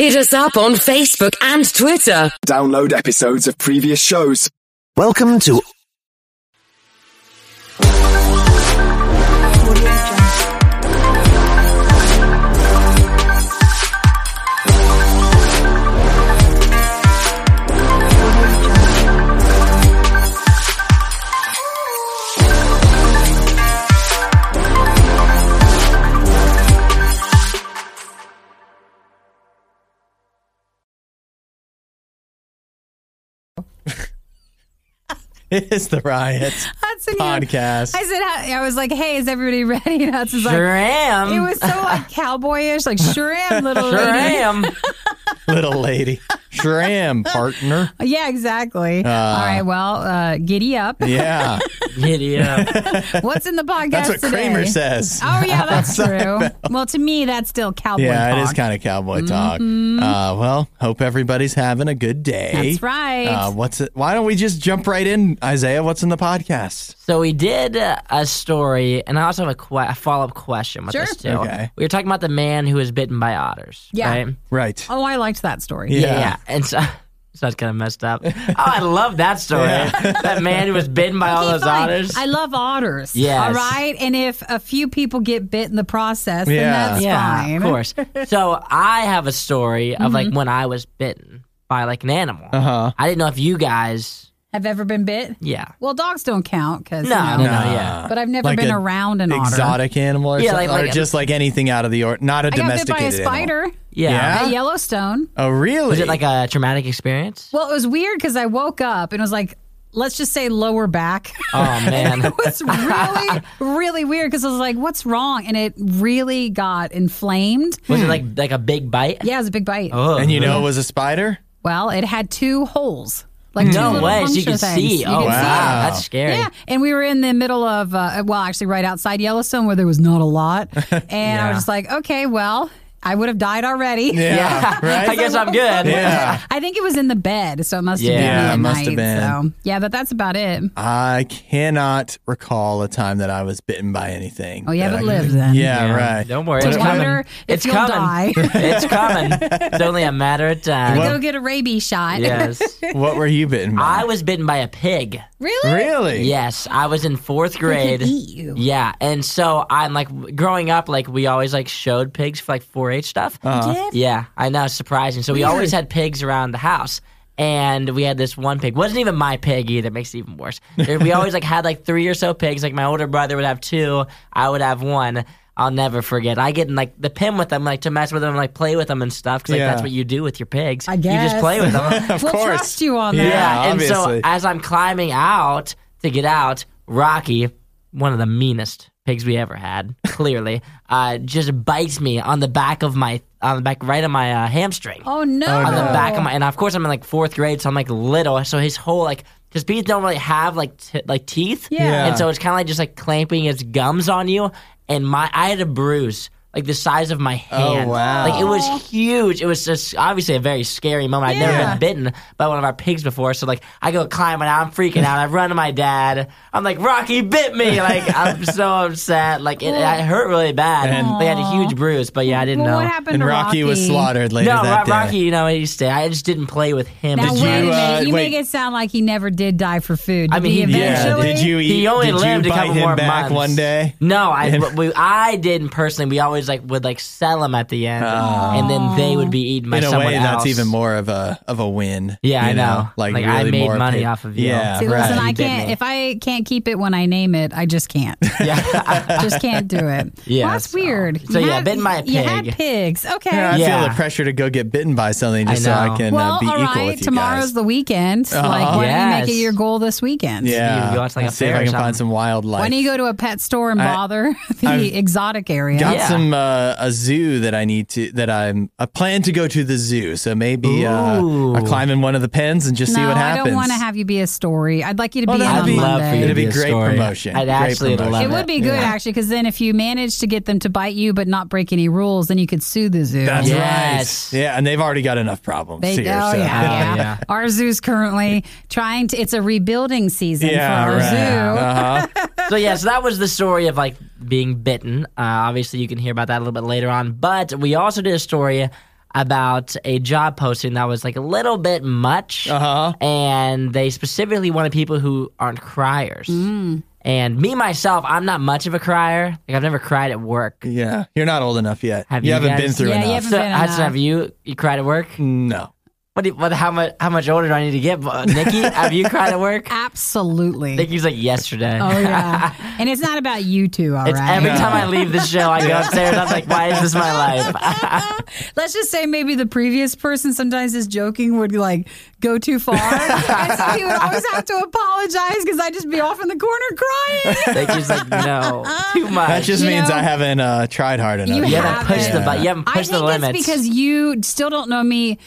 Hit us up on Facebook and Twitter. Download episodes of previous shows. Welcome to It is the riot Hudson, podcast. I said, I was like, hey, is everybody ready? And Hudson's like, Sure am. it was so like cowboyish, like, sure am, little Sure lady. am. Little lady. Sure am, partner. Yeah, exactly. All right, well, uh, giddy up. Yeah. Giddy up. What's in the podcast That's what today? Kramer says. Oh yeah, that's true. Well, to me, that's still cowboy Yeah, talk. it is kind of cowboy talk. Uh, well, hope everybody's having a good day. That's right. Uh, what's it? Why don't we just jump right in, Isaiah? What's in the podcast? So we did uh, a story, and I also have a, que- a follow up question with Sure. this too. Okay. We were talking about the man who was bitten by otters. Yeah. Right? Right. oh, I liked that story. Yeah. Yeah. Yeah. And so. So that's kind of messed up. Oh, I love that story. that man who was bitten by all Okay, those fine. otters. I love otters. Yeah. All right. And if a few people get bit in the process, then that's yeah, fine. of course. So I have a story of Mm-hmm. like when I was bitten by like an animal. Uh huh. I didn't know if you guys. Have ever been bit? Yeah. Well, dogs don't count because No, you know, no, no, yeah. But I've never Like been around an otter. Exotic animal, or, Yeah, something, like- or like- just like anything out of the or not a I got bit by a domesticated animal. spider Yeah. Yeah? at Yellowstone. Oh, really? Was it like a traumatic experience? Well, it was weird because I woke up and it was like, let's just say lower back. Oh man. it was really, really weird because I was like, what's wrong? And it really got inflamed. Was it like like a big bite? Yeah, it was a big bite. Oh, and you know it was a spider? Well, it had two holes. Like no way. You can things. see. You Oh wow, see that's scary. Yeah, and we were in the middle of, uh, well, actually, right outside Yellowstone where there was not a lot. And I was just like, okay, well, I would have died already. Yeah. Right? I guess I'm good. Yeah. I think it was in the bed, so it must have Yeah, been me it must night. have been. So yeah, but that's about it. I cannot recall a time that I was bitten by anything. Oh, you haven't I lived then. Yeah, right. Don't worry. It's wonder coming. It's you'll coming. die. it's coming. It's only a matter of time. Go get a rabies shot. yes. What were you bitten by? I was bitten by a pig. really? really? Yes, I was in fourth grade. eat you. Yeah, and so I'm like growing up, like we always like showed pigs for like 4-H stuff. Uh-huh. Did? Yeah, I know, it's surprising. So we Weird. always had pigs around the house. And we had this one pig. wasn't even my pig either. Makes it even worse. We always like had like three or so pigs. Like my older brother would have two. I would have one. I'll never forget. I get in like the pen with them, like to mess with them, like play with them and stuff. Because like Yeah. that's what you do with your pigs. I guess You just play with them. Of we'll course. trust you on that. Yeah. Yeah, and so as I'm climbing out to get out, Rocky, one of the meanest pigs we ever had, clearly, uh, just bites me on the back of my on the back right of my uh, hamstring. Oh no! On the back of my, and of course I'm in like fourth grade, so I'm like little. So his whole like, because bees don't really have like t- like teeth, Yeah. Yeah. and so it's kind of like just like clamping its gums on you. And my, I had a bruise like the size of my hand. Oh, wow. Like it was huge. It was just obviously a very scary moment. I'd never Yeah. been bitten by one of our pigs before, so like I go climbing out, I'm freaking out. I run to my dad. I'm like, Rocky bit me. Like I'm so upset. Like it, it hurt really bad. And- they had a huge bruise, but yeah, I didn't well, know. what happened and to Rocky, was slaughtered later no, that Ro- day. Rocky, you know, he stayed. I just didn't play with him. Now Did wait you? a minute. uh, you wait. make it sound like he never did die for food. Did I mean, he he did. Yeah. eventually? Did you eat? He only did lived you a bite couple him more back months. one day? No, I we, I didn't personally. We always like would like sell them at the end, and then they would be eaten by In a someone way, else. that's even more of a of a win. Yeah, I know. Like, Like, I really made more money pay- off of you. Yeah, See, right. listen, I You bit can't. me. If I can't keep it when I name it, I just can't. Yeah. just can't do it. Yeah, well, that's so- weird. so You yeah, had- bitten by a You had pig. pigs. Okay. Yeah, I feel the pressure to go get bitten by something just so I I know. can well, uh, be all equal right. with you Tomorrow's guys. the weekend. Like, why don't you make it your goal this weekend? yeah, You go out to, like, Let's see if fair I or can find something. some wildlife. Why don't you go to a pet store and bother the exotic area? Got Yeah. some uh, a zoo that I need to that I'm I plan to go to the zoo. So maybe uh, I'll climb in one of the pens and just no, see what happens. I don't want to have you be a story. I'd like you to Well, be in that'd be- I'd love Monday. for you It'd to be a great story. promotion. I'd Great actually promotion. love It It would be good Yeah. actually, because then if you manage to get them to bite you but not break any rules, then you could sue the zoo. That's Yes. right. Yeah, and they've already got enough problems They, here. oh so. yeah, yeah. yeah. Our zoo's currently trying to. It's a rebuilding season Yeah, for our right. zoo. Uh-huh. so yeah, so that was the story of like being bitten. Uh, obviously, you can hear about that a little bit later on. But we also did a story about a job posting that was like a little bit much. Uh-huh. And they specifically wanted people who aren't criers. Mm. And me myself, I'm not much of a crier. Like I've never cried at work. Yeah, you're not old enough yet. Have you, you haven't guys- been through Yeah, you enough. haven't So, been Hudson, enough. have you you cried at work? no. What? Do you, what? How much? How much older do I need to get? Uh, Nikki, have you cried at work? Absolutely. Nikki's like yesterday. Oh yeah, and it's not about you two, all right. It's every time I leave the show, I go upstairs. I'm like, why is this my life? Let's just say maybe the previous person sometimes is joking would like go too far, and so he would always have to apologize because I'd just be off in the corner crying. Nikki's like, no, too much. That just You means know- I haven't uh, tried hard enough. You you haven't pushed the haven't. but you haven't I pushed think the limits. it's because you still don't know me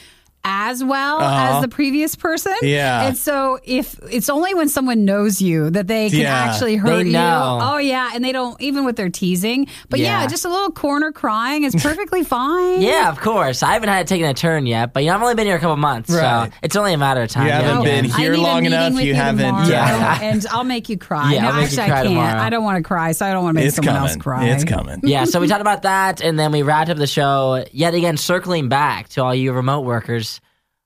as well Uh-huh. as the previous person. Yeah. And so if it's only when someone knows you that they can Yeah. actually hurt They you. Oh yeah, and they don't even with their teasing. But yeah, Yeah. just a little corner crying is perfectly fine. yeah, of course. I haven't had it taken a turn yet, but you know, I've only been here a couple months, Right. so it's only a matter of time. You haven't Yeah. been I here long enough. with You haven't. tomorrow, Yeah. and I'll make you cry. Yeah, no, I'll make actually, you cry I can't. tomorrow. I don't want to cry, so I don't want to make It's someone coming. else cry. It's coming. yeah, so we talked about that, and then we wrapped up the show yet again, circling back to all you remote workers.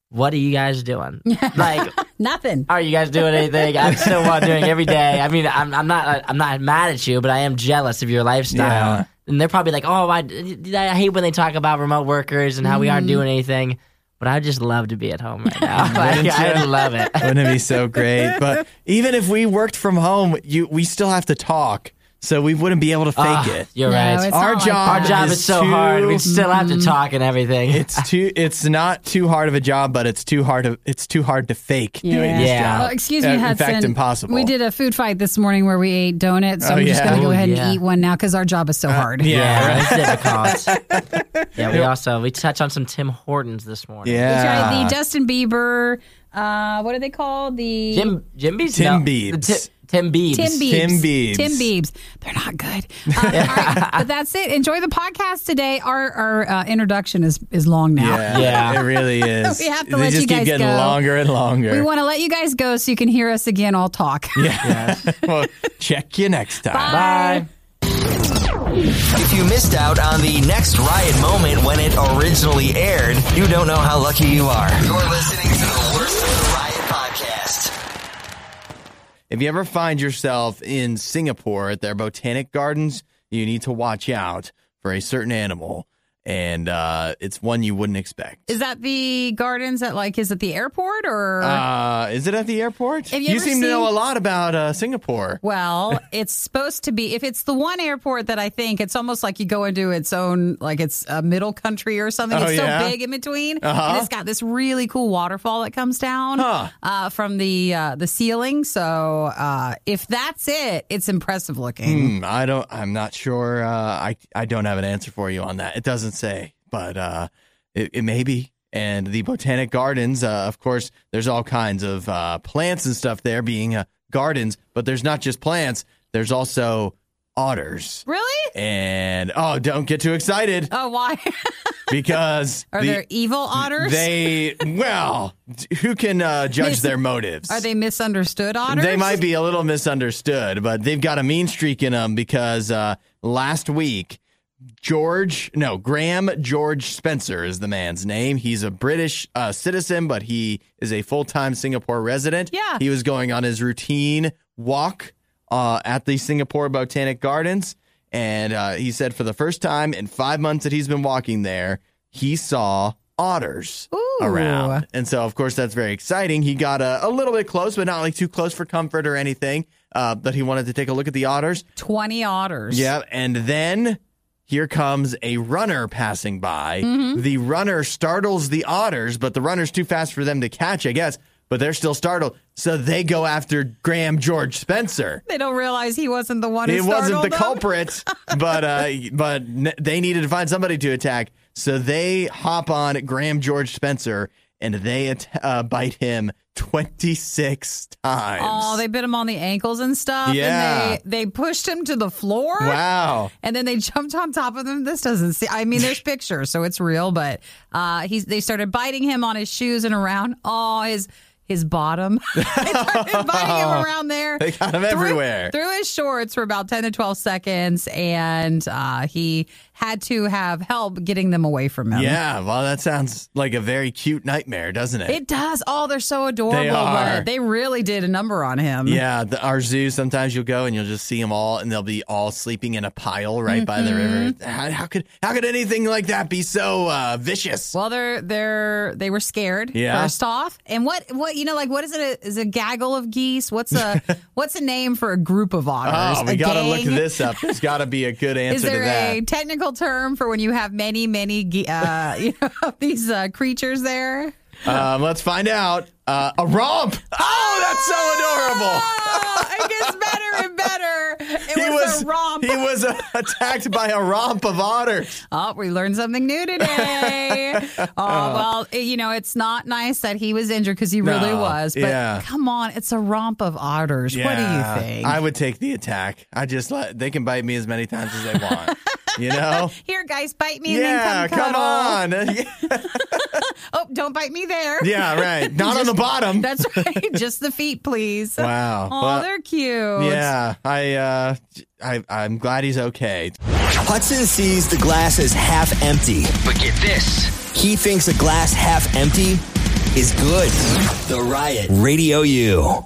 What are you guys doing? Like, Nothing. are you guys doing anything? I'm still one doing every day. I mean, I'm, I'm not I'm not mad at you, but I am jealous of your lifestyle. Yeah. And they're probably like, oh, I, I hate when they talk about remote workers and how we Mm-hmm. aren't doing anything. But I just love to be at home right now. like, I love it. Wouldn't it be so great? But even if we worked from home, you we still have to talk, so we wouldn't be able to fake Ah, it. You're No, right. Our not like job- Our job is is so too- hard. We still have to talk and everything. It's too. It's not too hard of a job, but it's too hard to. It's too hard to fake doing this Yeah. job. Well, excuse Uh, me, in fact, impossible. We did a food fight this morning where we ate donuts. So Oh, I'm just going to go Oh, ahead yeah. and eat one now because our job is so hard. yeah. yeah, right? it's difficult. yeah, we also we touched on some Tim Hortons this morning. We Yeah. tried the Justin Bieber. Uh, what are they called? The Jim Jim Biebs? Tim No, Biebs. the Ti- Tim Biebs. Tim Biebs. Tim Biebs. Tim Biebs. They're not good. Uh, all right, but that's it. Enjoy the podcast today. Our our uh, introduction is is long now. Yeah, Yeah. it really is. We have to they let just you keep guys getting go. longer and longer. We want to let you guys go so you can hear us again all talk. yeah. well, check you next time. Bye. If you missed out on the next Riot moment when it originally aired, you don't know how lucky you are. You're listening to the worst If you ever find yourself in Singapore at their botanic gardens, you need to watch out for a certain animal, and uh, it's one you wouldn't expect. Is that the gardens at like is it the airport or Uh, is it at the airport? You ever seem to know a lot about uh, Singapore. Well, it's supposed to be. If it's the one airport that I think, it's almost like you go into its own, like it's a middle country or something. Oh, it's yeah? so big in between, Uh-huh. and it's got this really cool waterfall that comes down Huh. uh, from the uh, the ceiling. So uh, if that's it, it's impressive looking. Hmm, I don't. I'm not sure. Uh, I I don't have an answer for you on that. It doesn't say, but uh, it, it may be. And the botanic gardens, uh, of course, there's all kinds of uh, plants and stuff there, being uh, gardens. But there's not just plants. There's also otters. Really? And oh, don't get too excited Oh, why? because Are the- there evil otters? they well, who can uh, judge Mis- their motives? Are they misunderstood otters? They might be a little misunderstood, but they've got a mean streak in them because uh, last week, George, no, Graham George Spencer is the man's name. He's a British uh, citizen, but he is a full time Singapore resident. Yeah. He was going on his routine walk uh, at the Singapore Botanic Gardens. And uh, he said for the first time in five months that he's been walking there, he saw otters Ooh. around. And so, of course, that's very exciting. He got a, a little bit close, but not like too close for comfort or anything. Uh, but he wanted to take a look at the otters. 20 otters. Yeah. And then here comes a runner passing by. Mm-hmm. The runner startles the otters, but the runner's too fast for them to catch, I guess. But they're still startled. So they go after Graham George Spencer. They don't realize he wasn't the one who It wasn't the them. culprit, but uh, but n- they needed to find somebody to attack. So they hop on Graham George Spencer and they uh, bite him twenty six times. Oh, they bit him on the ankles and stuff. Yeah. And they, they pushed him to the floor. wow. And then they jumped on top of him. This doesn't see. I mean, there's pictures, so it's real. But uh, he's they started biting him on his shoes and around. Oh, his his bottom. they started biting him around there. They got him everywhere. Through his shorts for about ten to twelve seconds, and uh, he had to have help getting them away from him. Yeah, well, that sounds like a very cute nightmare, doesn't it? It does. Oh, they're so adorable. They are. They really did a number on him. yeah, the, our zoo. Sometimes you'll go and you'll just see them all, and they'll be all sleeping in a pile right by the river. Mm-hmm. How, how could how could anything like that be so uh, vicious? Well, they're they're they were scared Yeah. first off, and what what you know like what is it? A, is a gaggle of geese? What's a what's a name for a group of otters? oh, we got to look this up. There's got to be a good Is answer to there that. a technical term for when you have many many uh, you know these uh, creatures there? Um, let's find out. Uh, a romp. Oh, that's so adorable. Oh, it gets better and better. It He was, was a romp. he was uh, attacked by a romp of otters. Oh, we learned something new today. oh, well, you know, it's not nice that he was injured because he really No, was. But yeah. come on, it's a romp of otters. What do you think? I would take the attack. I just let they can bite me as many times as they want. You know? Here, guys, bite me and Yeah, then come, come cuddle. on. Oh, don't bite me there. yeah, right. Not on the bottom. That's right. Just the feet, please. Wow. Oh, Well, they're cute. Yeah, I, uh, I, I'm glad he's okay. Hudson sees the glass as half empty. But get this. He thinks a glass half empty is good. The Riot Radio U.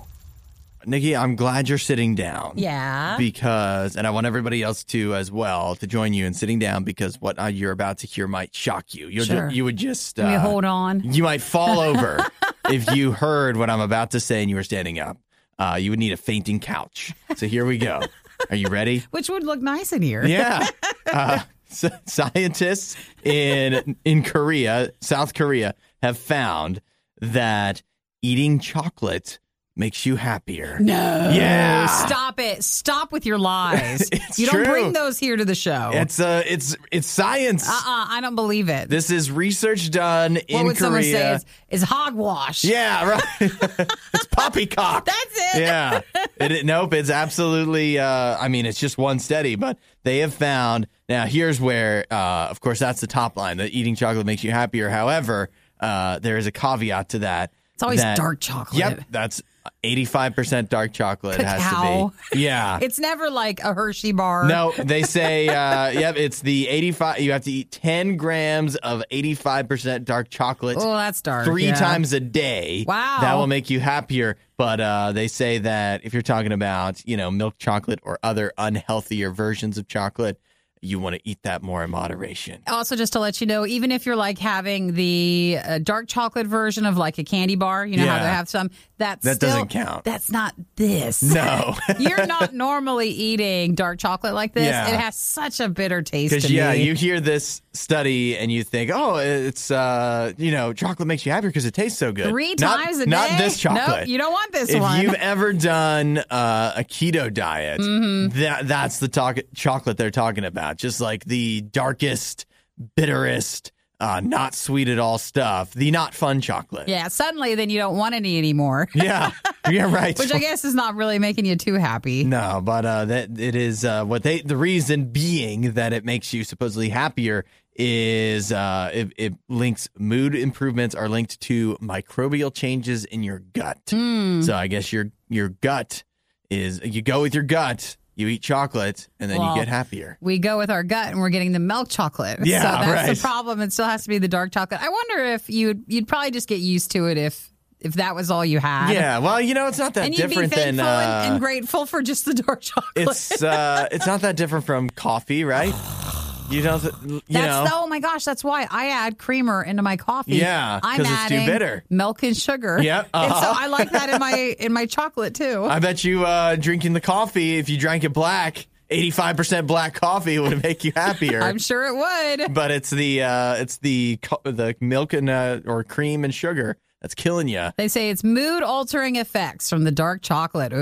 Nikki, I'm glad you're sitting down. Yeah. Because, and I want everybody else to as well to join you in sitting down because what you're about to hear might shock you. You'll ju- Sure. you would just uh, hold on. You might fall over if you heard what I'm about to say and you were standing up. Uh, you would need a fainting couch. So here we go. Are you ready? Which would look nice in here. Yeah. Uh, s- scientists in in Korea, South Korea, have found that eating chocolate makes you happier. No. Yeah. Stop it. Stop with your lies. It's you don't true. bring those here to the show. It's uh it's it's science. uh-uh. I don't believe it. This is research done what in would someone say? Korea. Is, is hogwash. yeah, right. it's poppycock. That's it. yeah. It, it- nope, it's absolutely uh I mean it's just one study, but they have found now here's where uh of course that's the top line that eating chocolate makes you happier. However, uh there is a caveat to that. It's always that- dark chocolate. Yep, that's 85% dark chocolate it has to be. Yeah. It's never like a Hershey bar. No, they say, uh, yep, it's the 85. You have to eat 10 grams of 85% dark chocolate Oh, that's dark. three yeah. times a day. Wow. That will make you happier. But uh, they say that if you're talking about, you know, milk chocolate or other unhealthier versions of chocolate, you want to eat that more in moderation. Also, just to let you know, even if you're like having the uh, dark chocolate version of like a candy bar, you know how Yeah. they have some. That's That still- doesn't count. That's not this. No. you're not normally eating dark chocolate like this. Yeah. It has such a bitter taste. Because yeah, me. you hear this study and you think, oh, it's uh, you know, chocolate makes you happier because it tastes so good. three Not- times a not day. Not this chocolate. Nope, you don't want this if one. If you've ever done uh, a keto diet, Mm-hmm. that that's the talk- chocolate they're talking about. Just like the darkest, bitterest, uh, not sweet at all stuff. The not fun chocolate. yeah, suddenly then you don't want any anymore. yeah, yeah, right. Which I guess is not really making you too happy. No, but uh, that it is uh, what they. The reason being that it makes you supposedly happier is uh, it, it links mood improvements are linked to microbial changes in your gut. Hmm. So I guess your your gut is you go with your gut. You eat chocolate and then Well, you get happier. we go with our gut and we're getting the milk chocolate. Yeah, so that's right. the problem. It still has to be the dark chocolate. I wonder if you'd you'd probably just get used to it if if that was all you had. Yeah, well, you know, it's not that And you'd be different thankful than. Uh, and, and grateful for just the dark chocolate. it's uh, it's not that different from coffee, right? You don't, you that's know. the, oh my gosh, that's why I add creamer into my coffee. Yeah, I'm 'cause it's too adding bitter. Milk and sugar. Yep, And so uh-huh. I like that in my in my chocolate too. I bet you uh, drinking the coffee, if you drank it black, 85% black coffee would make you happier. I'm sure it would. but it's the uh, it's the co- the milk and uh, or cream and sugar that's killing you. They say it's mood altering effects from the dark chocolate. Ooh.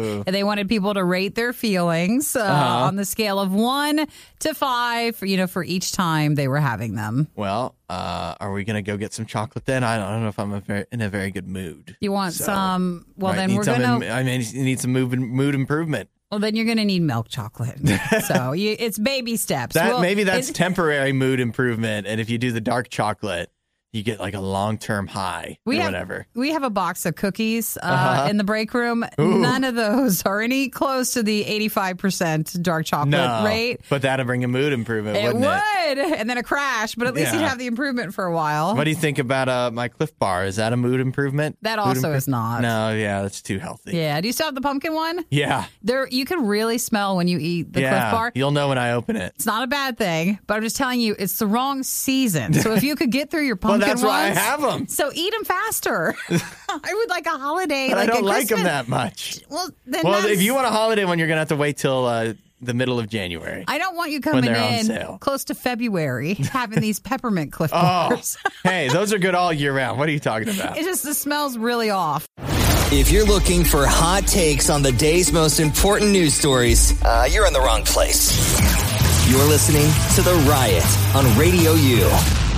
Ooh. And they wanted people to rate their feelings uh, Uh-huh. on the scale of one to five, for, you know, for each time they were having them. Well, uh, are we gonna go get some chocolate then? I don't, I don't know if I'm a very, in a very good mood. You want So, some? Well, Right, then we're gonna. I mean, you need some mood mood improvement. well, then you're gonna need milk chocolate. so you, it's baby steps. That Well, maybe that's temporary mood improvement, and if you do the dark chocolate, you get like a long term high We or have, whatever. we have a box of cookies uh, Uh-huh. in the break room. None of those are any close to the 85% dark chocolate No, rate. but that'd bring a mood improvement, It wouldn't would, it? and then a crash, but at least Yeah. you'd have the improvement for a while. What do you think about uh, my Clif Bar? Is that a mood improvement? That Mood also impro- is not. No, yeah, that's too healthy. yeah, do you still have the pumpkin one? Yeah, There, you can really smell when you eat the yeah. Clif Bar. You'll know when I open it. It's not a bad thing, but I'm just telling you, it's the wrong season. So if you could get through your Well, pumpkin that's why I ones, have them. So eat them faster. I would like a holiday. But like I don't a like them Christmas- that much. Well, then Well, that's- if you want a holiday one, you're gonna have to wait till uh, the middle of January. I don't want you coming they're on in sale. close to February having these peppermint Clif Oh, Bars. hey, those are good all year round. What are you talking about? it just the smells really off. If you're looking for hot takes on the day's most important news stories, uh, you're in the wrong place. You're listening to The Riot on Radio U.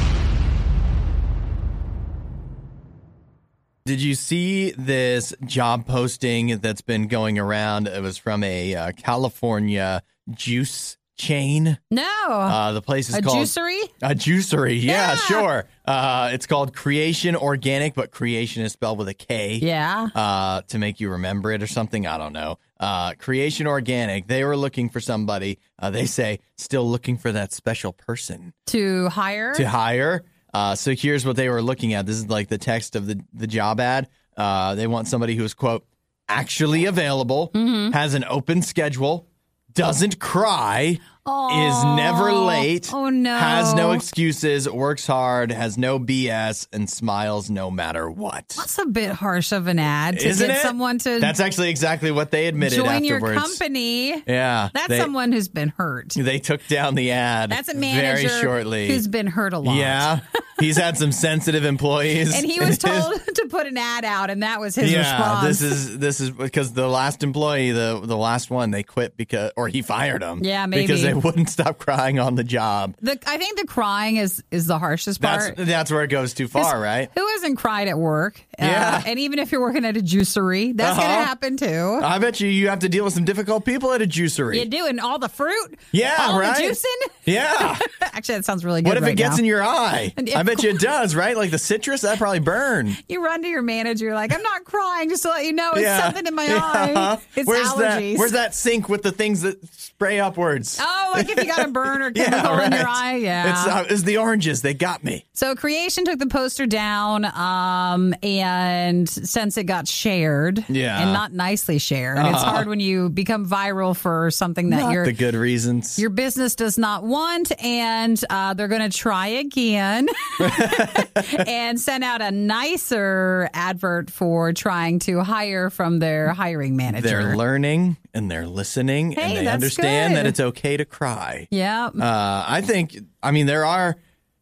Did you see this job posting that's been going around? It was from a uh, California juice chain. No, Uh, the place is a called juicery. A juicery, yeah, Yeah. sure. Uh, it's called Kreation Organic, but creation is spelled with a K. Yeah. Uh, to make you remember it or something. I don't know. Uh, Kreation Organic. They were looking for somebody. Uh, they say still looking for that special person To hire. to hire. Uh, so here's what they were looking at. This is like the text of the the job ad. Uh, they want somebody who is quote actually available, Mm-hmm. has an open schedule, doesn't cry, is never late, Oh, no. has no excuses, works hard, has no BS, and smiles no matter what. That's a bit harsh of an ad to Isn't get it? someone to That's actually exactly what they admitted join your company. Yeah, That's they, someone who's been hurt. They took down the ad. That's a manager very shortly. who's been hurt a lot. Yeah, he's had some sensitive employees, And he was told to put an ad out, and that was his yeah, response. this is this is because the last employee, the the last one, they quit because or he fired them. Yeah, maybe because they wouldn't stop crying on the job. the, I think the crying is is the harshest part. that's where it goes too far, right? Who hasn't cried at work? Uh, Yeah. and even if you're working at a juicery, that's going Uh-huh. to happen too. I bet you you have to deal with some difficult people at a juicery. you do, and all the fruit. Yeah, all right? the juicing. Yeah. Actually, that sounds really good. What if right it gets now. in your eye? I of bet you it does, right? Like the citrus, that probably burn. You run to your manager, like, I'm not crying, just to let you know it's yeah. something in my Yeah. eye. It's where's allergies. That, where's that sink with the things that spray upwards? Oh, like if you got a burn or yeah, chemical right. in your eye, yeah. It's, uh, it's the oranges. They got me. So Kreation took the poster down, um, and since it got shared, Yeah. and not nicely shared, it's hard when you become viral for something that Not your the good reasons. your business does not want, and uh, they're going to try again and send out a nicer advert for trying to hire from their hiring manager. They're learning and they're listening Hey, and they understand good. that it's okay to cry. yeah. Uh, I think, I mean, there are,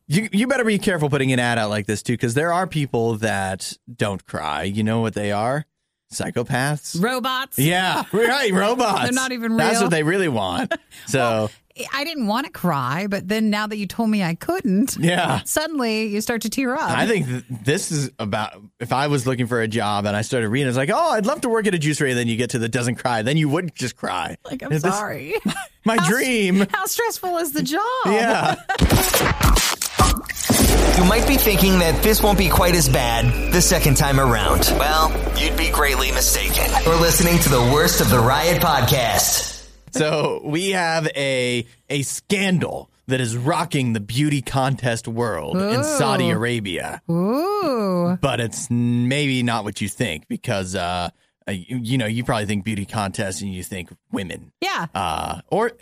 you, you better be careful putting an ad out like this too, because there are people that don't cry. You know what they are? Psychopaths. Robots. Yeah, right. Robots. They're not even That's what they really want. So, I didn't want to cry, but then now that you told me I couldn't, yeah. suddenly you start to tear up. I think th- this is about if I was looking for a job and I started reading, it's like, oh, I'd love to work at a juicery. And then you get to the doesn't cry, then you would just cry. like, I'm Is this sorry. My How- dream. How stressful is the job? Yeah. You might be thinking that this won't be quite as bad the second time around. Well, you'd be greatly mistaken. You're listening to the worst of the Riot podcast. So we have a a scandal that is rocking the beauty contest world in Saudi Arabia, Ooh. but it's maybe not what you think because uh, uh, you, you know you probably think beauty contest and you think women, Yeah. uh, or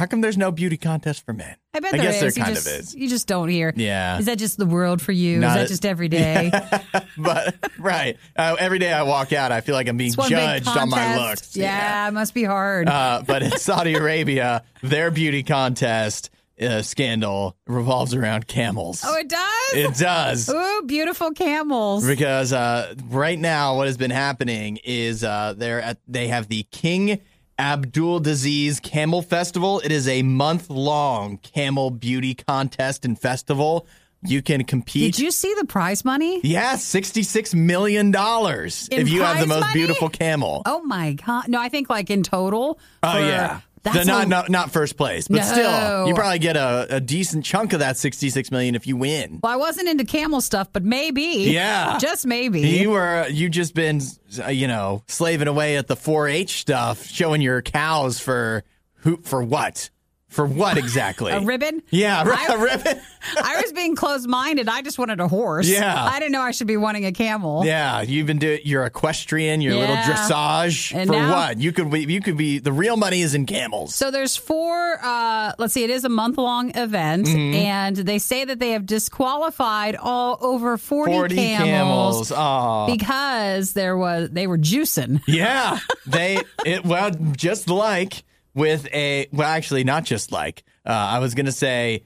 how come there's no beauty contest for men? I bet I there guess is. there kind just, of is. You just don't hear. Yeah. Is that just the world for you? Not is a- that just every day? but right, uh, every day I walk out, I feel like I'm being It's one big judged on my looks. Yeah, it must be hard. Uh, but in Saudi Arabia, their beauty contest uh, scandal revolves around camels. oh, it does? it does. Ooh, beautiful camels. Because uh, right now, what has been happening is uh, they're at, they have the King Abdulaziz Camel Festival. It is a month long camel beauty contest and festival. You can compete. Did you see the prize money? Yeah, sixty-six million dollars In if you have the most money? beautiful camel. Oh my god! No, I think like in total. Oh, for yeah. That's not, not not first place, but still, you probably get a, a decent chunk of that 66 million if you win. Well, I wasn't into camel stuff, but maybe. Yeah. Just maybe. You were you just been uh, you know slaving away at the 4-H stuff, showing your cows for who for what? For what exactly? a ribbon? Yeah, I- a ribbon. I was being closed minded. I just wanted a horse. Yeah. I didn't know I should be wanting a camel. Yeah, you've been doing your equestrian, your little dressage And for now- what? You could be you could be the real money is in camels. So there's four. Uh, let's see, it is a month long event, Mm-hmm. and they say that they have disqualified all over 40, 40 camels, camels. Because there was they were juicing. Yeah, they it well just like with a well actually not just like uh, I was gonna say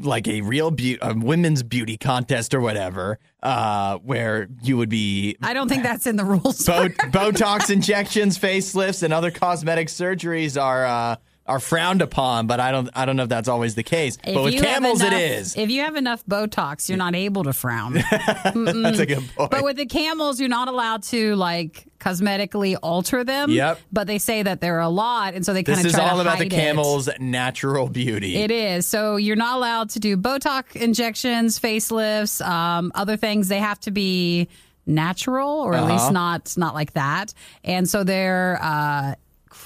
like a real be- a women's beauty contest or whatever uh, where you would be I don't think that's in the rules. Bo- Botox injections, facelifts, and other cosmetic surgeries are uh, are frowned upon. But I don't I don't know if that's always the case. If but with camels, it enough- is. If you have enough Botox, you're not able to frown. that's a good point. But with the camels, you're not allowed to like cosmetically alter them. Yep. But they say that there are a lot, and so they kind of. this is all about the hide it. camel's natural beauty. It is. So you're not allowed to do Botox injections, facelifts, um, other things. They have to be natural, or at Uh-huh. least not not like that. And so they're. Uh,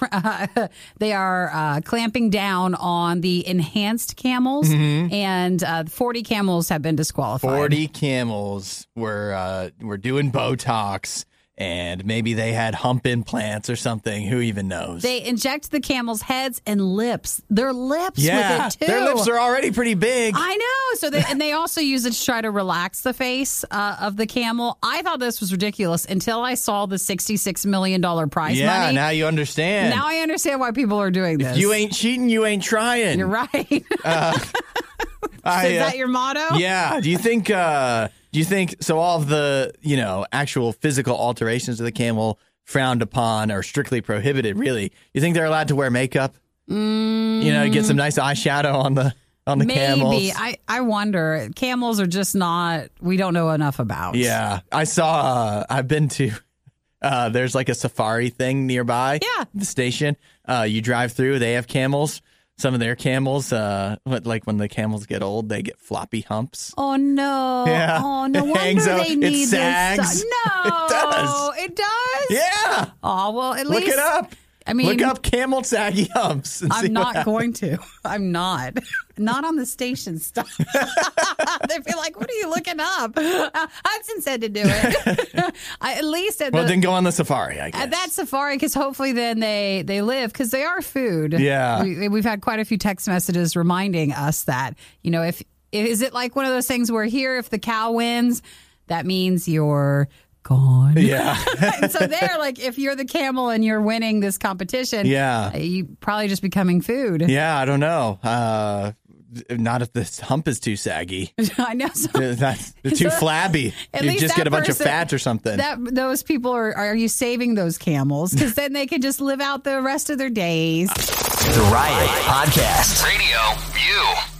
they are uh, clamping down on the enhanced camels, Mm-hmm. and uh, 40 camels have been disqualified. Forty camels were uh, were doing Botox, and maybe they had hump implants or something. Who even knows? They inject the camels' heads and lips. Their lips yeah, with it too. their lips are already pretty big. I know. So they and they also use it to try to relax the face uh, of the camel. I thought this was ridiculous until I saw the sixty-six million dollar prize yeah, money. now you understand. Now I understand why people are doing this. you ain't cheating, you ain't trying. You're right. I, Is uh, that your motto? Yeah. Do you think? uh Do you think? So all of the you know actual physical alterations of the camel frowned upon or strictly prohibited. Really, you think they're allowed to wear makeup? Mm. You know, get some nice eyeshadow on the on the camel? Maybe. camels. I, I wonder. Camels are just not, we don't know enough about. yeah, I saw. Uh, I've been to. Uh, there's like a safari thing nearby. Yeah. the station. Uh, you drive through. They have camels. Some of their camels, uh, what, like when the camels get old, they get floppy humps. Oh no! Yeah. Oh no It wonder hangs out. they It need sags. this. No, It does. It does. Yeah, Oh well, at look least it up. I mean, look up camel saggy humps. I'm not going to. I'm not. Not on the station stuff. They'd be like, "What are you looking up?" Uh, Hudson said to do it. I, at least at, Well, the, then go on the safari. I guess. at that safari, because hopefully then they they live because they are food. Yeah. we, we've had quite a few text messages reminding us that you know if is it like one of those things where here if the cow wins, that means you're gone. yeah. and so they're like, if you're the camel and you're winning this competition, Yeah. you probably just becoming food. yeah, I don't know. Uh, not if this hump is too saggy. I know. So That's they're too So, flabby. at You just get that a bunch of person- fat or something. that those people are are you saving those camels because then they can just live out the rest of their days. The Riot Podcast. Radio, you.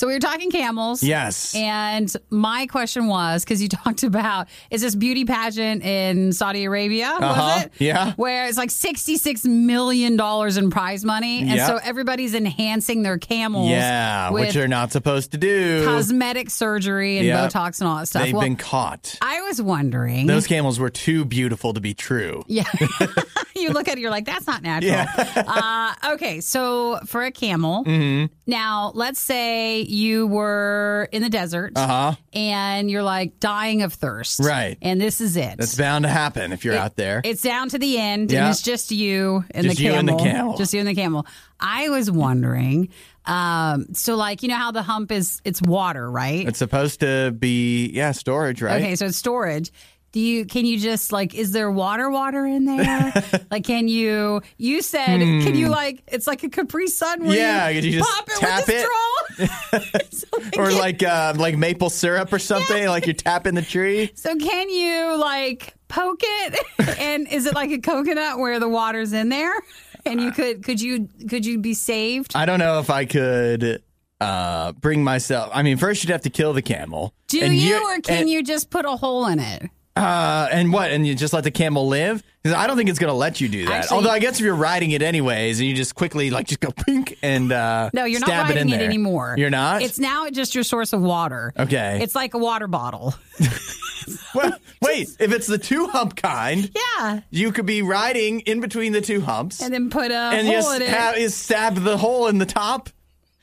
So we were talking camels. yes. And my question was because you talked about is this beauty pageant in Saudi Arabia? Uh-huh. Was it? Yeah. Where it's like sixty-six million dollars in prize money, and so everybody's enhancing their camels. yeah, which they're not supposed to do. cosmetic surgery and. Botox and all that stuff. They've Well, been caught. I was wondering. Those camels were too beautiful to be true. yeah, you look at it, you're like, that's not natural. uh, okay, so for a camel, Mm-hmm. now let's say you were in the desert Uh-huh. and you're like dying of thirst, Right. And this is it. That's bound to happen if you're out there. It's down to the end, Yeah. and it's just you and Just the you camel. and the camel. Just you and the camel. I was wondering, um, so like you know how the hump is, it's water, right? It's supposed to be yeah storage, right? Okay, so it's storage. Do you can you just like is there water water in there? like can you you said can you like it's like a Capri Sun where Hmm. Yeah, you, you just pop it tap with a it? straw? so, Or like uh, like maple syrup or something, like you're tapping the tree. so can you like poke it and is it like a coconut where the water's in there? And you could could you could you be saved? I don't know if I could uh, bring myself. I mean, first you'd have to kill the camel. Do you or can you just put a hole in it? Uh, and what? And you just let the camel live? I don't think it's going to let you do that. Actually- Although I guess if you're riding it anyways, and you just quickly like just go pink and uh, No, you're not stab it, riding it, anymore. You're not. It's now just your source of water. Okay. It's like a water bottle. Well, wait. If it's the two hump kind, Yeah. you could be riding in between the two humps And then put a and hole just in it. have, stab the hole in the top,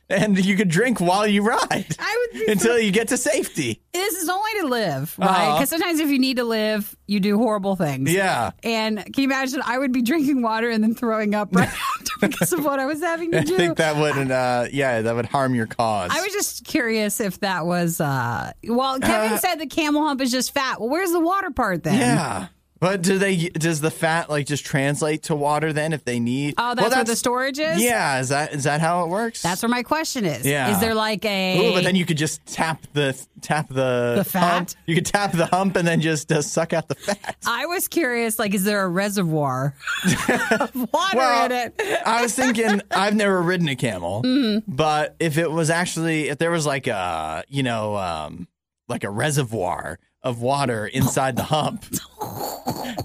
and you could drink while you ride I would until you get to safety. this is only to live, right? Uh-huh. Because sometimes if you need to live, you do horrible things. Yeah. And can you imagine? I would be drinking water and then throwing up right after because of what I was having to do. I think that would, uh, yeah, that would harm your cause. I was just curious if that was. uh Well, Kevin said the camel hump is just fat. Well, where's the water part then? yeah. But do they? Does the fat like just translate to water then if they need? Oh, that's, Well, where the storage is. Yeah, is that is that how it works? That's where my question is. Yeah. Is there like a? Ooh, but then you could just tap the tap the The fat? hump. You could tap the hump and then just uh, suck out the fat. I was curious. Like, is there a reservoir of water Well, in it? I was thinking I've never ridden a camel, Mm-hmm. but if it was actually if there was like a you know um, like a reservoir of water inside the hump,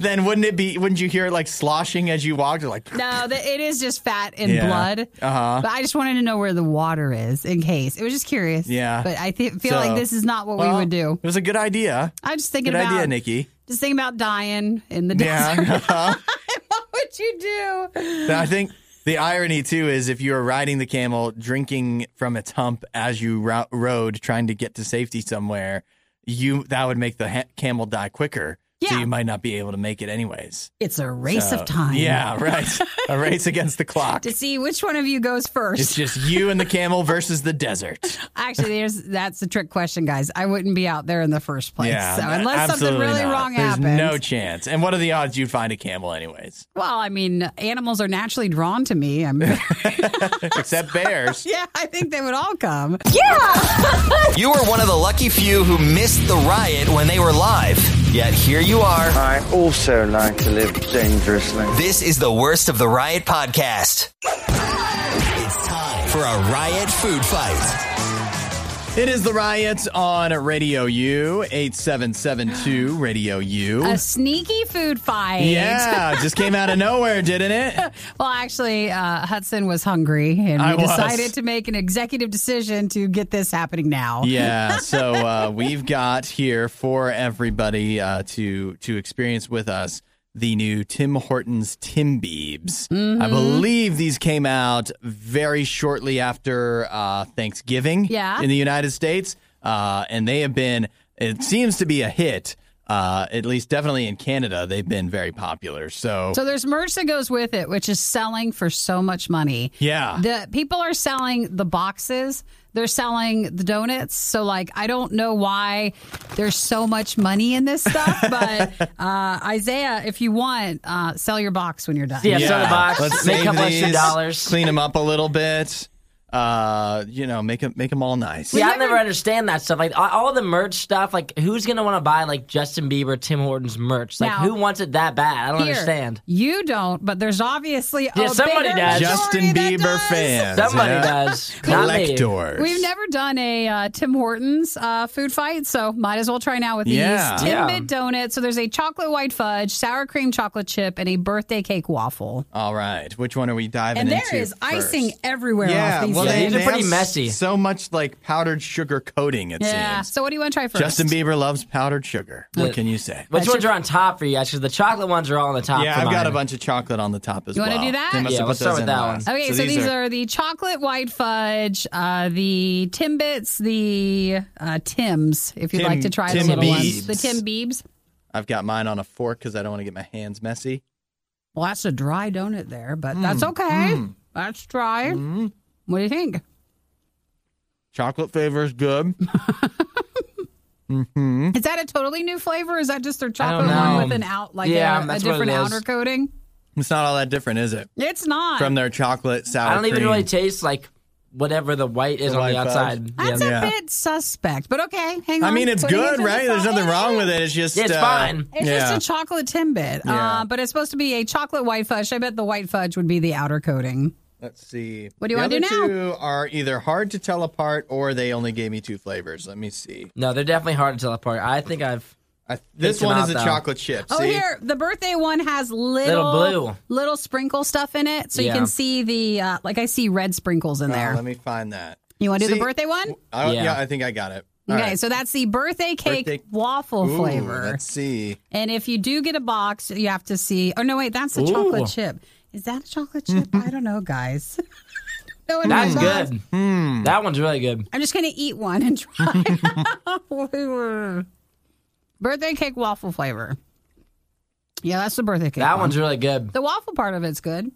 then wouldn't it be? Wouldn't you hear it like sloshing as you walked? Or like No, the, it is just fat and Yeah. blood. Uh-huh. But I just wanted to know where the water is in case. It was just curious. Yeah. But I th- feel So- like this is not what well, we would do. It was a good idea. I'm just thinking Good about idea, Nikki. just thinking about dying in the desert. Yeah. what would you do? I think the irony too is if you were riding the camel, drinking from its hump as you ro- rode, trying to get to safety somewhere, you that would make the ha- camel die quicker. So Yeah. you might not be able to make it anyways. It's a race So, of time. Yeah, right. a race against the clock. To see which one of you goes first. It's just you and the camel versus the desert. Actually, there's that's the trick question, guys. I wouldn't be out there in the first place. Yeah, so unless something really not. wrong There's happens. no chance. And what are the odds you'd find a camel, anyways? well, I mean, animals are naturally drawn to me. I'm, Except bears. yeah, I think they would all come. Yeah. you were one of the lucky few who missed the riot when they were live. Yet here you are. I also like to live dangerously. This is the worst of the riot podcast. It's time for a riot food fight. It is the riots on Radio U, 8772 Radio U. A sneaky food fight. Yeah, just came out of nowhere, didn't it? Well, actually, uh, Hudson was hungry, and I we was. decided to make an executive decision to get this happening now. Yeah, so uh, we've got here for everybody uh, to to experience with us the new Tim Hortons Tim Biebs. Mm-hmm. I believe these came out very shortly after uh, Thanksgiving Yeah. in the United States, uh, and they have been. It seems to be a hit. Uh, at least, definitely in Canada, they've been very popular. So, So there's merch that goes with it, which is selling for so much money. yeah, The people are selling the boxes. They're selling the donuts. So like I don't know why there's so much money in this stuff, but uh, Isaiah, if you want, uh, sell your box when you're done. Yeah, sell the box. Let's make a save couple extra dollars. Clean them up a little bit. Uh, you know, make them make them all nice. See, I never understand that stuff. Like all- all the merch stuff. Like who's gonna want to buy like Justin Bieber, Tim Hortons merch? Like Now- who wants it that bad? I don't Here, understand. You don't, but there's obviously a Yeah, somebody bigger does. Justin majority that Bieber does. fans. Somebody yeah. does. Not me. Collectors. We've never done a uh, Tim Hortons uh, food fight, so might as well try now with Yeah. these Yeah. Timbit donuts. So there's a chocolate white fudge, sour cream chocolate chip, and a birthday cake waffle. All right. Which one are we diving into? And there into? is icing everywhere Yeah, off these well, Yeah, they, things. these are pretty have messy. So much like powdered sugar coating. It seems. Yeah. seems. So what do you want to try first? Justin Bieber loves powdered sugar. What The- can you say? Which ones are on top for you? Because the chocolate ones are all on the top. yeah, for I've got a bunch of chocolate on the top as You well. You wanna do that? Yeah, have let's start with that one. Okay, so, these, are, the chocolate white fudge, uh, the Timbits, the uh, Tims, if you'd Tim- like to try Tim the little ones. The Tim Biebs. I've got mine on a fork because I don't want to get my hands messy. Well, that's a dry donut there, but Hmm. that's okay. That's dry. What do you think? Chocolate flavor is good. Is that a totally new flavor? Is that just their chocolate one with an out, like Yeah, a, a different outer coating? It's not all that different, is it? It's not. From their chocolate sour I don't even really taste like whatever the white is The on the outside. fudge? That's yeah. a bit suspect, but okay. Hang on. I mean, it's Putting it good, to the right? There's nothing wrong with it. It's just Yeah, it's uh, fine. It's yeah. just a chocolate Timbit, Yeah. uh, but it's supposed to be a chocolate white fudge. I bet the white fudge would be the outer coating. Let's see. What do you wanna do now? Two are either hard to tell apart or they only gave me two flavors. Let me see. No, they're definitely hard to tell apart. I think I've. I, this them one out, is a though. chocolate chip. Oh, see? here the birthday one has little Little blue. little sprinkle stuff in it, so you can see the uh, like I see red sprinkles in Oh, there. let me find that. you want to do the birthday one? I, yeah. Yeah. I think I got it. All Okay, right. so that's the birthday cake Birthday- waffle Ooh, flavor. Let's see. And if you do get a box, you have to see. Oh no, wait, that's a Ooh. chocolate chip. Is that a chocolate chip? I don't know, guys. no, in my That's good. Hmm. That one's really good. I'm just gonna eat one and try. birthday cake waffle flavor. Yeah, that's the birthday cake. That one. one's really good. the waffle part of it's good.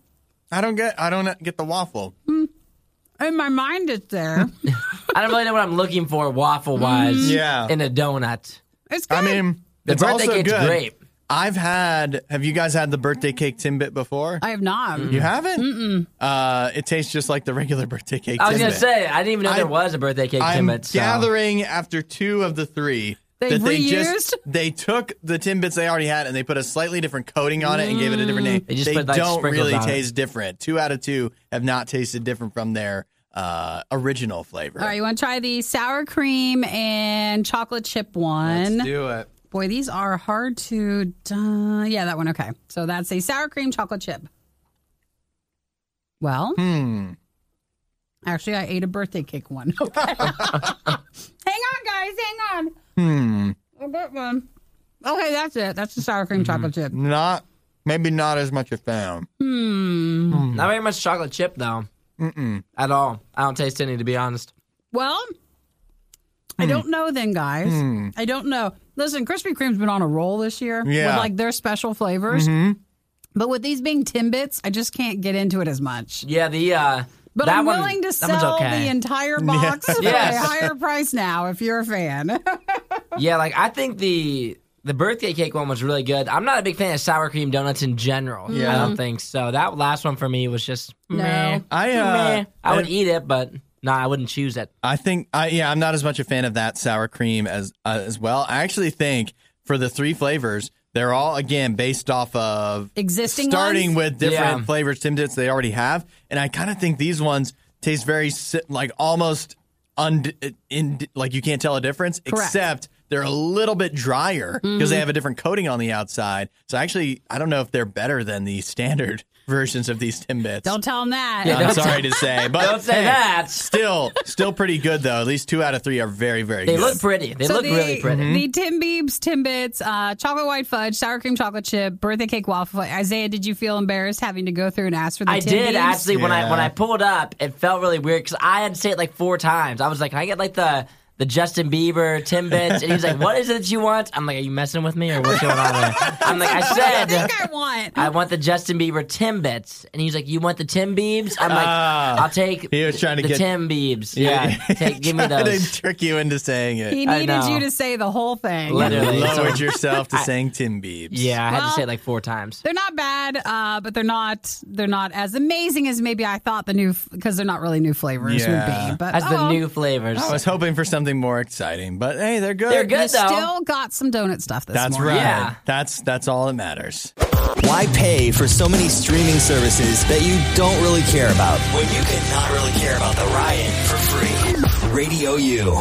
I don't get. I don't get the waffle. In my mind, it's there. I don't really know what I'm looking for waffle wise. Yeah. In a donut. It's good. I mean, The it's birthday also cake's good. great. I've had. Have you guys had the birthday cake Timbit before? I have not. Mm. you haven't? Mm-mm. Uh, it tastes just like the regular birthday cake. I was Timbit. gonna say I didn't even know I- there was a birthday cake I'm Timbit. So. gathering after two of the three. They that they reused? just they took the timbits they already had and they put a slightly different coating on it and gave it a different name. They just put, like, don't sprinkles really on it. taste different. Two out of two have not tasted different from their uh, original flavor. All right, you want to try the sour cream and chocolate chip one? Let's do it. Boy, these are hard to. Uh, yeah, that one. Okay, so that's a sour cream chocolate chip. Well, Hmm. actually, I ate a birthday cake one. Okay. hang on, guys. Hang on. Hmm. I got one. Okay, that's it. That's the sour cream chocolate chip. Not maybe not as much as a fan. Not very much chocolate chip though. Mm-mm. At all. I don't taste any to be honest. Well, Hmm. I don't know then, guys. I don't know. Listen, Krispy Kreme's been on a roll this year Yeah. Mm-hmm. with like their special flavors. But with these being Timbits, I just can't get into it as much. Yeah, the uh But that I'm one, willing to that one's sell okay. the entire box for Yes. a higher price now if you're a fan. Yeah, like I think the the birthday cake one was really good. I'm not a big fan of sour cream donuts in general. Yeah. I don't think so. That last one for me was just meh. I uh, meh. I would and- eat it, but no, I wouldn't choose it. I think I yeah, I'm not as much a fan of that sour cream as uh, as well. I actually think for the three flavors, they're all again based off of Existing starting ones? with different Yeah. flavors Timbits they already have, and I kind of think these ones taste very like almost un in like you can't tell a difference Correct. except they're a little bit drier because Mm-hmm. they have a different coating on the outside. So actually, I don't know if they're better than the standard versions of these Timbits. don't tell them that. I'm sorry to say, but Don't say hey, that. Still, still pretty good though. At least two out of three are very, very They good. look pretty. They So look the, really pretty. Mm-hmm. The Tim Biebs, Timbits, uh, chocolate white fudge, sour cream chocolate chip, birthday cake waffle. Isaiah, did you feel embarrassed having to go through and ask for the I Tim did Biebs? actually when I when I pulled up, it felt really weird because I had to say it like four times. I was like, "Can I get like the the Justin Bieber Timbits?" And he's like, "What is it that you want?" I'm like, "Are you messing with me or what's going on?" There? I'm like, "I I said." think I want. I want the Justin Bieber Timbits, and he's like, "You want the Tim Biebs?" I'm like, Ah. "I'll take He was trying to the get- Tim Biebs." Yeah, take, give me Trying to trick you into saying it. he needed you to say the whole thing. Literally. You So- lowered yourself to saying Tim Biebs. Yeah, I had to say it like four times. They're not bad, uh, but they're not they're not as amazing as maybe I thought the new because they're not really new flavors Yeah. would be. But That's the oh, new flavors. I was hoping for something more exciting, but hey, they're good. They're good you though. still got some donut stuff this That's morning. right. Yeah. That's that's all that matters. Why pay for so many streaming services that you don't really care about when you can not really care about the riot for free? Radio U.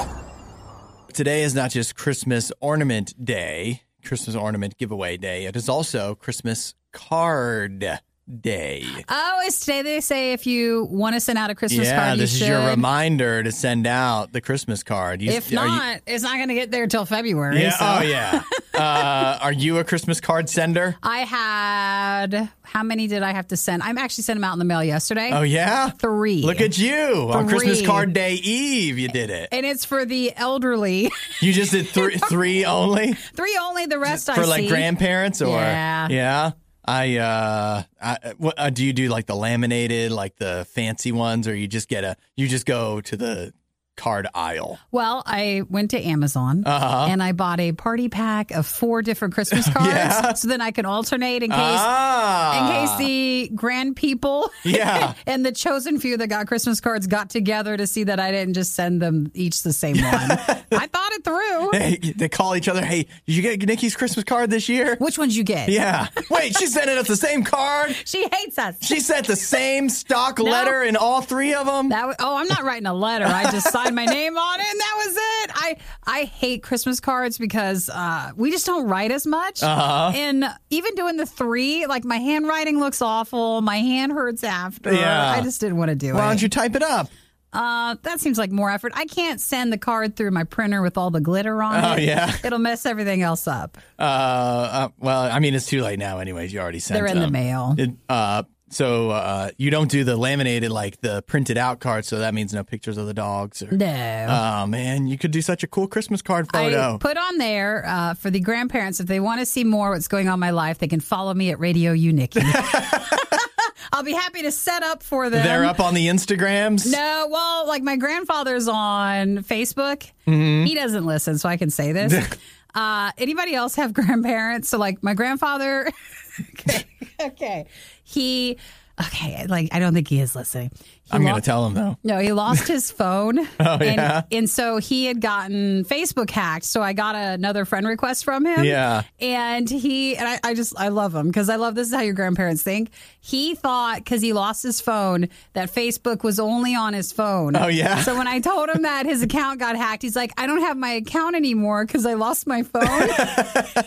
Today is not just Christmas ornament day, Christmas ornament giveaway day. It is also Christmas card day. Oh, it's today they say if you want to send out a Christmas yeah, card, you this is should. your reminder to send out the Christmas card. You- if are you- not, it's not going to get there till February. yeah, so. oh yeah. uh, are you a Christmas card sender? I had how many did I have to send? I'm actually sent them out in the mail yesterday. Oh yeah. Three. Look at you on Christmas card day eve. You did it. and it's for the elderly. You just did three, three only Three only. The rest I for like see. grandparents, or Yeah. yeah. I uh, I what uh, do you do like the laminated, like the fancy ones, or you just get a you just go to the card aisle? Well, I went to Amazon Uh-huh. and I bought a party pack of four different Christmas cards, Yeah. so then I can alternate in case. ah, In case the grand people Yeah. and the chosen few that got Christmas cards got together to see that I didn't just send them each the same one. I thought it through. Hey, they call each other. Hey, did you get Nikki's Christmas card this year? Which ones you get? Yeah. Wait, she sent us the same card. She hates us. She sent the same stock letter in all three of them. That oh, I'm not writing a letter. I decided signed my name on it, and that was it. I I hate Christmas cards because uh, we just don't write as much. Uh-huh. And even doing the three, like my handwriting looks awful. My hand hurts after. Yeah. I just didn't want to do Why it. Why don't you type it up? Uh, that seems like more effort. I can't send the card through my printer with all the glitter on Oh, it. yeah. It'll mess everything else up. Uh, uh, well, I mean, it's too late now. Anyways, you already sent They're in the mail. It, uh, so uh, you don't do the laminated like the printed out card, so that means no pictures of the dogs. Or, No. Oh man, you could do such a cool Christmas card photo. I put on there uh, for the grandparents if they want to see more what's going on in my life, they can follow me at Radio Unikki. I'll be happy to set up for them. They're up on the Instagrams. No, well, like my grandfather's on Facebook. Mm-hmm. He doesn't listen, so I can say this. uh, anybody else have grandparents? So, like my grandfather. okay, okay, he. Okay, like I don't think he is listening. He I'm gonna tell him though. no, he lost his phone. oh, and, yeah? And so he had gotten Facebook hacked. So I got another friend request from him. Yeah. And he, and I, I just, I love him because I love this is how your grandparents think. He thought because he lost his phone that Facebook was only on his phone. Oh, yeah? So when I told him that his account got hacked, he's like, I don't have my account anymore because I lost my phone. I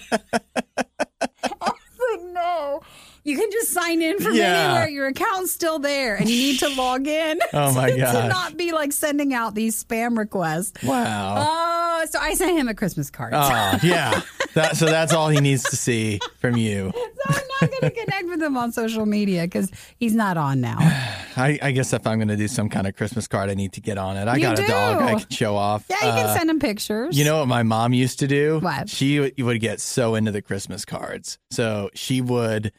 was like, no. You can just sign in from Yeah. anywhere. Your account's still there, and you need to log in. Oh, my to. To not be like sending out these spam requests. Wow. Oh, so I sent him a Christmas card. Oh yeah. That, so that's all he needs to see from you. So I'm not going to connect with him on social media because he's not on now. I, I guess if I'm going to do some kind of Christmas card, I need to get on it. I You got a dog I can show off. Yeah, you Uh, can send him pictures. You know what my mom used to do? What? She w- would get so into the Christmas cards. So she would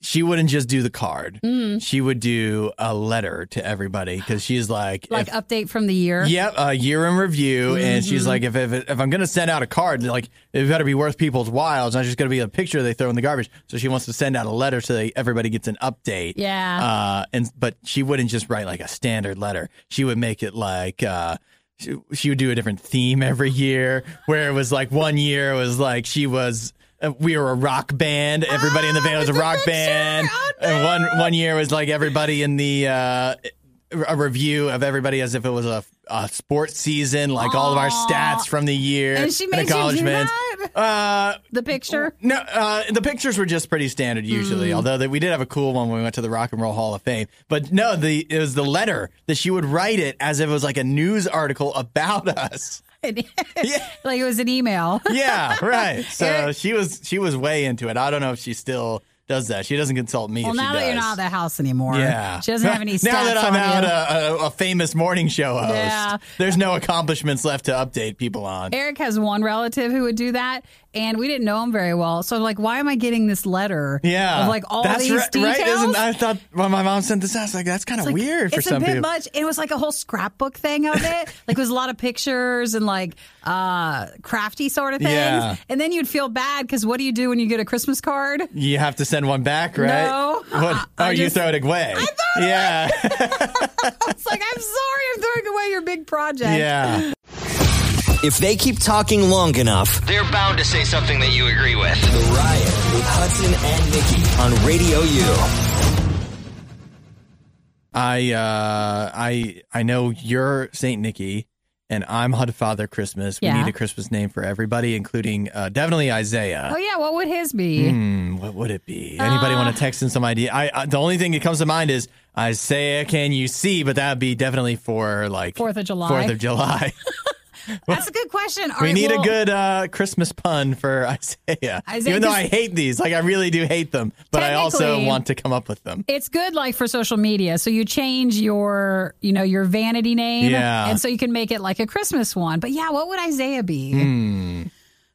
she wouldn't just do the card. She would do a letter to everybody because she's like, Mm. like if- update from the year. Yep, a year in review, and she's Mm-hmm. like, if, if if I'm gonna send out a card, like it better be worth people's while. It's not just gonna be a picture they throw in the garbage. So she wants to send out a letter so everybody gets an update. Yeah. Uh, and but she wouldn't just write like a standard letter. She would make it like. Uh, she, she would do a different theme every year, where it was like one year it was like she was. Uh, We were a rock band. Everybody in the band was a rock band. Oh, And one one year was like everybody in the uh, a review of everybody as if it was a, a sports season, like all of our stats from the year And she made accomplishments. Uh, The picture. no, uh, the pictures were just pretty standard usually. Hmm. Although that we did have a cool one when we went to the Rock and Roll Hall of Fame. But no, the it was the letter that she would write it as if it was like a news article about us. Yeah. like it was an email. Yeah, right. So she was she was way into it. I don't know if she still does that. She doesn't consult me. Well, if she now that you're not at the house anymore. Yeah. She doesn't have any now that I'm out a, a, a famous morning show host, Yeah. there's no accomplishments left to update people on. Eric has one relative who would do that, and we didn't know him very well. So, like, why am I getting this letter? Yeah, of like all that's these right, details. right. Isn't I thought when my mom sent this out, I was like, that's kind of Like, weird for it's some a bit people. much. It was like a whole scrapbook thing of it. like it was a lot of pictures and like uh crafty sort of things. Yeah. And then you'd feel bad because what do you do when you get a Christmas card? You have to send one back, right? No. What? I Oh, you just- throw it away. yeah, It's like I'm sorry, I'm throwing away your big project. yeah. If they keep talking long enough, they're bound to say something that you agree with. The Riot with Hudson and Nikki on Radio U. I uh, I I know you're Saint Nikki and I'm Hudfather Christmas. We need a Christmas name for everybody, including uh, definitely Isaiah. Oh yeah, what would his be? Hmm, what would it be? Anybody Uh, want to text in some idea? I, I the only thing that comes to mind is Isaiah. Can you see? But that'd be definitely for like Fourth of July. Fourth of July. That's a good question. All we right, need well, a good uh, Christmas pun for Isaiah. Isaiah, Even though I hate these, like I really do hate them, but I also want to come up with them. It's good like for social media. So you change your, you know, your vanity name. Yeah. And so you can make it like a Christmas one. But yeah, what would Isaiah be? Hmm.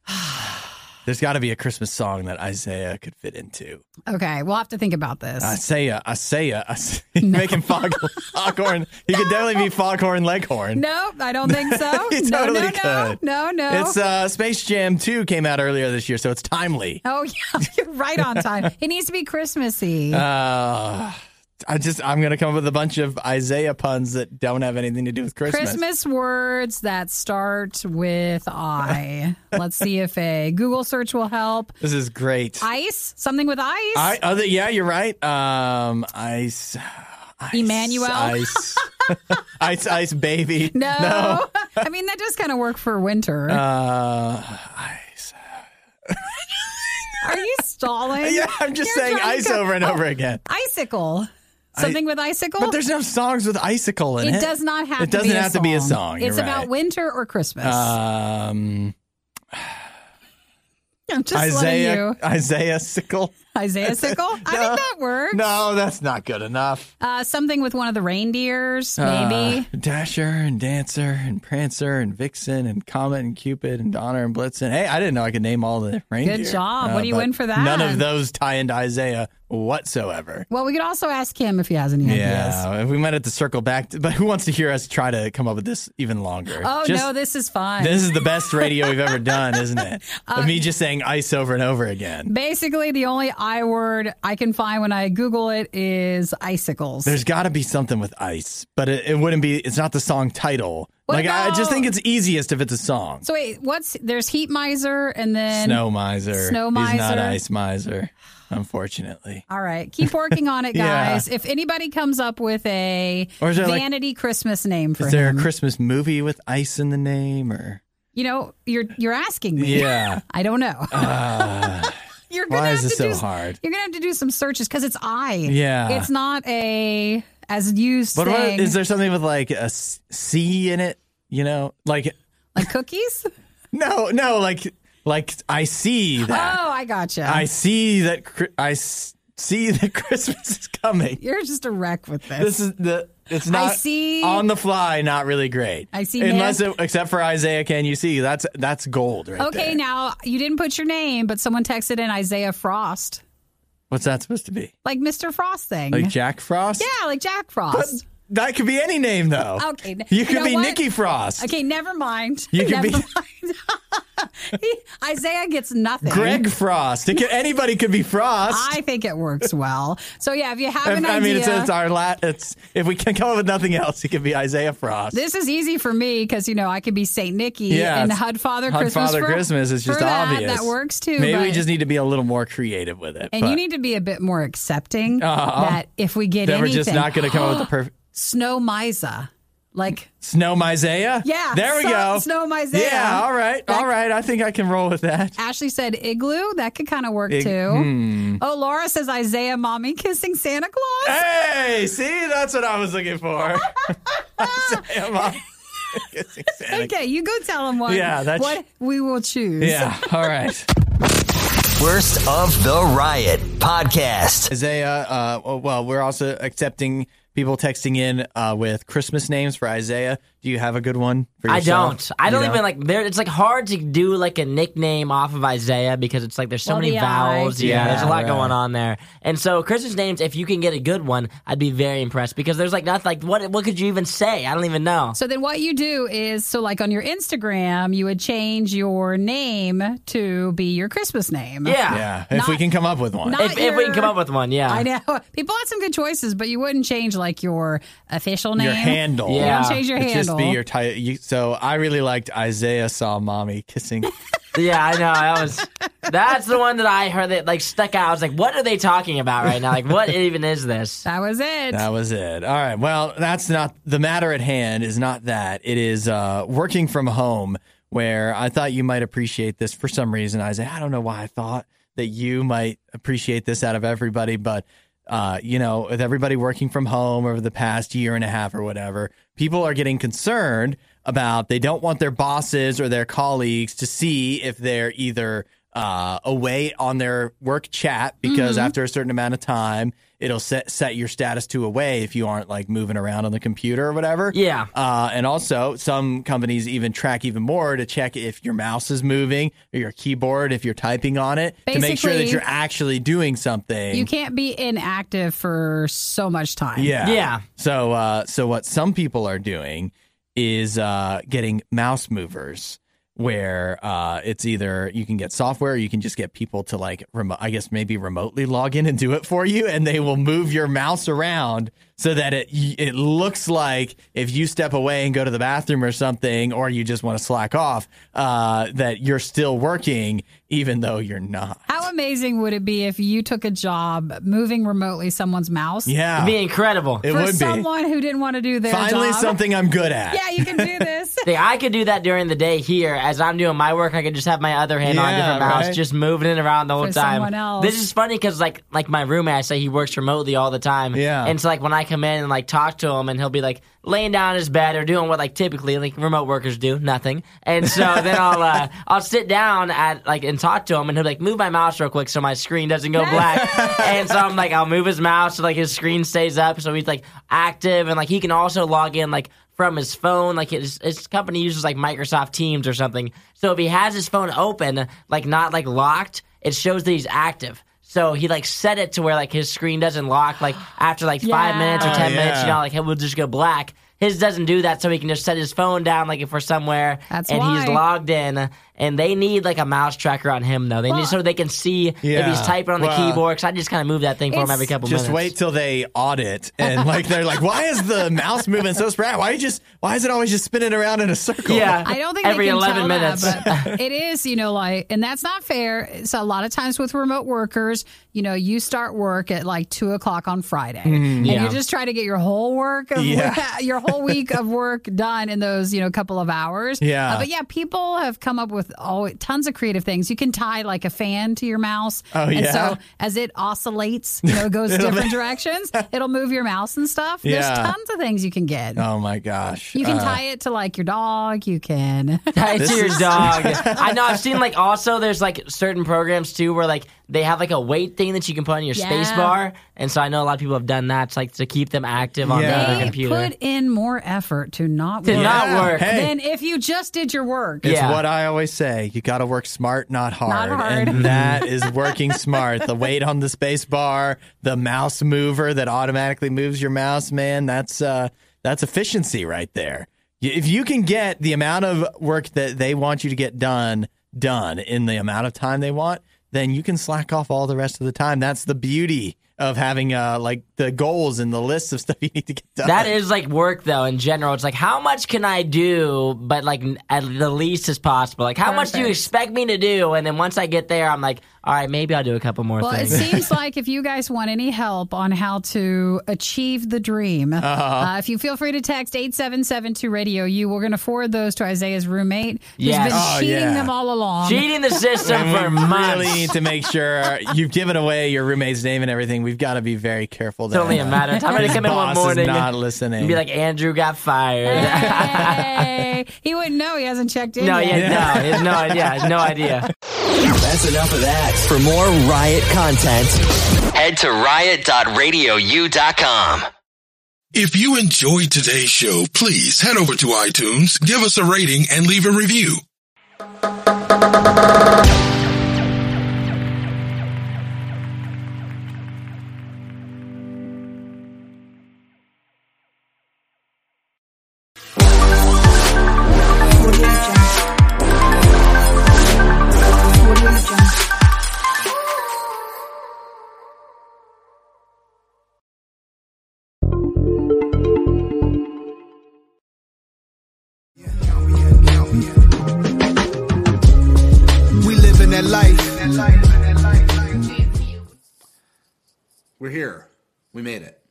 There's got to be a Christmas song that Isaiah could fit into. Okay, we'll have to think about this. Isaiah, Isaiah, Isaiah. making fog, foghorn. He could definitely be foghorn leghorn. Nope, I don't think so. He no, totally no, no, could. no, no. It's uh, Space Jam 2 came out earlier this year, so it's timely. oh yeah, you're right on time. it needs to be Christmassy. Uh, I just I'm gonna come up with a bunch of Isaiah puns that don't have anything to do with Christmas. Christmas words that start with I. Let's see if a Google search will help. This is great. Ice, something with ice. I other yeah, you're right. Um, ice, ice Emmanuel? ice. ice ice baby. No. no. I mean, that does kind of work for winter. Uh, ice. Are you stalling? Yeah, I'm just You're saying to ice go- over and Oh, over again. Icicle. Something with icicle? But there's no songs with icicle in it. it does not have It to doesn't be a have to be a song. song. It's You're about right. winter or Christmas. Um, I'm just letting Isaiah you. Isaiah sickle. Isaiah Sickle? I think that works. No, that's not good enough. Uh, something with one of the reindeers, Uh, maybe. Dasher and Dancer and Prancer and Vixen and Comet and Cupid and Donner and Blitzen. Hey, I didn't know I could name all the reindeer. Good job. What do you win for that? None of those tie into Isaiah whatsoever. well, we could also ask him if he has any ideas. Yeah, we might have to circle back. To, but who wants to hear us try to come up with this even longer? Oh, Just- no, this is fun. This is the best radio we've ever done, isn't it? Of me just saying ice over and over again. Basically, the only I word I can find when I Google it is icicles. There's got to be something with ice, but it, it wouldn't be. It's not the song title. What like I just think it's easiest if it's a song. so wait, what's there's heat miser and then Snow miser. Snow miser. He's not ice miser, unfortunately. All right, keep working on it, Yeah. guys. If anybody comes up with a there, like- vanity Christmas name for Is there him, a Christmas movie with ice in the name, or you know, you're you're asking me. yeah? I don't know. Ah. you're gonna why have is this to do, so hard? You're gonna have to do some searches because it's I. Yeah. it's not a as used. But what, is there something with like a C in it? You know, like like cookies. no, no, like like I see that. Oh, I gotcha. I see that. I see that Christmas is coming. You're just a wreck with this. This is the. It's not I see- on the fly. Not really great. I see Unless it, except for Isaiah, can you see? That's that's gold right okay, there. now you didn't put your name, but someone texted in Isaiah Frost, What's that supposed to be? like Mr. Frost thing. Like Jack Frost? yeah, like Jack Frost. That could be any name though. Okay, You you could know be what? Nikki Frost. Okay, never mind. You could never be- mind. He- Isaiah gets nothing. Greg Frost. It could, anybody could be Frost. I think it works well. So yeah, if you have an I idea, mean, it's, it's our la- It's if we can come up with nothing else, it could be Isaiah Frost. this is easy for me because you know I could be Saint Nicky Yeah, and it's- Hud Father Hud Christmas. Father for- Christmas is just that. obvious. That works too. Maybe we just need to be a little more creative with it. and but you need to be a bit more accepting Uh-huh. that if we get that we're just not going to come up with the perfect snow Misa, like snow Isaiah. Yeah, there we so- go. Snow Isaiah. Yeah, all right, That- all right. I think I can roll with that. Ashley said igloo. That could kind of work Ig- too. hmm. Oh, Laura says Isaiah mommy kissing Santa Claus. Hey, see, that's what I was looking for. Isaiah, Mom. Kissing Santa. Okay, you go tell him what, Yeah, that's- what we will choose. Yeah, all right. Worst of the Riot podcast. Isaiah, uh, oh, well, we're also accepting people texting in uh, with Christmas names for Isaiah. Do you have a good one for I don't. I don't don't? even like. There, it's like hard to do like a nickname off of Isaiah because it's like there's so Well, many the vowels. I, Yeah, too. there's a lot Yeah, going on there. And so Christmas names, if you can get a good one, I'd be very impressed because there's like nothing. Like what? What could you even say? I don't even know. So then what you do is so like on your Instagram, you would change your name to be your Christmas name. Yeah. Yeah, if Not- we can come up with one. not- If, if we can your- come up with one, yeah. I know. People had some good choices, but you wouldn't change like your official name. your handle. You Yeah. don't change your It'd handle. just be your title. You, so I really liked Isaiah saw mommy kissing. Yeah, I know. That was that's the one that I heard that like stuck out. I was like, what are they talking about right now? Like, what even is this? that was it. that was it. All right. Well, that's not the matter at hand. Is not that. It is uh, working from home. Where I thought you might appreciate this for some reason. Isaiah, I don't know why I thought that you might appreciate this out of everybody, but uh, you know, with everybody working from home over the past year and a half or whatever, people are getting concerned about they don't want their bosses or their colleagues to see if they're either uh, away on their work chat because after a certain amount of time, it'll set set your status to away if you aren't like moving around on the computer or whatever. Yeah. Uh, and also, some companies even track even more to check if your mouse is moving or your keyboard, if you're typing on it, to make sure that you're actually doing something. you can't be inactive for so much time. Yeah. Yeah. So uh so what some people are doing is uh getting mouse movers where uh, it's either you can get software, or you can just get people to like, remote, I guess maybe remotely log in and do it for you, and they will move your mouse around so that it it looks like if you step away and go to the bathroom or something, or you just want to slack off, uh, that you're still working even though you're not. How amazing would it be if you took a job moving remotely someone's mouse? Yeah, It'd be incredible. it For would be someone who didn't want to do their finally job. something I'm good at. Yeah, you can do this. See, I could do that during the day here. As I'm doing my work, I could just have my other hand on a Yeah, different mouse, right. just moving it around the whole For time. someone else. This is funny because, like, like my roommate, I say he works remotely all the time. Yeah. And so, like, when I come in and like talk to him, and he'll be like laying down in his bed or doing what like typically like remote workers do, nothing. And so then I'll uh, I'll sit down at like and talk to him, and he'll like move my mouse real quick so my screen doesn't go black. and so I'm like I'll move his mouse so like his screen stays up, so he's like active, and like he can also log in like from his phone. Like his, his company uses like Microsoft Teams or something. So if he has his phone open, like not like locked, it shows that he's active. So he like set it to where like his screen doesn't lock like after like five minutes or Oh, ten minutes, you know, like it will just go black. His doesn't do that, so he can just set his phone down like if we're somewhere That's and he's logged in. And they need like a mouse tracker on him though. They Well- need so they can see if he's typing on the Well, keyboard. Because I just kind of move that thing for him every couple just minutes. Just wait till they audit and like they're like, why is the mouse moving so sporadic? Why you just why is it always just spinning around in a circle? Yeah, I don't think every they can eleven tell minutes. That, but it is, you know, like, and that's not fair. So a lot of times with remote workers, you know, you start work at like two o'clock on Friday, and Yeah. you just try to get your whole work, of, Yeah. your whole week of work done in those, you know, couple of hours. Yeah. Uh, but yeah, people have come up with all tons of creative things. You can tie like a fan to your mouse. Oh, and yeah? so as it oscillates, you know, goes different directions, it'll move your mouse and stuff. There's Yeah. tons of things you can get. Oh my gosh. You can Uh, tie it to like your dog. You can. Tie it to your dog. I know. I've seen like also there's like certain programs too where like they have like a weight thing that you can put on your Yeah. space bar, and so I know a lot of people have done that to, like to keep them active on Yeah. their They computer. put in more effort to not To work not work. Hey. than if you just did your work. It's Yeah. what I always say. You got to work smart, not hard. hard. And that is working smart. The weight on the space bar, the mouse mover that automatically moves your mouse, man, that's uh that's efficiency right there. If you can get the amount of work that they want you to get done done in the amount of time they want, then you can slack off all the rest of the time. That's the beauty of having uh like the goals and the list of stuff you need to get done. That is like work though in general. It's like how much can I do, but like at the least as possible. Like how much do you expect me to do? And then once I get there, I'm like, all right, maybe I'll do a couple more things. Well, it seems like if you guys want any help on how to achieve the dream, uh if you feel free to text eight seven seven two radio you, we're going to forward those to Isaiah's roommate who's Yes. been Oh, cheating yeah. them all along. Cheating the system for we months. really need to make sure you've given away your roommate's name and everything. We've got to be very careful. It's only a matter of time. I'm gonna come in one boss is morning not listening. and be like, Andrew got fired. Hey, he wouldn't know. He hasn't checked in no, yet. yeah, no, he has no idea. Has no idea. That's enough of that. For more Riot content, head to riot.radiou.com. If you enjoyed today's show, please head over to iTunes, give us a rating, and leave a review. We made it.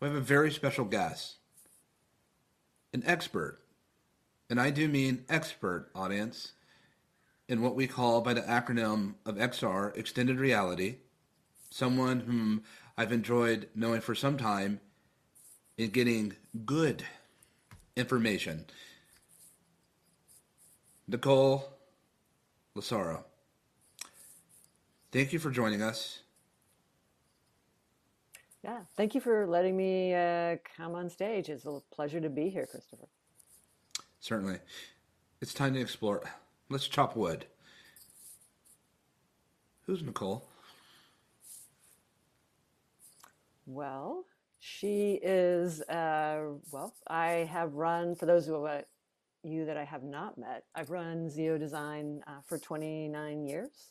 We have a very special guest, an expert, and I do mean expert audience, in what we call by the acronym of XR, Extended Reality, someone whom I've enjoyed knowing for some time in getting good information. Nicole Lazzaro. Thank you for joining us. Yeah, thank you for letting me uh, come on stage. It's a pleasure to be here, Christopher. Certainly. It's time to explore. Let's chop wood. Who's Nicole? Well, she is, uh, well, I have run, for those who uh, you that I have not met. I've run XEODesign uh, for 29 years,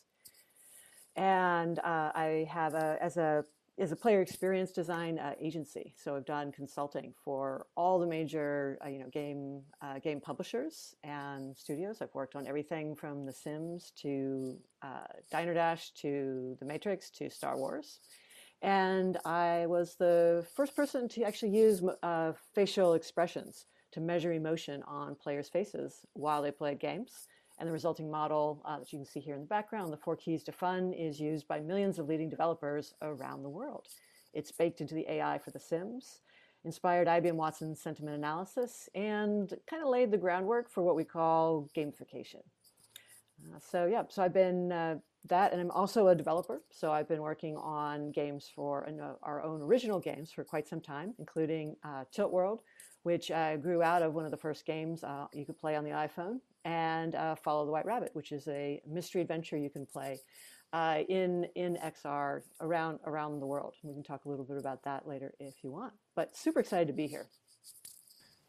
and uh, I have a as a as a player experience design uh, agency. So I've done consulting for all the major uh, you know game uh, game publishers and studios. I've worked on everything from The Sims to uh, Diner Dash to The Matrix to Star Wars. And I was the first person to actually use uh, facial expressions to measure emotion on players' faces while they played games. And the resulting model uh, that you can see here in the background, the four keys to fun, is used by millions of leading developers around the world. It's baked into the AI for The Sims, inspired IBM Watson sentiment analysis, and kind of laid the groundwork for what we call gamification. Uh, so, yeah, so I've been uh, that, and I'm also a developer. So I've been working on games for uh, our own original games for quite some time, including uh, Tilt World, which uh, grew out of one of the first games uh, you could play on the iPhone, and uh, Follow the White Rabbit, which is a mystery adventure you can play uh, in in XR around around the world. We can talk a little bit about that later if you want. But super excited to be here.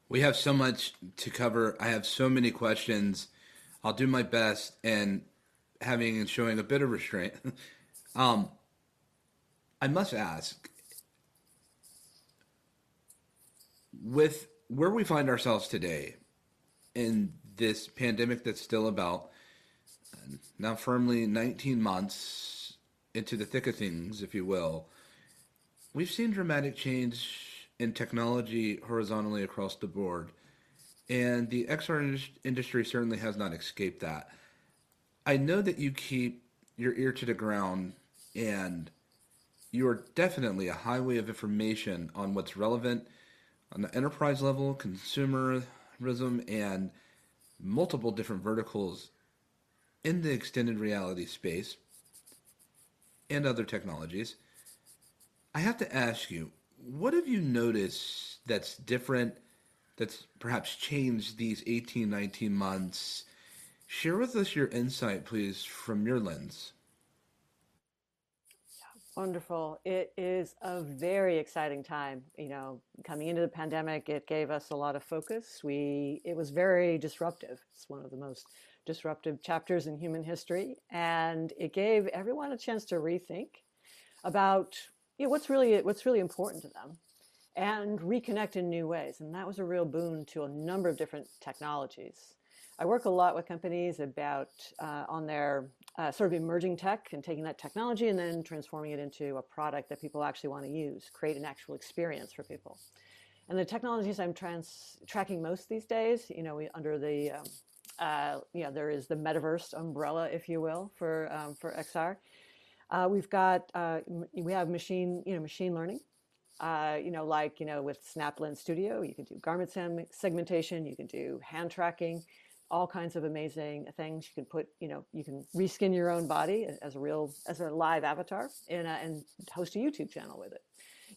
We have so much to cover. I have so many questions. I'll do my best and having and showing a bit of restraint. um, I must ask, with where we find ourselves today in this pandemic that's still about now firmly 19 months into the thick of things, if you will, we've seen dramatic change in technology horizontally across the board. And the XR industry certainly has not escaped that. I know that you keep your ear to the ground and you are definitely a highway of information on what's relevant on the enterprise level, consumerism, and multiple different verticals in the extended reality space and other technologies. I have to ask you, what have you noticed that's different, that's perhaps changed these 18, 19 months? Share with us your insight, please, from your lens. Wonderful. It is a very exciting time. You know, coming into the pandemic, it gave us a lot of focus. We it was very disruptive. It's one of the most disruptive chapters in human history, and it gave everyone a chance to rethink about you know, what's really what's really important to them and reconnect in new ways. And that was a real boon to a number of different technologies. I work a lot with companies about uh, on their uh, sort of emerging tech and taking that technology and then transforming it into a product that people actually want to use, create an actual experience for people. And the technologies I'm trans- tracking most these days, you know, we, under the, um, uh, know, there is the metaverse umbrella, if you will, for um, for XR. Uh, we've got uh, we have machine, you know, machine learning. Uh, you know, like you know, with Snap Lens Studio, you can do garment segmentation, you can do hand tracking, all kinds of amazing things. You can put, you know, you can reskin your own body as a real, as a live avatar and, uh, and host a YouTube channel with it.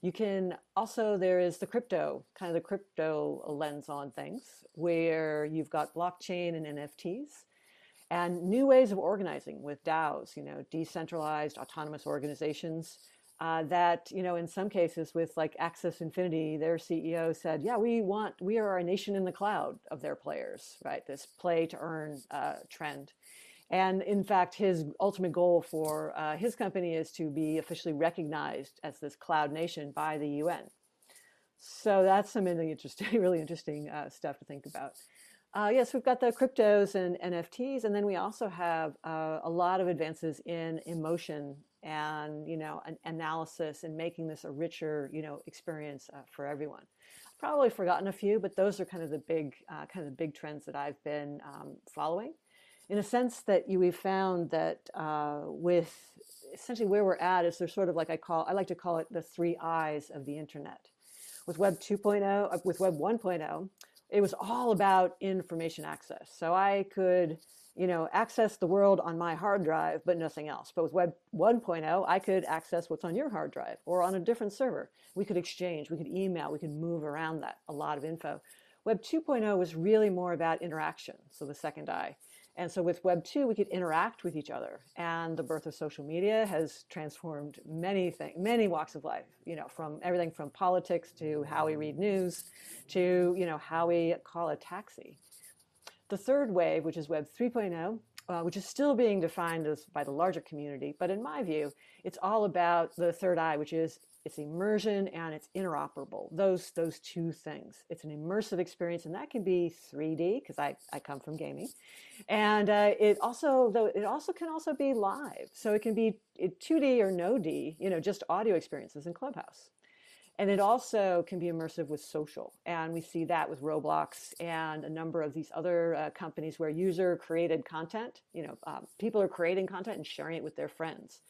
You can also, there is the crypto, kind of the crypto lens on things, where you've got blockchain and NFTs and new ways of organizing with DAOs, you know, decentralized autonomous organizations uh, that you know in some cases with like Axie Infinity their ceo said yeah we want we are a nation in the cloud of their players right? This play to earn uh, trend. And in fact his ultimate goal for uh, his company is to be officially recognized as this cloud nation by the un so that's some really interesting really interesting uh, stuff to think about. Uh, yes, we've got the cryptos and NFTs, and then we also have uh, a lot of advances in emotion and you know an analysis and making this a richer you know experience uh, for everyone. Probably forgotten a few but those are kind of the big uh, kind of the big trends that i've been um, following. In a sense that you we've found that uh, with essentially where we're at is there's sort of like i call i like to call it the three eyes of the internet. With web 2.0 uh, with web 1.0 it was all about information access. So i could you know, access the world on my hard drive, but nothing else. But with Web 1.0, I could access what's on your hard drive or on a different server. We could exchange, we could email, we could move around that, a lot of info. Web 2.0 was really more about interaction, so the second eye. And so with Web 2, we could interact with each other. And the birth of social media has transformed many things, many walks of life, you know, from everything from politics to how we read news to, you know, how we call a taxi. The third wave, which is Web 3.0, uh, which is still being defined as by the larger community, but in my view, it's all about the third eye, which is it's immersion and it's interoperable. Those those two things. It's an immersive experience, and that can be 3D because I, I come from gaming, and uh, it also though it also can also be live. So it can be 2D or no D, you know, just audio experiences in Clubhouse. And it also can be immersive with social. And we see that with Roblox and a number of these other uh, companies where user created content, you know, um, people are creating content and sharing it with their friends.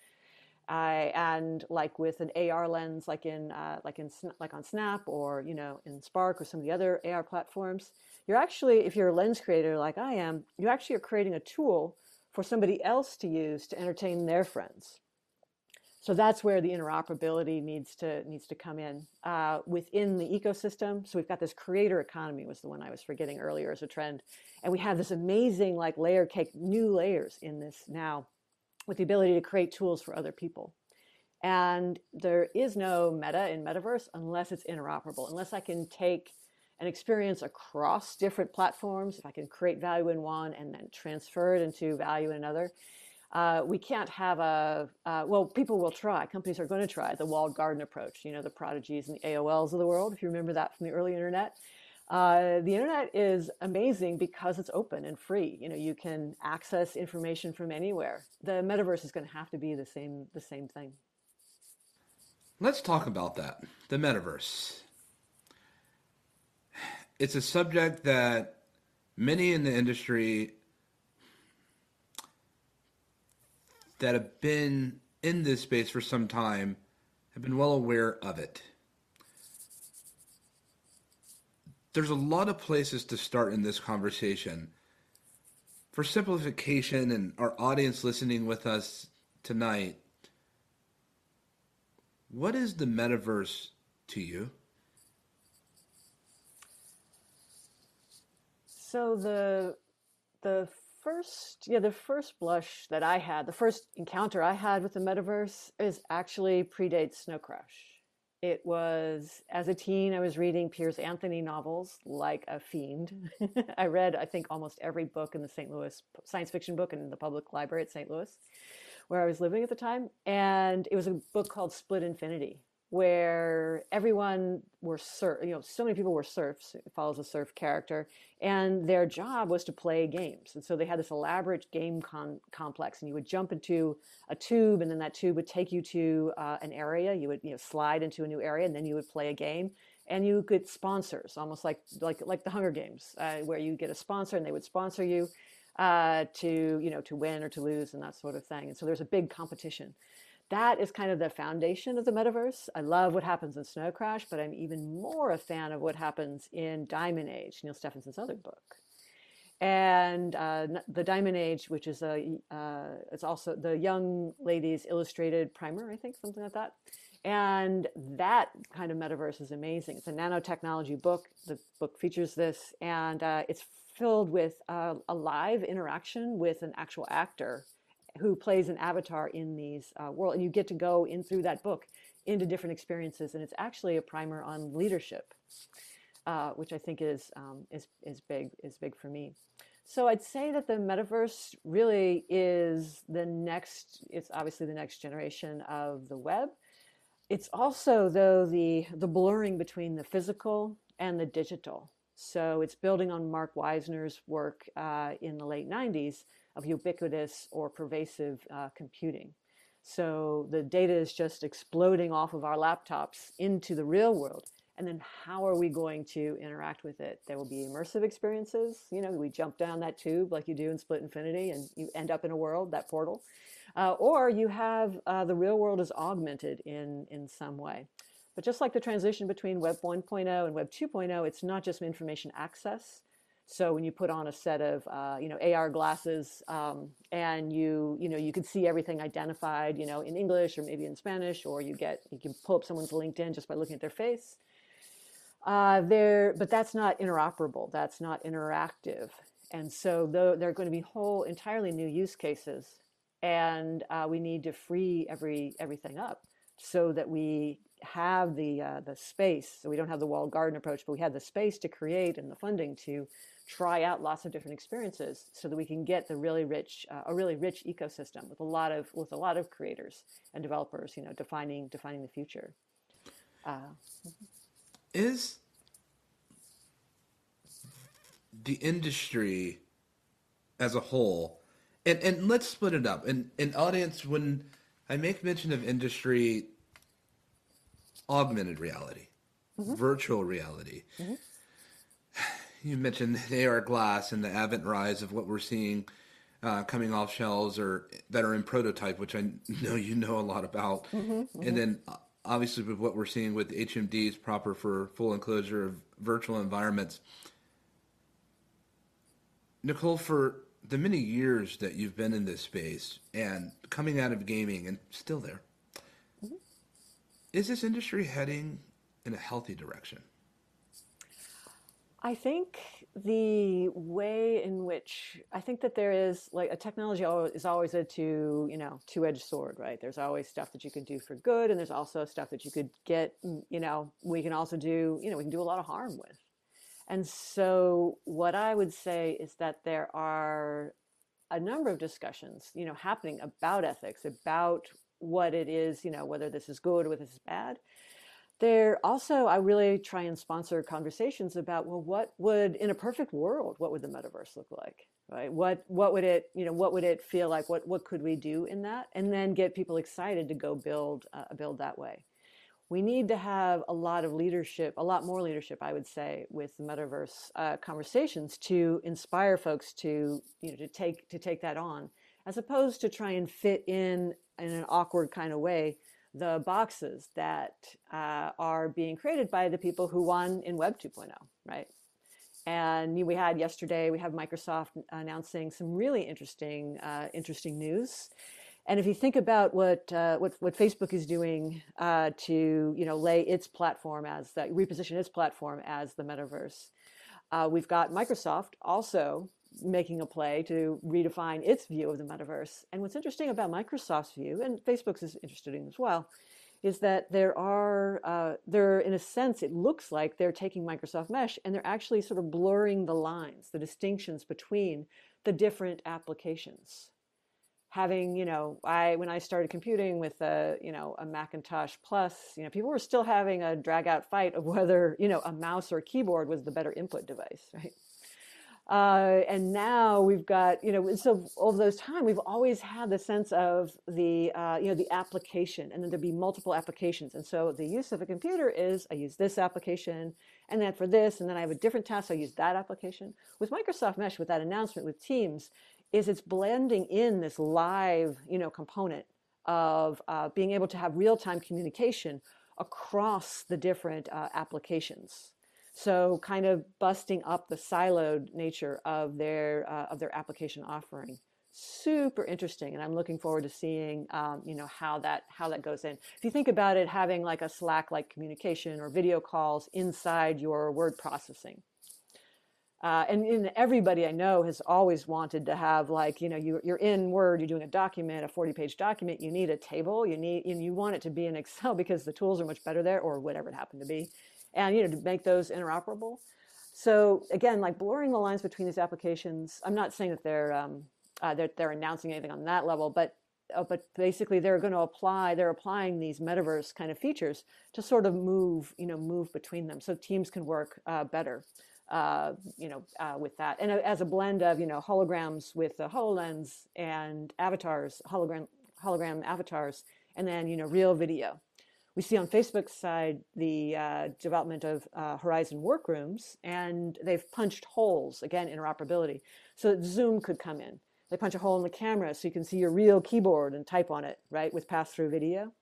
Uh, and like with an AR lens, like in uh, like in like on Snap or you know in Spark or some of the other AR platforms, you're actually if you're a lens creator like I am, you actually are creating a tool for somebody else to use to entertain their friends. So that's where the interoperability needs to needs to come in uh, within the ecosystem. So we've got this creator economy was the one I was forgetting earlier as a trend, and we have this amazing like layer cake, new layers in this now with the ability to create tools for other people. And there is no meta in metaverse unless it's interoperable, unless I can take an experience across different platforms, if I can create value in one and then transfer it into value in another. Uh, we can't have a, uh, well, people will try. Companies are going to try the walled garden approach, you know, the prodigies and the AOLs of the world, if you remember that from the early internet. Uh, the internet is amazing because it's open and free. You know, you can access information from anywhere. The metaverse is going to have to be the same the same thing. Let's talk about that. The metaverse. It's a subject that many in the industry that have been in this space for some time have been well aware of it. there's a lot of places to start in this conversation. For simplification and our audience listening with us tonight, what is the metaverse to you? So the the first yeah the first blush that I had, the first encounter I had with the metaverse is actually predates Snow Crash. It was as a teen, I was reading Piers Anthony novels like a fiend. I read, I think, almost every book in the St. Louis science fiction book in the public library at St. Louis, where I was living at the time. And it was a book called Split Infinity, where everyone were serf, you know, so many people were serfs. Follows a serf character, and their job was to play games. And so they had this elaborate game con- complex, and you would jump into a tube, and then that tube would take you to uh, an area. You would, you know, slide into a new area, and then you would play a game. And you get sponsors, almost like like like the Hunger Games, uh, where you get a sponsor, and they would sponsor you uh, to you know to win or to lose, and that sort of thing. And so there's a big competition that is kind of the foundation of the metaverse. I love what happens in Snow Crash, but I'm even more a fan of what happens in Diamond Age, Neal Stephenson's other book. And uh, the Diamond Age, which is a, uh, it's also the Young Ladies Illustrated Primer, I think, something like that. And that kind of metaverse is amazing. It's a nanotechnology book. The book features this, and uh, it's filled with uh, a live interaction with an actual actor who plays an avatar in these uh, world, and you get to go in through that book into different experiences, and it's actually a primer on leadership, uh, which I think is um, is is big is big for me. So I'd say that the metaverse really is the next. It's obviously the next generation of the web. It's also though the the blurring between the physical and the digital. So it's building on Mark Weiser's work uh, in the late 90s of ubiquitous or pervasive uh, computing. So the data is just exploding off of our laptops into the real world. And then how are we going to interact with it? There will be immersive experiences. You know, we jump down that tube like you do in Split Infinity and you end up in a world, that portal. Uh, or you have uh, the real world is augmented in, in some way. But just like the transition between Web 1.0 and Web 2.0, it's not just information access, so when you put on a set of uh, you know AR glasses um, and you you know you can see everything identified you know in English or maybe in Spanish or you get you can pull up someone's LinkedIn just by looking at their face. Uh, there, but that's not interoperable. That's not interactive, and so though there are going to be whole entirely new use cases, and uh, we need to free every everything up so that we have the uh, the space. So we don't have the walled garden approach, but we had the space to create and the funding to try out lots of different experiences, so that we can get the really rich uh, a really rich ecosystem with a lot of with a lot of creators and developers. You know, defining defining the future. Uh, Is the industry as a whole, and, and let's split it up. And an audience, when I make mention of industry, augmented reality, virtual reality. You mentioned AR glass and the advent rise of what we're seeing uh, coming off shelves or that are in prototype, which I know you know a lot about. And then uh, obviously with what we're seeing with HMDs proper for full enclosure of virtual environments. Nicole, for the many years that you've been in this space and coming out of gaming and still there, is this industry heading in a healthy direction? I think the way in which I think that there is like a technology is always a two you know two edged sword, right? There's always stuff that you can do for good, and there's also stuff that you could get. mm, You know, we can also do you know we can do a lot of harm with. And so, what I would say is that there are a number of discussions, you know, happening about ethics, about what it is, you know, whether this is good or whether this is bad. There also, I really try and sponsor conversations about, well, what would, in a perfect world, what would the metaverse look like, right? What, what would it, you know, what would it feel like? What, what could we do in that? And then get people excited to go build, uh, build that way. We need to have a lot of leadership, a lot more leadership, I would say, with the metaverse uh, conversations to inspire folks to, you know, to take to take that on, as opposed to try and fit in in an awkward kind of way the boxes that uh, are being created by the people who won in Web 2.0, right? And we had yesterday, we have Microsoft announcing some really interesting, uh, interesting news. And if you think about what uh, what, what Facebook is doing uh, to you know lay its platform as that reposition its platform as the metaverse, uh, we've got Microsoft also making a play to redefine its view of the metaverse. And what's interesting about Microsoft's view, and Facebook's is interested in as well, is that there are uh, there in a sense it looks like they're taking Microsoft Mesh and they're actually sort of blurring the lines, the distinctions between the different applications. Having you know, I when I started computing with a you know a Macintosh Plus, you know, people were still having a drag out fight of whether you know a mouse or a keyboard was the better input device, right? Uh, and now we've got, you know, so over those time, we've always had the sense of the, uh, you know, the application, and then there'd be multiple applications. And so the use of a computer is I use this application, and then for this, and then I have a different task, so I use that application. With Microsoft Mesh, with that announcement with Teams, is it's blending in this live, you know, component of uh, being able to have real-time communication across the different uh, applications. So, kind of busting up the siloed nature of their uh, of their application offering. Super interesting, and I'm looking forward to seeing um, you know how that how that goes in. If you think about it, having like a Slack like communication or video calls inside your word processing. Uh, and, and everybody I know has always wanted to have like you know you, you're in Word, you're doing a document, a 40 page document. You need a table. You need and you want it to be in Excel because the tools are much better there, or whatever it happened to be and you know to make those interoperable. So again, like blurring the lines between these applications. I'm not saying that they're um, uh, they're, they're announcing anything on that level, but uh, but basically they're going to apply they're applying these metaverse kind of features to sort of move you know move between them so teams can work uh, better. Uh, you know, uh, with that, and as a blend of you know holograms with the Hololens and avatars, hologram hologram avatars, and then you know real video we see on Facebook's side the uh, development of uh, Horizon workrooms, and they've punched holes again interoperability, so that Zoom could come in. They punch a hole in the camera so you can see your real keyboard and type on it, right, with pass-through video.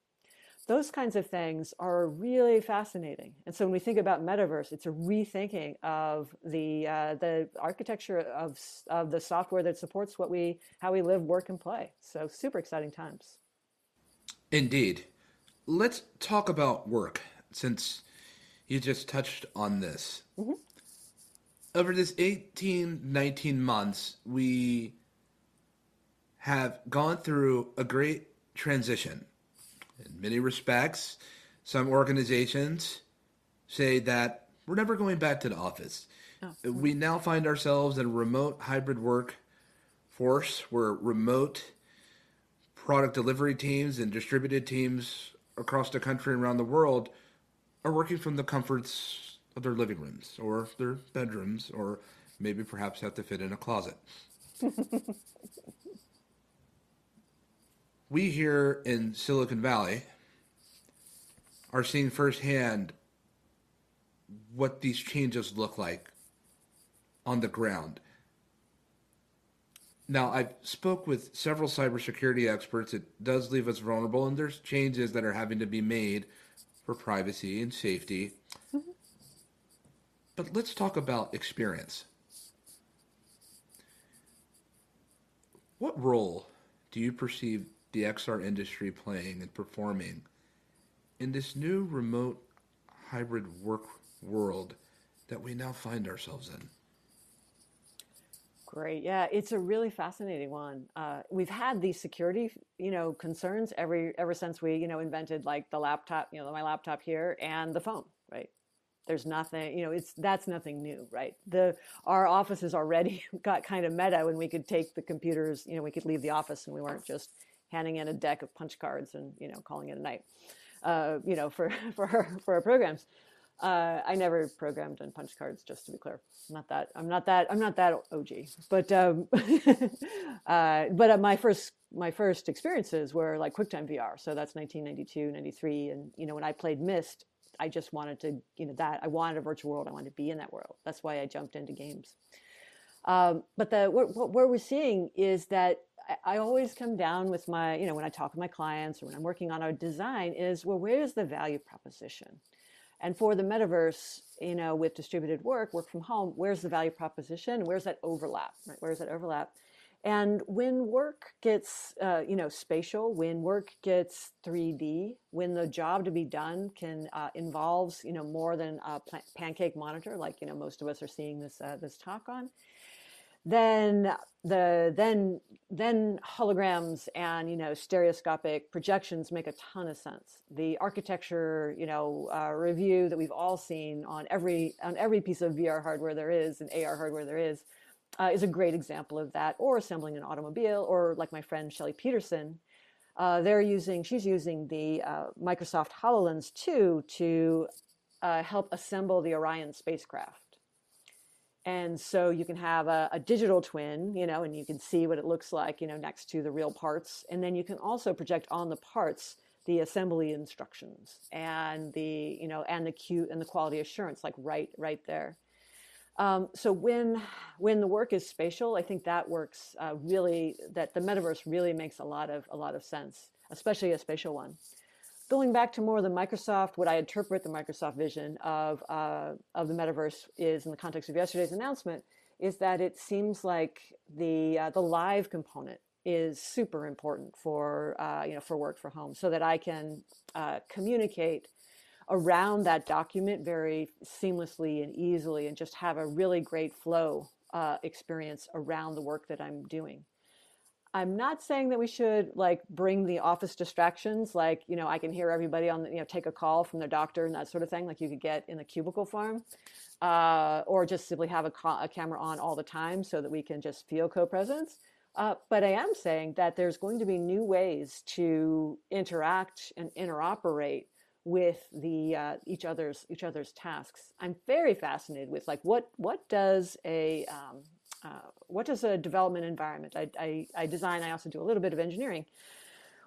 Those kinds of things are really fascinating. And so when we think about metaverse, it's a rethinking of the uh, the architecture of of the software that supports what we how we live, work, and play. So super exciting times. Indeed. Let's talk about work since you just touched on this. Mm-hmm. Over this 18, 19 months, we have gone through a great transition. In many respects, Some organizations say that we're never going back to the office. Oh. We now find ourselves in a remote hybrid work force where remote product delivery teams and distributed teams across the country and around the world are working from the comforts of their living rooms or their bedrooms or maybe perhaps have to fit in a closet. we here in Silicon Valley are seeing firsthand what these changes look like on the ground. Now, I've spoke with several cybersecurity experts. It does leave us vulnerable, and there's changes that are having to be made for privacy and safety. Mm-hmm. But let's talk about experience. What role do you perceive the XR industry playing and performing in this new remote hybrid work world that we now find ourselves in? Great. Yeah, it's a really fascinating one. Uh, we've had these security, you know, concerns every ever since we, you know, invented like the laptop, you know, my laptop here and the phone, right? There's nothing, you know, it's that's nothing new, right? The our offices already got kind of meta when we could take the computers, you know, we could leave the office and we weren't just handing in a deck of punch cards and you know calling it a night, uh, you know, for for for our programs. Uh, I never programmed on punch cards, just to be clear. I'm not that. I'm not that. I'm not that OG. But um, uh, but uh, my first my first experiences were like QuickTime VR. So that's 1992, 93, and you know when I played Myst, I just wanted to you know that I wanted a virtual world. I wanted to be in that world. That's why I jumped into games. Um, but the what, what we're seeing is that I, always come down with my you know when I talk with my clients or when I'm working on a design is well where's the value proposition and for the metaverse, you know, with distributed work, work from home, where's the value proposition? Where's that overlap? Right? Where's that overlap? And when work gets, uh, you know, spatial, when work gets 3D, when the job to be done can uh, involves, you know, more than a pancake monitor, like you know most of us are seeing this uh, this talk on, then the then then holograms and you know stereoscopic projections make a ton of sense. The architecture you know uh, review that we've all seen on every on every piece of vr hardware there is and ar hardware there is uh, is a great example of that or assembling an automobile or like my friend shelly peterson uh, they're using she's using the uh, microsoft hololens 2 to uh, help assemble the orion spacecraft and so you can have a, a, digital twin you know and you can see what it looks like you know next to the real parts. And then you can also project on the parts the assembly instructions and the you know and the cute and the quality assurance like right right there. Um, so when when the work is spatial i think that works uh, really that the metaverse really makes a lot of a lot of sense especially a spatial one going back to more the Microsoft, what I interpret the Microsoft vision of uh, of the metaverse is in the context of yesterday's announcement, is that it seems like the uh, the live component is super important for uh, you know for work for home, so that I can uh, communicate around that document very seamlessly and easily, and just have a really great flow uh, experience around the work that I'm doing. I'm not saying that we should like bring the office distractions, like, you know, I can hear everybody on the, you know, take a call from their doctor and that sort of thing, like you could get in the cubicle farm, uh, or just simply have a, ca- a, camera on all the time so that we can just feel co presence. Uh, but I am saying that there's going to be new ways to interact and interoperate with the uh, each other's each other's tasks. I'm very fascinated with like what what does a um, uh, what does a development environment? I, I, I design. I also do a little bit of engineering.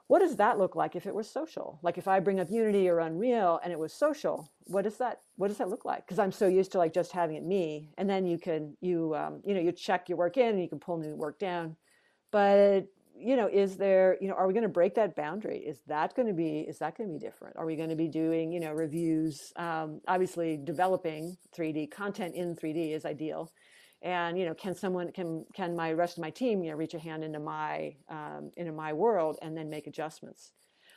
What does that look like if it was social? Like if I bring up Unity or Unreal and it was social, what does that what does that look like? Because I'm so used to like just having it me, and then you can you um, you know you check your work in and you can pull new work down, but you know is there you know are we going to break that boundary is that going to be is that going to be different are we going to be doing you know reviews um, obviously developing 3d content in 3d is ideal and you know can someone can can my rest of my team you know reach a hand into my um, into my world and then make adjustments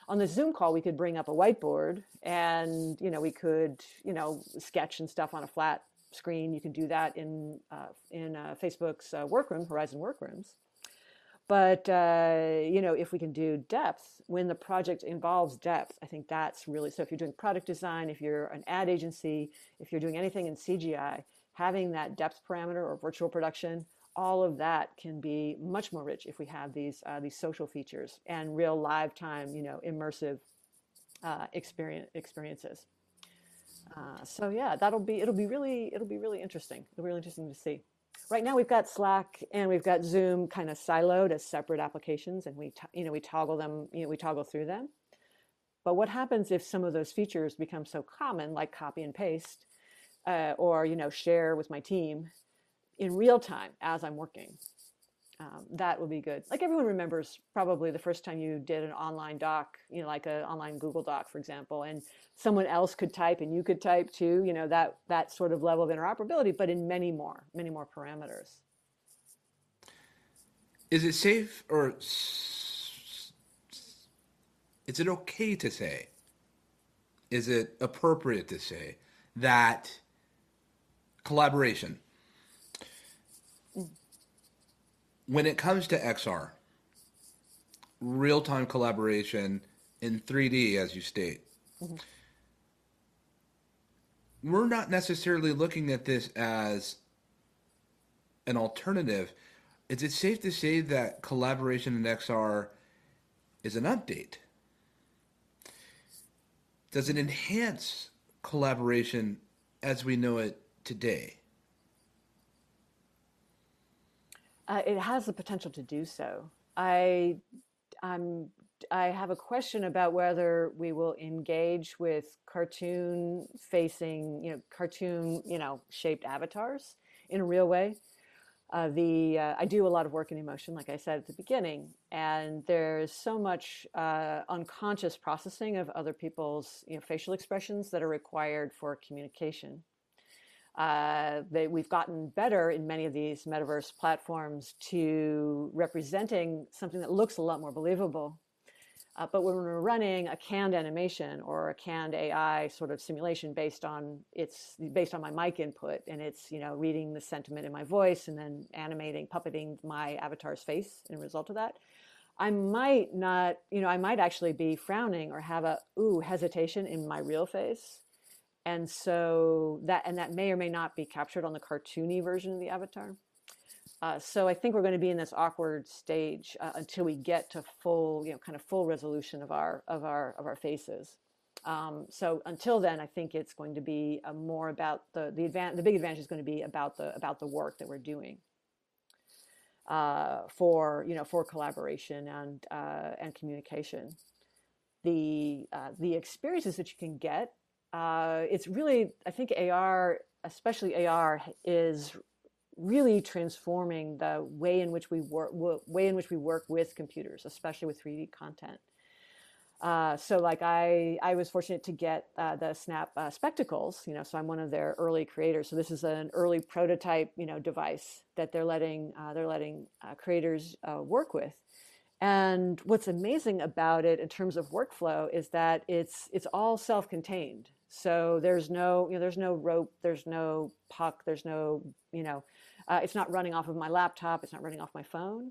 on the zoom call we could bring up a whiteboard and you know we could you know sketch and stuff on a flat screen you can do that in uh, in uh, facebook's uh, workroom horizon workrooms but uh, you know, if we can do depth when the project involves depth, I think that's really so. If you're doing product design, if you're an ad agency, if you're doing anything in CGI, having that depth parameter or virtual production, all of that can be much more rich if we have these uh, these social features and real live time, you know, immersive uh, experience experiences. Uh, so yeah, that'll be it'll be really it'll be really interesting. It'll be really interesting to see right now we've got Slack and we've got Zoom kind of siloed as separate applications, and we you know we toggle them, you know, we toggle through them. But what happens if some of those features become so common, like copy and paste, uh, or you know share with my team in real time as I'm working? um, that would be good. Like everyone remembers probably the first time you did an online doc, you know, like an online Google Doc, for example, and someone else could type and you could type too, you know, that, that sort of level of interoperability, but in many more, many more parameters. Is it safe or is it okay to say? Is it appropriate to say that collaboration when it comes to XR, real time collaboration in 3D, as you state, mm-hmm. we're not necessarily looking at this as an alternative. Is it safe to say that collaboration in XR is an update? Does it enhance collaboration as we know it today? Uh, it has the potential to do so. I, I'm, I have a question about whether we will engage with cartoon facing, you know, cartoon, you know, shaped avatars in a real way. Uh, the uh, I do a lot of work in emotion, like I said at the beginning, and there's so much uh, unconscious processing of other people's you know, facial expressions that are required for communication. Uh, they, we've gotten better in many of these metaverse platforms to representing something that looks a lot more believable. Uh, but when we're running a canned animation or a canned AI sort of simulation based on it's based on my mic input and it's you know reading the sentiment in my voice and then animating, puppeting my avatar's face in result of that, I might not you know I might actually be frowning or have a ooh hesitation in my real face and so that and that may or may not be captured on the cartoony version of the avatar. Uh, so I think we're going to be in this awkward stage uh, until we get to full, you know, kind of full resolution of our of our of our faces. Um, so until then, I think it's going to be uh, more about the the advan- the big advantage is going to be about the about the work that we're doing uh, for you know for collaboration and uh, and communication. The uh, the experiences that you can get uh, it's really, I think AR, especially AR, is really transforming the way in which we work, way in which we work with computers, especially with 3D content. Uh, so like I, I was fortunate to get uh, the Snap uh, spectacles, you know, so I'm one of their early creators. So this is an early prototype, you know, device that they're letting, uh, they're letting uh, creators uh, work with. And what's amazing about it in terms of workflow is that it's, it's all self-contained. So there's no, you know, there's no rope, there's no puck, there's no, you know, uh, it's not running off of my laptop, it's not running off my phone.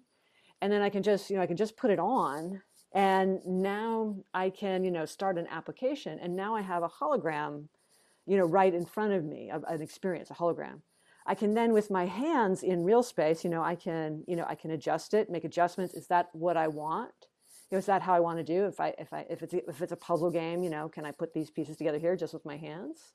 And then I can just, you know, I can just put it on and now I can, you know, start an application and now I have a hologram, you know, right in front of me, an experience, a hologram. I can then with my hands in real space, you know, I can, you know, I can adjust it, make adjustments. Is that what I want? Know, is that how I want to do? If I if I if it's if it's a puzzle game, you know, can I put these pieces together here just with my hands?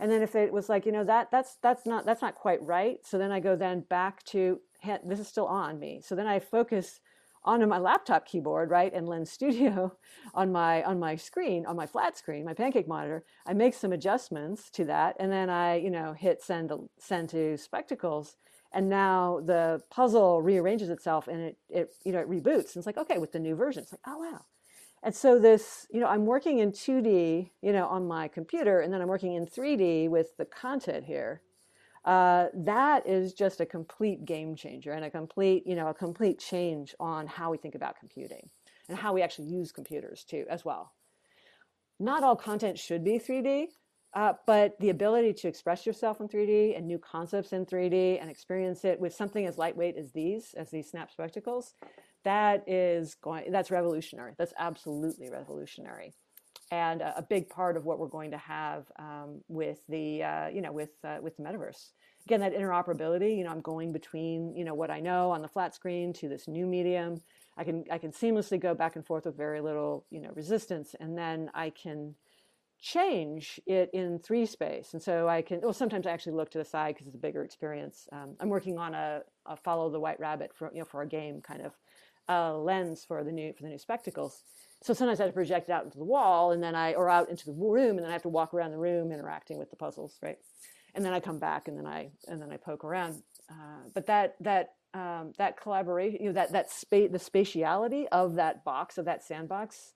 And then if it was like, you know, that that's that's not that's not quite right. So then I go then back to this is still on me. So then I focus onto my laptop keyboard, right, and Lens Studio on my on my screen, on my flat screen, my pancake monitor. I make some adjustments to that, and then I, you know, hit send to, send to Spectacles, and now the puzzle rearranges itself and it, it you know it reboots. And it's like okay with the new version. It's like oh wow. And so this you know i'm working in 2d you know on my computer and then i'm working in 3d with the content here. Uh, that is just a complete game changer and a complete you know a complete change on how we think about computing and how we actually use computers too as well. Not all content should be 3d uh, but the ability to express yourself in 3D and new concepts in 3D and experience it with something as lightweight as these, as these snap spectacles, that is going, that's revolutionary. That's absolutely revolutionary. And a, a big part of what we're going to have um, with the, uh, you know, with, uh, with the metaverse. Again, that interoperability, you know, I'm going between, you know, what I know on the flat screen to this new medium. I can, I can seamlessly go back and forth with very little, you know, resistance. And then I can, change it in three space. And so I can, well, sometimes I actually look to the side because it's a bigger experience. Um, I'm working on a, a, follow the white rabbit for, you know, for a game kind of uh, lens for the new, for the new spectacles. So sometimes I have to project it out into the wall and then I, or out into the room and then I have to walk around the room interacting with the puzzles, right? And then I come back and then I, and then I poke around. Uh, but that, that, um, that collaboration, you know, that, that space, the spatiality of that box, of that sandbox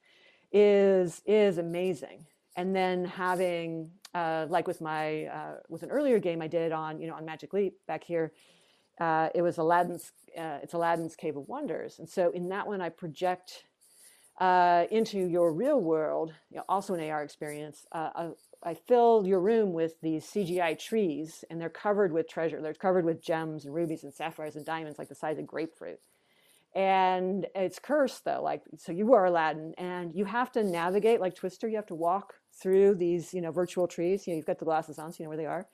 is, is amazing and then having uh, like with my uh, with an earlier game I did on you know on Magic Leap back here, uh, it was Aladdin's uh, it's Aladdin's Cave of Wonders, and so in that one I project uh, into your real world, you know, also an AR experience. Uh, I, I filled your room with these CGI trees, and they're covered with treasure. They're covered with gems and rubies and sapphires and diamonds, like the size of grapefruit and it's cursed though like so you are aladdin and you have to navigate like twister you have to walk through these, you know, virtual trees. You know, you've got the glasses on, so you know where they are.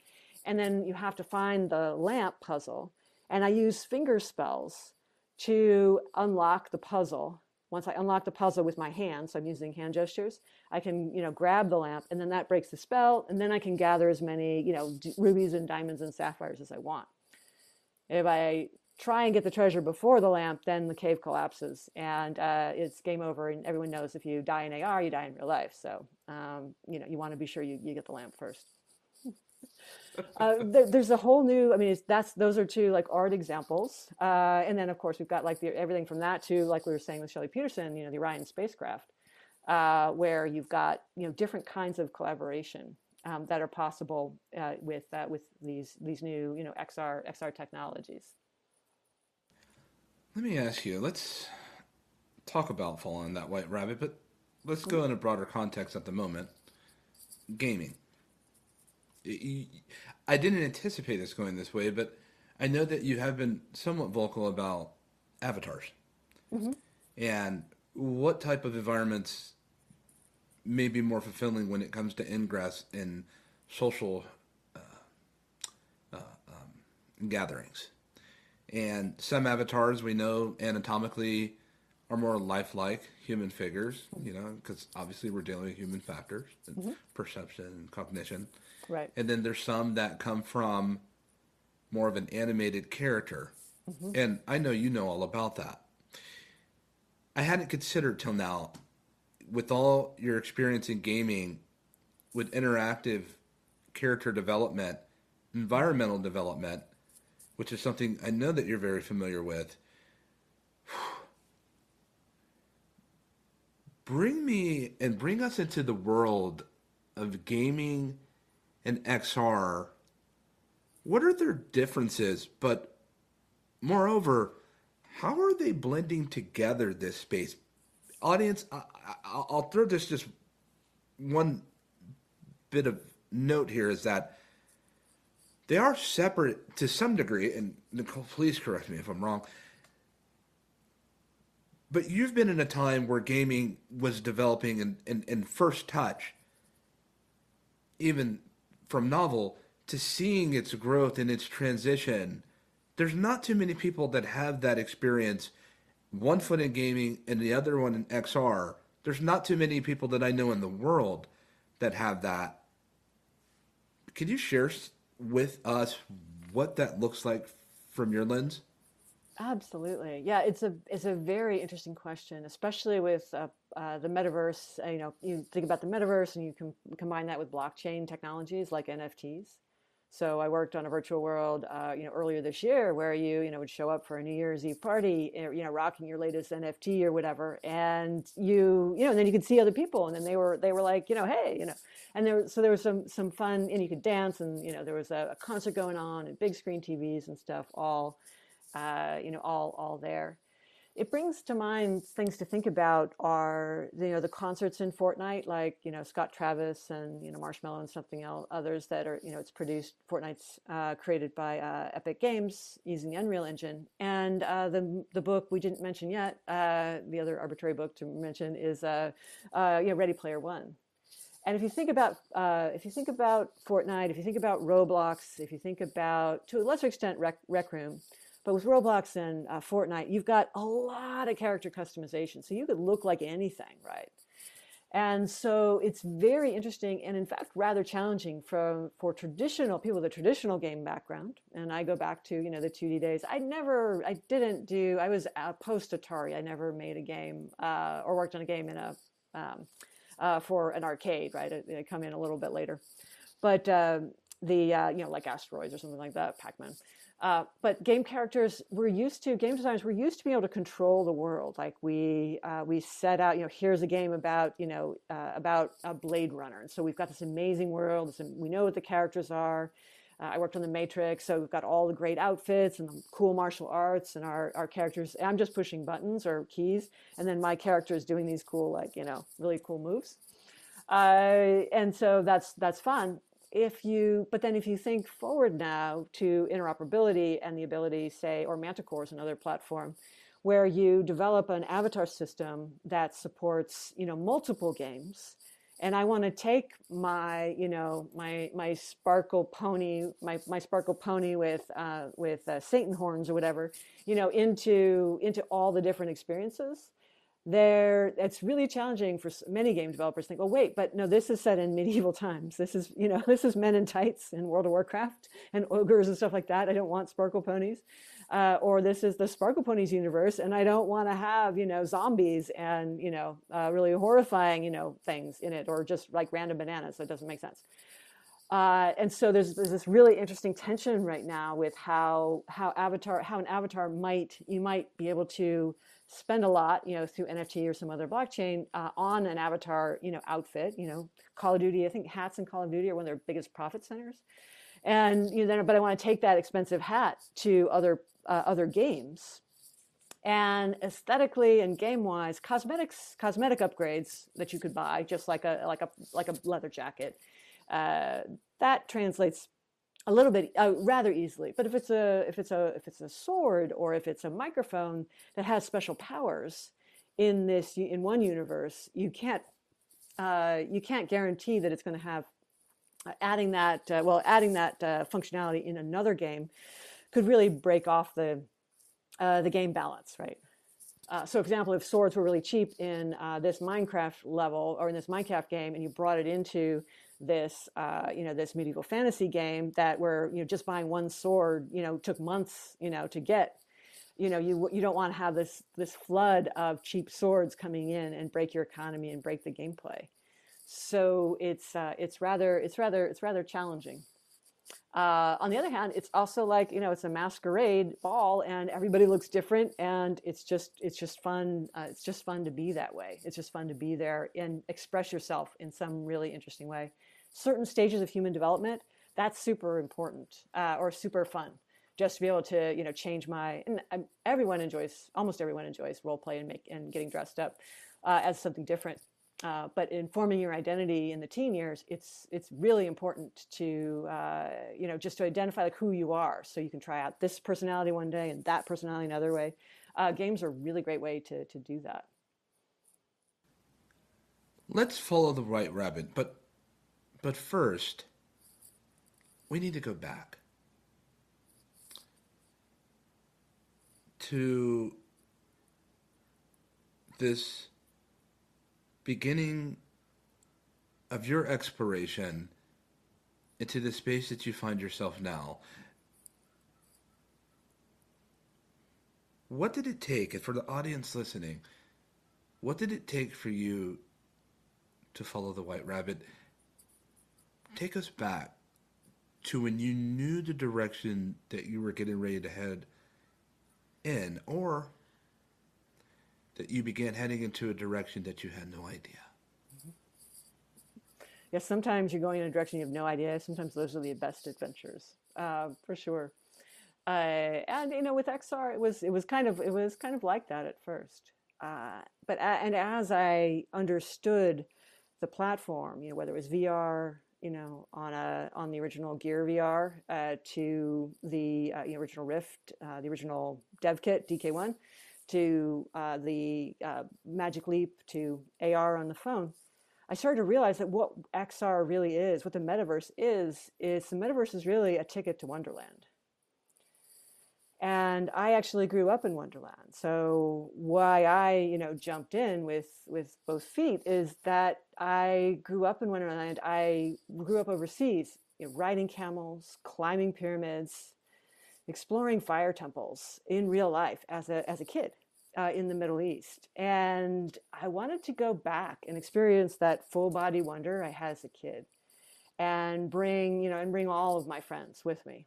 And then you have to find the lamp puzzle. And I use finger spells to unlock the puzzle. Once I unlock the puzzle with my hands, so I'm using hand gestures, I can, you know, grab the lamp and then that breaks the spell. And then I can gather as many, you know, rubies and diamonds and sapphires as I want. If I try and get the treasure before the lamp, then the cave collapses and uh, it's game over. And everyone knows if you die in AR, you die in real life. So, um, you know, you want to be sure you, you get the lamp first. uh, there, there's a whole new, I mean, that's, those are two like art examples. Uh, and then of course we've got like the, everything from that to, like we were saying with Shelley Peterson, you know, the Orion spacecraft, uh, where you've got, you know, different kinds of collaboration. Um, that are possible uh, with uh, with these these new you know XR XR technologies. Let me ask you, let's talk about following that white rabbit, but let's go in a broader context at the moment. Gaming. I didn't anticipate this going this way, but I know that you have been somewhat vocal about avatars. Mm-hmm. And what type of environments may be more fulfilling when it comes to ingress in social uh, uh, um, gatherings? And some avatars we know anatomically are more lifelike human figures, you know, because obviously we're dealing with human factors and mm-hmm. perception and cognition. Right. And then there's some that come from more of an animated character. Mm-hmm. And I know you know all about that. I hadn't considered till now, with all your experience in gaming, with interactive character development, environmental development, which is something I know that you're very familiar with. Bring me and bring us into the world of gaming and XR. What are their differences? But moreover, how are they blending together this space? Audience, I, will throw this just one bit of note here is that they are separate to some degree, and Nicole, please correct me if I'm wrong. But you've been in a time where gaming was developing and first touch, even from novel to seeing its growth and its transition. There's not too many people that have that experience, one foot in gaming and the other one in XR. There's not too many people that I know in the world that have that. Can you share with us what that looks like from your lens? Absolutely, yeah. It's a it's a very interesting question, especially with uh, uh, the metaverse. Uh, you know, you think about the metaverse, and you can combine that with blockchain technologies like NFTs. So I worked on a virtual world, uh, you know, earlier this year where you, you know, would show up for a New Year's Eve party, eh, you know, rocking your latest NFT or whatever, and you, you know, and then you could see other people, and then they were, they were like, you know, hey, you know, and there, so there was some, some fun, and you could dance, and you know, there was a, a concert going on, and big screen TVs and stuff, all, uh, you know, all, all there. It brings to mind things to think about are you know the concerts in Fortnite, like you know Scott Travis and you know Marshmello and something else, others that are you know it's produced Fortnite's uh, created by uh, Epic Games using the Unreal Engine, and uh, the the book we didn't mention yet, uh, the other arbitrary book to mention is uh, uh, you know Ready Player One. And if you think about if you think about Fortnite, if you think about Roblox, if you think about to a lesser extent Rec, Rec Room, but with Roblox and uh, Fortnite, you've got a lot of character customization. So you could look like anything, right? And so it's very interesting and in fact rather challenging for, for traditional people with a traditional game background. And I go back to, you know, the 2D days. I never, I didn't do, I was post Atari. I never made a game uh, or worked on a game in a, um, uh, for an arcade, right? I, I, come in a little bit later. But uh, the, uh, you know, like Asteroids or something like that, Pac-Man. Uh, but game characters, we're used to game designers. We're used to being able to control the world. Like we uh, we set out, you know, here's a game about you know uh, about a Blade Runner, and so we've got this amazing world. This, we know what the characters are. Uh, I worked on the Matrix, so we've got all the great outfits and the cool martial arts, and our our characters. I'm just pushing buttons or keys, and then my character is doing these cool, like you know, really cool moves. Uh, and so that's that's fun if you, but then if you think forward now to interoperability and the ability, say, or Manticore is another platform, where you develop an avatar system that supports, you know, multiple games, and I want to take my, you know, my my sparkle pony, my my sparkle pony with uh, with uh, Satan horns or whatever, you know, into into all the different experiences there it's really challenging for many game developers to think well wait but no this is set in medieval times. This is you know this is men in tights in world of warcraft and ogres and stuff like that. I don't want sparkle ponies uh, or this is the sparkle ponies universe and i don't want to have you know zombies and you know uh, really horrifying you know things in it or just like random bananas. That doesn't make sense. Uh, and so there's, there's this really interesting tension right now with how how avatar how an avatar might you might be able to spend a lot, you know, through NFT or some other blockchain uh, on an avatar, you know, outfit. You know, Call of Duty. I think hats in Call of Duty are one of their biggest profit centers. And you know, then, but I want to take that expensive hat to other uh, other games. And aesthetically and game wise, cosmetics, cosmetic upgrades that you could buy, just like a like a like a leather jacket, uh, that translates a little bit uh, rather easily. But if it's a if it's a if it's a sword or if it's a microphone that has special powers in this in one universe you can't uh, you can't guarantee that it's going to have uh, adding that uh, well adding that uh, functionality in another game could really break off the uh, the game balance right? So, for example, if swords were really cheap in this Minecraft level or in this Minecraft game, and you brought it into this uh, you know this medieval fantasy game that where you know just buying one sword you know took months you know to get. You know you you don't want to have this this flood of cheap swords coming in and break your economy and break the gameplay. So it's uh, it's rather it's rather it's rather challenging. Uh, on the other hand it's also like you know it's a masquerade ball and everybody looks different and it's just it's just fun uh, it's just fun to be that way. It's just fun to be there and express yourself in some really interesting way certain stages of human development, that's super important uh, or super fun. Just to be able to, you know, change my and um, everyone enjoys, almost everyone enjoys role play and make and getting dressed up uh, as something different. Uh, but in forming your identity in the teen years, it's it's really important to uh, you know just to identify like who you are, so you can try out this personality one day and that personality another way. Uh, games are a really great way to to do that. Let's follow the white rabbit, but but first, we need to go back to this beginning of your exploration into the space that you find yourself now. What did it take, and for the audience listening, what did it take for you to follow the white rabbit? Take us back to when you knew the direction that you were getting ready to head in, or that you began heading into a direction that you had no idea. Yes, sometimes you're going in a direction you have no idea. Sometimes those are the best adventures, uh, for sure. Uh, and you know, with XR, it was it was kind of it was kind of like that at first. Uh, but a- and as I understood the platform, you know, whether it was VR, you know, on a on the original Gear VR uh, to the uh, original Rift, uh, the original dev kit DK1, to uh, the uh, Magic Leap to AR on the phone, I started to realize that what XR really is, what the metaverse is, is the metaverse is really a ticket to Wonderland. And I actually grew up in Wonderland. So why I, you know, jumped in with with both feet is that I grew up in Wonderland. I grew up overseas, you know, riding camels, climbing pyramids, exploring fire temples in real life as a as a kid uh, in the Middle East. And I wanted to go back and experience that full body wonder I had as a kid and bring, you know, and bring all of my friends with me.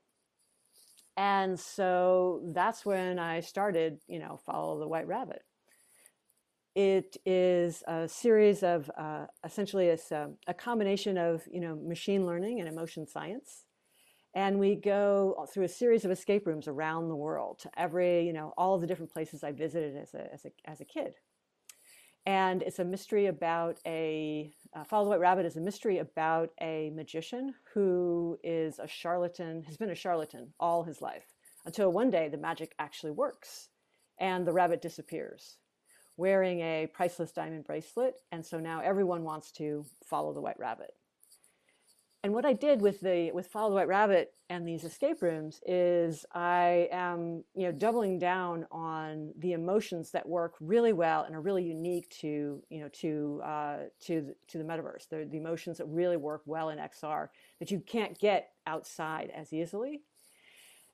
And so that's when I started, you know, Follow the White Rabbit. It is a series of uh, essentially it's a, a combination of, you know, machine learning and emotion science and we go through a series of escape rooms around the world to every you know all the different places i visited as a, as a, as a kid and it's a mystery about a uh, follow the white rabbit is a mystery about a magician who is a charlatan has been a charlatan all his life until one day the magic actually works and the rabbit disappears wearing a priceless diamond bracelet. And so now everyone wants to follow the white rabbit and what I did with the with Follow the White Rabbit and these escape rooms is I am you know doubling down on the emotions that work really well and are really unique to you know to uh, to to the metaverse. The, the emotions that really work well in XR that you can't get outside as easily.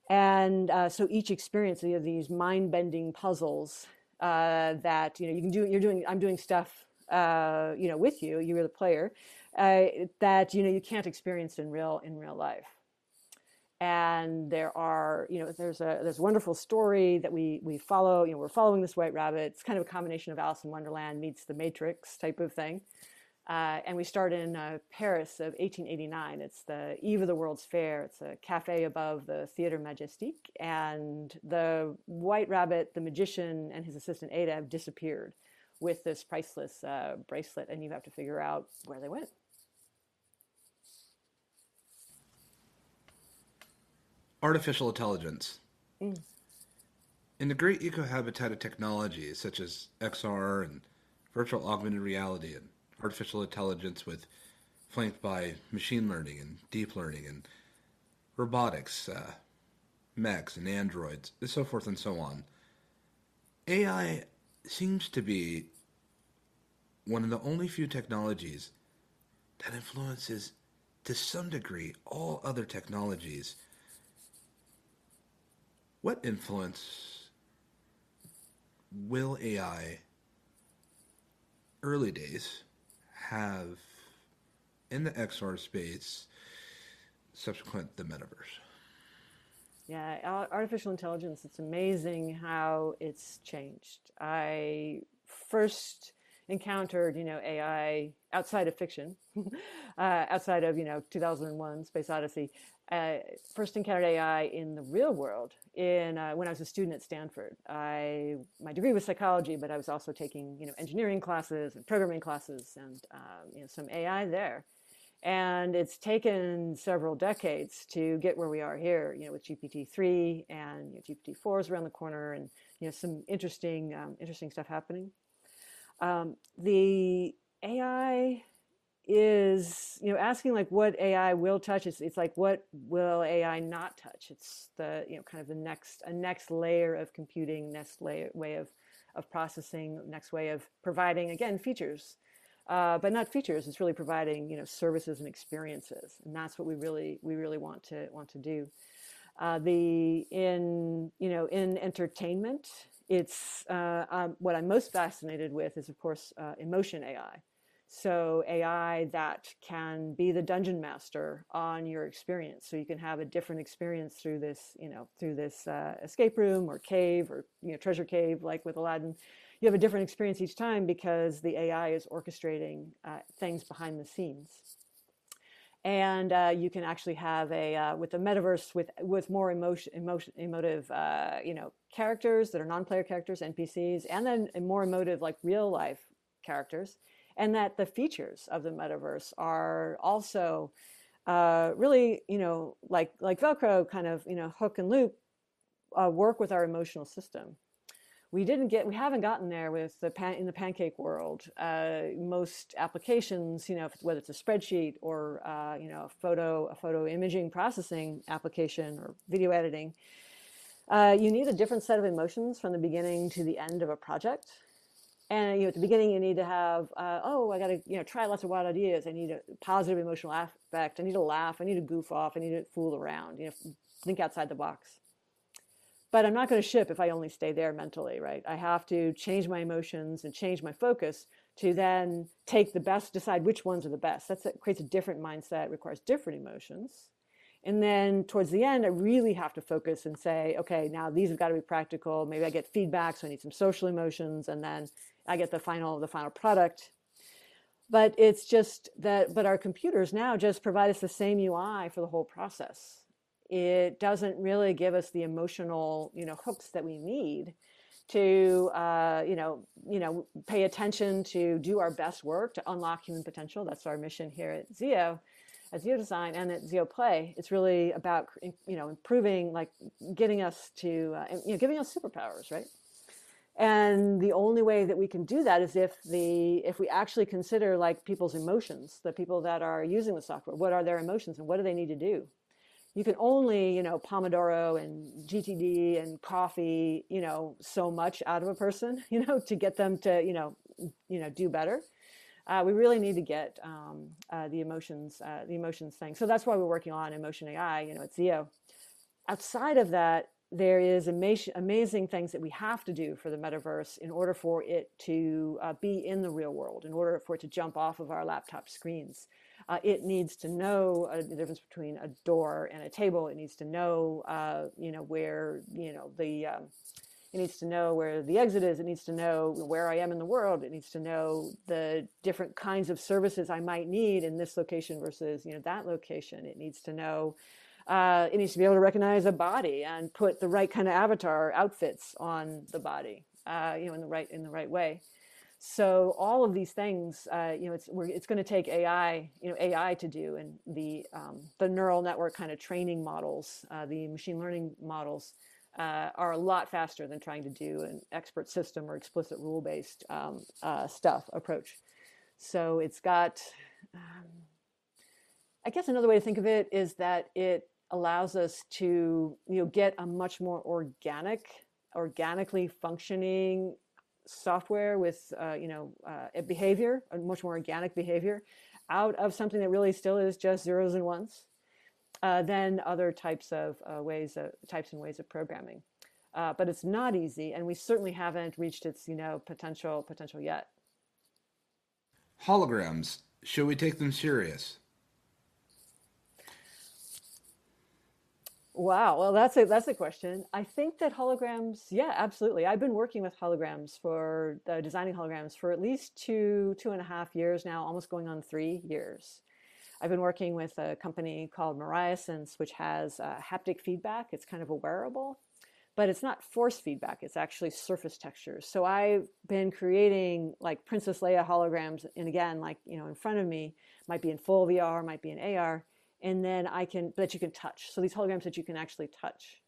And uh, so each experience, you have these mind bending puzzles uh, that you know you can do. You're doing. I'm doing stuff uh, you know with you. You're the player uh, that you know you can't experience in real in real life. And there are you know there's a there's a wonderful story that we we follow you know we're following this white rabbit. It's kind of a combination of alice in wonderland meets the matrix type of thing. Uh, and we start in uh, paris of 1889 it's the eve of the world's fair. It's a cafe above the theater majestique. And the white rabbit the magician and his assistant ada have disappeared with this priceless uh, bracelet and you have to figure out where they went Artificial intelligence. In the great ecohabitat of technologies such as XR and virtual augmented reality and artificial intelligence with flanked by machine learning and deep learning and robotics, uh, mechs and androids, and so forth and so on. AI seems to be one of the only few technologies that influences to some degree all other technologies what influence will AI early days have in the XR space subsequent the metaverse? Yeah, artificial intelligence, it's amazing how it's changed. I first encountered, you know, AI outside of fiction, uh, outside of, you know, 2001 Space Odyssey, uh, first encountered AI in the real world in uh, when I was a student at Stanford. I my degree was psychology, but I was also taking you know engineering classes and programming classes and um, you know some AI there. And it's taken several decades to get where we are here, you know, with GPT three and you know, GPT four is around the corner, and you know some interesting um, interesting stuff happening. Um, the AI is you know asking like what AI will touch. It's it's like what will AI not touch? It's the you know kind of the next a next layer of computing, next layer way of of processing, next way of providing again features, uh, but not features. It's really providing you know services and experiences, and that's what we really we really want to want to do. Uh, the in you know in entertainment, it's uh, um, what I'm most fascinated with is of course uh, emotion AI. So AI that can be the dungeon master on your experience. So you can have a different experience through this, you know, through this uh, escape room or cave or you know treasure cave, like with Aladdin. You have a different experience each time because the AI is orchestrating uh, things behind the scenes. and uh, you can actually have a uh, with the metaverse with with more emotion, emotion emotive uh, you know characters that are non-player characters npcs and then more emotive like real life characters and that the features of the metaverse are also uh, really you know like like velcro kind of you know hook and loop uh, work with our emotional system we didn't get we haven't gotten there with the pan, in the pancake world. Uh, most applications you know whether it's a spreadsheet or uh, you know a photo a photo imaging processing application or video editing uh, you need a different set of emotions from the beginning to the end of a project. And you know at the beginning you need to have uh, oh i got to you know try lots of wild ideas. I need a positive emotional affect. I need to laugh. I need to goof off. I need to fool around you know think outside the box but I'm not going to ship if I only stay there mentally, right? I have to change my emotions and change my focus to then take the best, decide which ones are the best. That's, that creates a different mindset, requires different emotions. And then towards the end, I really have to focus and say, okay, now these have got to be practical. Maybe I get feedback, so I need some social emotions, and then I get the final the final product. But it's just that, but our computers now just provide us the same UI for the whole process it doesn't really give us the emotional you know hooks that we need to uh, you know you know pay attention to do our best work to unlock human potential. That's our mission here at XEO at XEODesign and at XEOPlay. It's really about you know improving like getting us to uh, you know giving us superpowers right? And the only way that we can do that is if the if we actually consider like people's emotions the people that are using the software. What are their emotions and what do they need to do you can only, you know, Pomodoro and GTD and coffee, you know, so much out of a person, you know, to get them to, you know, you know, do better. Uh, we really need to get um, uh, the emotions, uh, the emotions thing. So that's why we're working on emotion AI, you know, at XEO. Outside of that, there is amazing, amazing things that we have to do for the metaverse in order for it to uh, be in the real world, in order for it to jump off of our laptop screens. Uh, it needs to know uh, the difference between a door and a table. It needs to know, uh, you know, where you know the. Um, it needs to know where the exit is. It needs to know where I am in the world. It needs to know the different kinds of services I might need in this location versus you know that location. It needs to know. Uh, it needs to be able to recognize a body and put the right kind of avatar outfits on the body, uh, you know, in the right in the right way. So all of these things, uh, you know, it's it's going to take AI, you know, AI to do, and the um, the neural network kind of training models, uh, the machine learning models, uh, are a lot faster than trying to do an expert system or explicit rule based um, uh, stuff approach. So it's got, um, I guess another way to think of it is that it allows us to you know get a much more organic, organically functioning software with uh, you know uh, behavior, a much more organic behavior, out of something that really still is just zeros and ones, uh, than other types of uh, ways, of, types and ways of programming. Uh, but it's not easy, and we certainly haven't reached its you know potential potential yet. Holograms, should we take them serious? Wow. Well, that's a that's a question. I think that holograms, yeah, absolutely. I've been working with holograms for uh, designing holograms for at least two two and a half years now, almost going on three years. I've been working with a company called Miraisens, which has uh, haptic feedback. It's kind of a wearable, but it's not force feedback. It's actually surface textures. So I've been creating like Princess Leia holograms, and again, like you know, in front of me, might be in full VR, might be in AR and then I can that you can touch. So these holograms that you can actually touch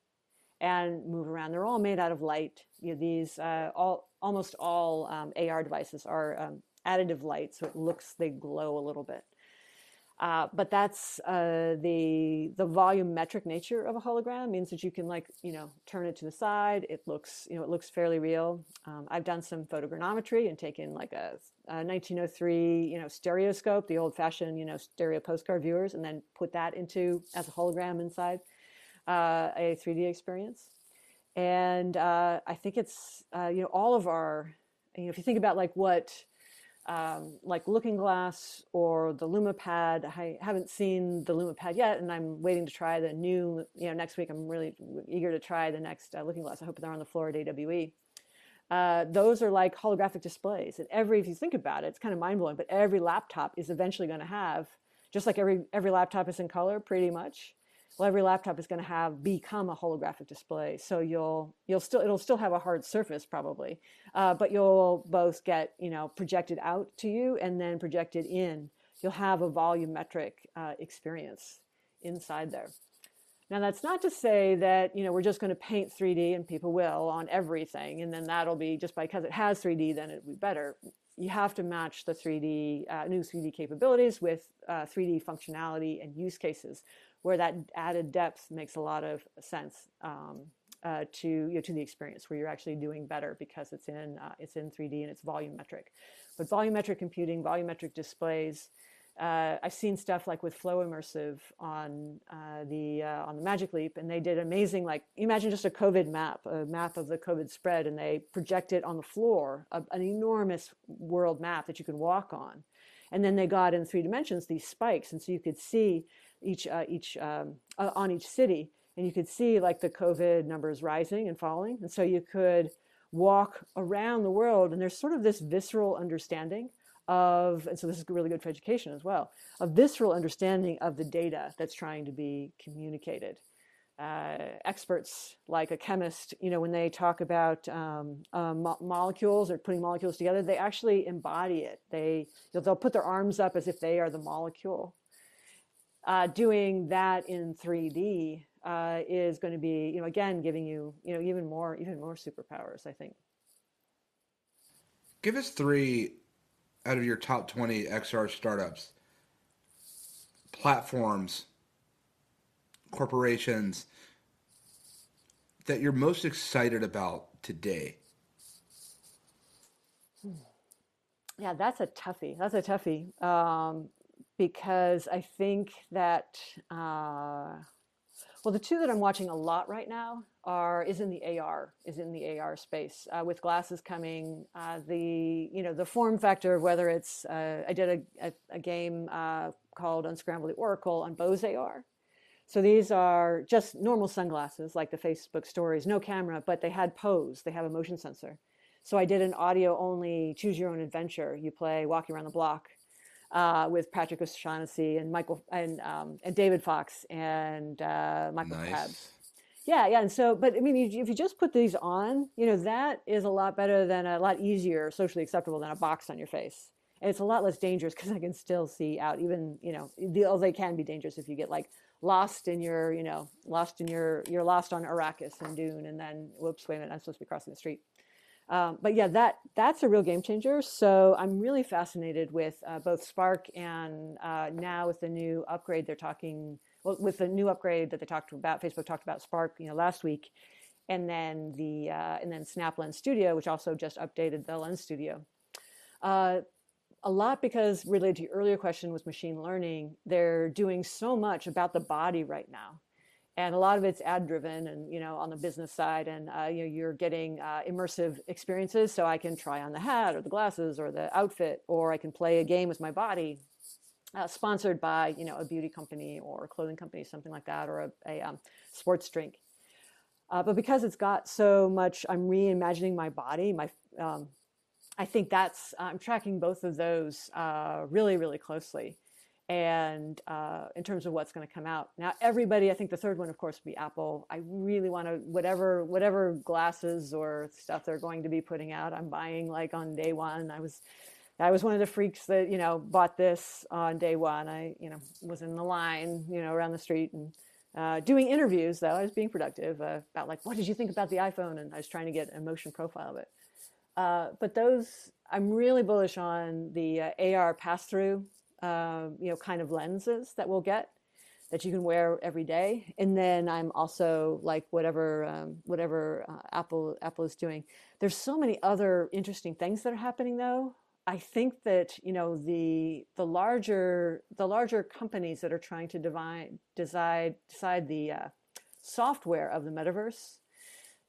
and move around. They're all made out of light. You know, these uh, all almost all um, AR devices are um, additive light, so it looks they glow a little bit. Uh, but that's uh, the the volumetric nature of a hologram means that you can like you know turn it to the side. It looks you know it looks fairly real. Um, I've done some photogrammetry and taken like a, a, 1903 you know stereoscope, the old fashioned you know stereo postcard viewers, and then put that into as a hologram inside uh, a 3D experience. And uh, I think it's uh, you know all of our you know if you think about like what um, like Looking Glass or the LumaPad. I haven't seen the LumaPad yet, and I'm waiting to try the new. You know, next week I'm really eager to try the next uh, Looking Glass. I hope they're on the floor at AWE. Uh, those are like holographic displays, and every if you think about it, it's kind of mind blowing. But every laptop is eventually going to have, just like every every laptop is in color, pretty much. Well, every laptop is going to have become a holographic display. So you'll you'll still it'll still have a hard surface probably, uh, but you'll both get you know projected out to you and then projected in. You'll have a volumetric uh, experience inside there. Now that's not to say that you know we're just going to paint 3D and people will on everything, and then that'll be just because it has 3D, then it'll be better. You have to match the 3D uh, new 3D capabilities with uh, 3D functionality and use cases, where that added depth makes a lot of sense um, uh, to you know, to the experience, where you're actually doing better because it's in uh, it's in 3D and it's volumetric. But volumetric computing, volumetric displays uh, I've seen stuff like with Flow Immersive on uh, the uh, on the Magic Leap, and they did amazing. Like imagine just a COVID map, a map of the COVID spread, and they project it on the floor, a, an enormous world map that you can walk on, and then they got in three dimensions these spikes, and so you could see each uh, each um, on each city, and you could see like the COVID numbers rising and falling, and so you could walk around the world, and there's sort of this visceral understanding of, and so this is really good for education as well, a visceral understanding of the data that's trying to be communicated. Uh, experts like a chemist, you know, when they talk about um, uh, mo- molecules or putting molecules together, they actually embody it. They they'll put their arms up as if they are the molecule. Uh, doing that in 3D uh, is going to be, you know, again, giving you, you know, even more, even more superpowers. I think. Give us three out of your top 20 XR startups, platforms, corporations that you're most excited about today? Yeah, that's a toughie. That's a toughie um, because I think that uh, well, the two that I'm watching a lot right now are is in the AR is in the AR space uh, with glasses coming. Uh, the you know the form factor of whether it's uh, I did a, a, a game uh, called Unscramble the Oracle on Bose AR. So these are just normal sunglasses like the Facebook stories, no camera, but they had pose. They have a motion sensor. So I did an audio only choose your own adventure. You play walking around the block uh, with Patrick O'Shaughnessy and Michael and um, and David Fox and uh, Michael nice. Yeah, yeah, and so, but I mean, if you just put these on, you know, that is a lot better than a lot easier, socially acceptable than a box on your face. And it's a lot less dangerous because I can still see out. Even you know, the, they can be dangerous if you get like lost in your, you know, lost in your, you're lost on Arrakis and Dune, and then whoops, wait a minute, I'm supposed to be crossing the street. Um, but yeah, that that's a real game changer. So I'm really fascinated with uh, both Spark and uh, now with the new upgrade they're talking. Well, with the new upgrade that they talked about, Facebook talked about Spark, you know, last week, and then the uh, and then Snap Lens Studio, which also just updated the Lens Studio. Uh, a lot because related to your earlier question with machine learning, they're doing so much about the body right now and a lot of it's ad driven and you know on the business side and uh, you know you're getting uh, immersive experiences. So i can try on the hat or the glasses or the outfit or i can play a game with my body uh, sponsored by you know a beauty company or a clothing company something like that or a, a um, sports drink. Uh, but because it's got so much i'm reimagining my body my um, i think that's i'm tracking both of those uh, really really closely and uh, in terms of what's going to come out. Now everybody i think the third one of course would be apple. I really want to whatever whatever glasses or stuff they're going to be putting out i'm buying like on day one. I was i was one of the freaks that you know bought this on day one. I you know was in the line you know around the street and uh, doing interviews though. I was being productive uh, about like what did you think about the iphone? And i was trying to get a motion profile of it. Uh, but those i'm really bullish on the uh, ar pass through uh, you know, kind of lenses that we'll get that you can wear every day. And then I'm also like whatever um, whatever uh, Apple Apple is doing. There's so many other interesting things that are happening though. I think that you know the the larger the larger companies that are trying to divide decide decide the uh, software of the metaverse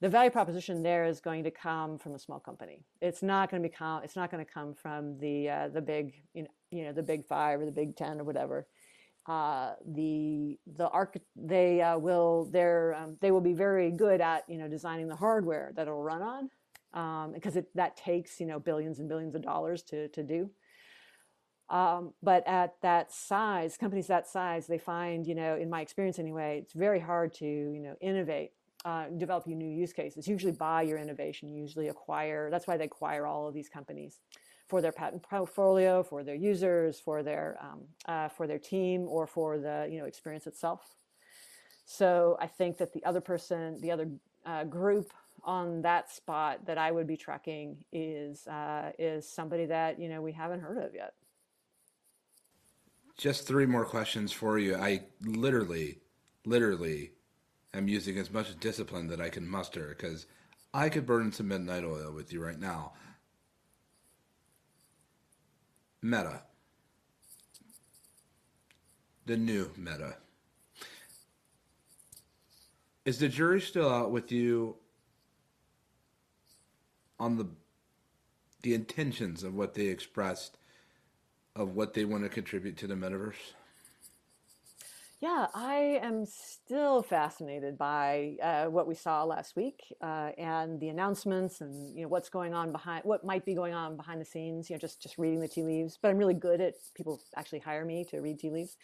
the value proposition there is going to come from a small company. It's not going to become. It's not going to come from the uh, the big you know you know the big five or the big ten or whatever. Uh, the the arch they uh, will they're um, they will be very good at you know designing the hardware that it'll run on um, because it, that takes you know billions and billions of dollars to to do. Um, but at that size, companies that size, they find, you know, in my experience anyway, it's very hard to, you know, innovate, uh, develop new use cases. Usually buy your innovation, usually acquire. That's why they acquire all of these companies for their patent portfolio, for their users, for their um, uh, for their team, or for the you know experience itself. So I think that the other person, the other uh, group on that spot that I would be tracking is uh, is somebody that you know we haven't heard of yet. Just three more questions for you. I literally, literally am using as much discipline that I can muster because I could burn some midnight oil with you right now. Meta. The new meta. Is the jury still out with you on the the intentions of what they expressed of what they want to contribute to the metaverse? Yeah, I am still fascinated by uh, what we saw last week uh, and the announcements and you know what's going on behind what might be going on behind the scenes. You know, just just reading the tea leaves. But I'm really good at people actually hire me to read tea leaves.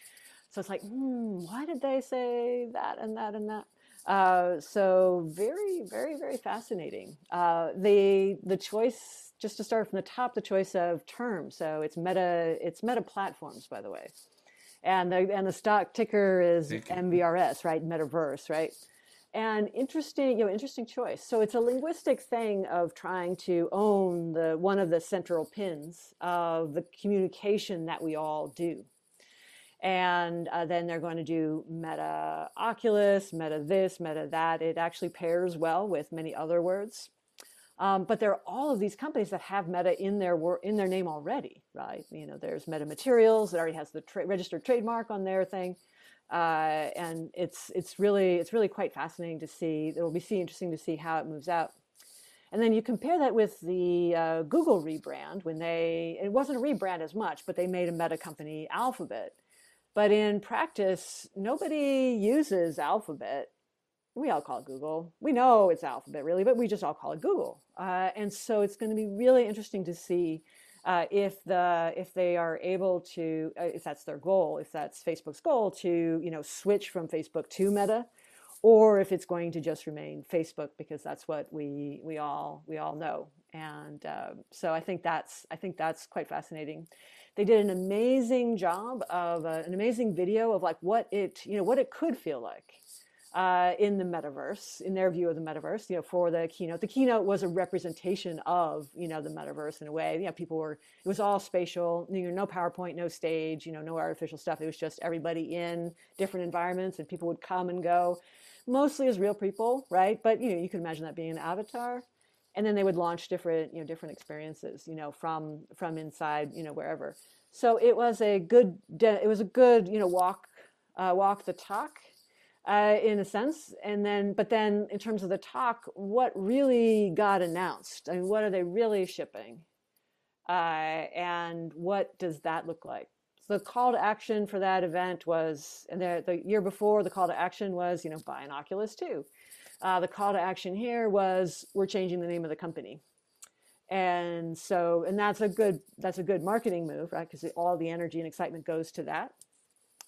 So it's like, hmm, why did they say that and that and that? Uh, so very, very, very fascinating. Uh, the the choice, just to start from the top, the choice of terms. So it's meta, it's meta platforms, by the way, and the and the stock ticker is MVRS, right? Metaverse, right? And interesting, you know, interesting choice. So it's a linguistic thing of trying to own the one of the central pins of the communication that we all do and uh, then they're going to do meta oculus meta this meta that it actually pairs well with many other words um, but there are all of these companies that have meta in their in their name already right you know there's meta materials that already has the tra- registered trademark on their thing uh, and it's it's really it's really quite fascinating to see it'll be see interesting to see how it moves out and then you compare that with the uh, Google rebrand when they, it wasn't a rebrand as much, but they made a meta company Alphabet. But in practice, nobody uses Alphabet. We all call it Google. We know it's Alphabet, really, but we just all call it Google. Uh, and so it's going to be really interesting to see uh, if the if they are able to, uh, if that's their goal, if that's Facebook's goal to you know switch from Facebook to Meta, or if it's going to just remain Facebook because that's what we we all we all know. And uh, so I think that's I think that's quite fascinating they did an amazing job of uh, an amazing video of like what it you know what it could feel like uh, in the metaverse in their view of the metaverse you know for the keynote. The keynote was a representation of you know the metaverse in a way. You know people were it was all spatial you know no powerpoint no stage you know no artificial stuff. It was just everybody in different environments and people would come and go mostly as real people right? But you know you could imagine that being an avatar. And then they would launch different you know different experiences you know from from inside you know wherever. So it was a good it was a good you know walk uh, walk the talk uh, in a sense and then but then in terms of the talk what really got announced i mean what are they really shipping uh, and what does that look like so the call to action for that event was and the, the year before the call to action was you know buy an oculus too uh, the call to action here was we're changing the name of the company. And so, and that's a good that's a good marketing move, right? Because all the energy and excitement goes to that.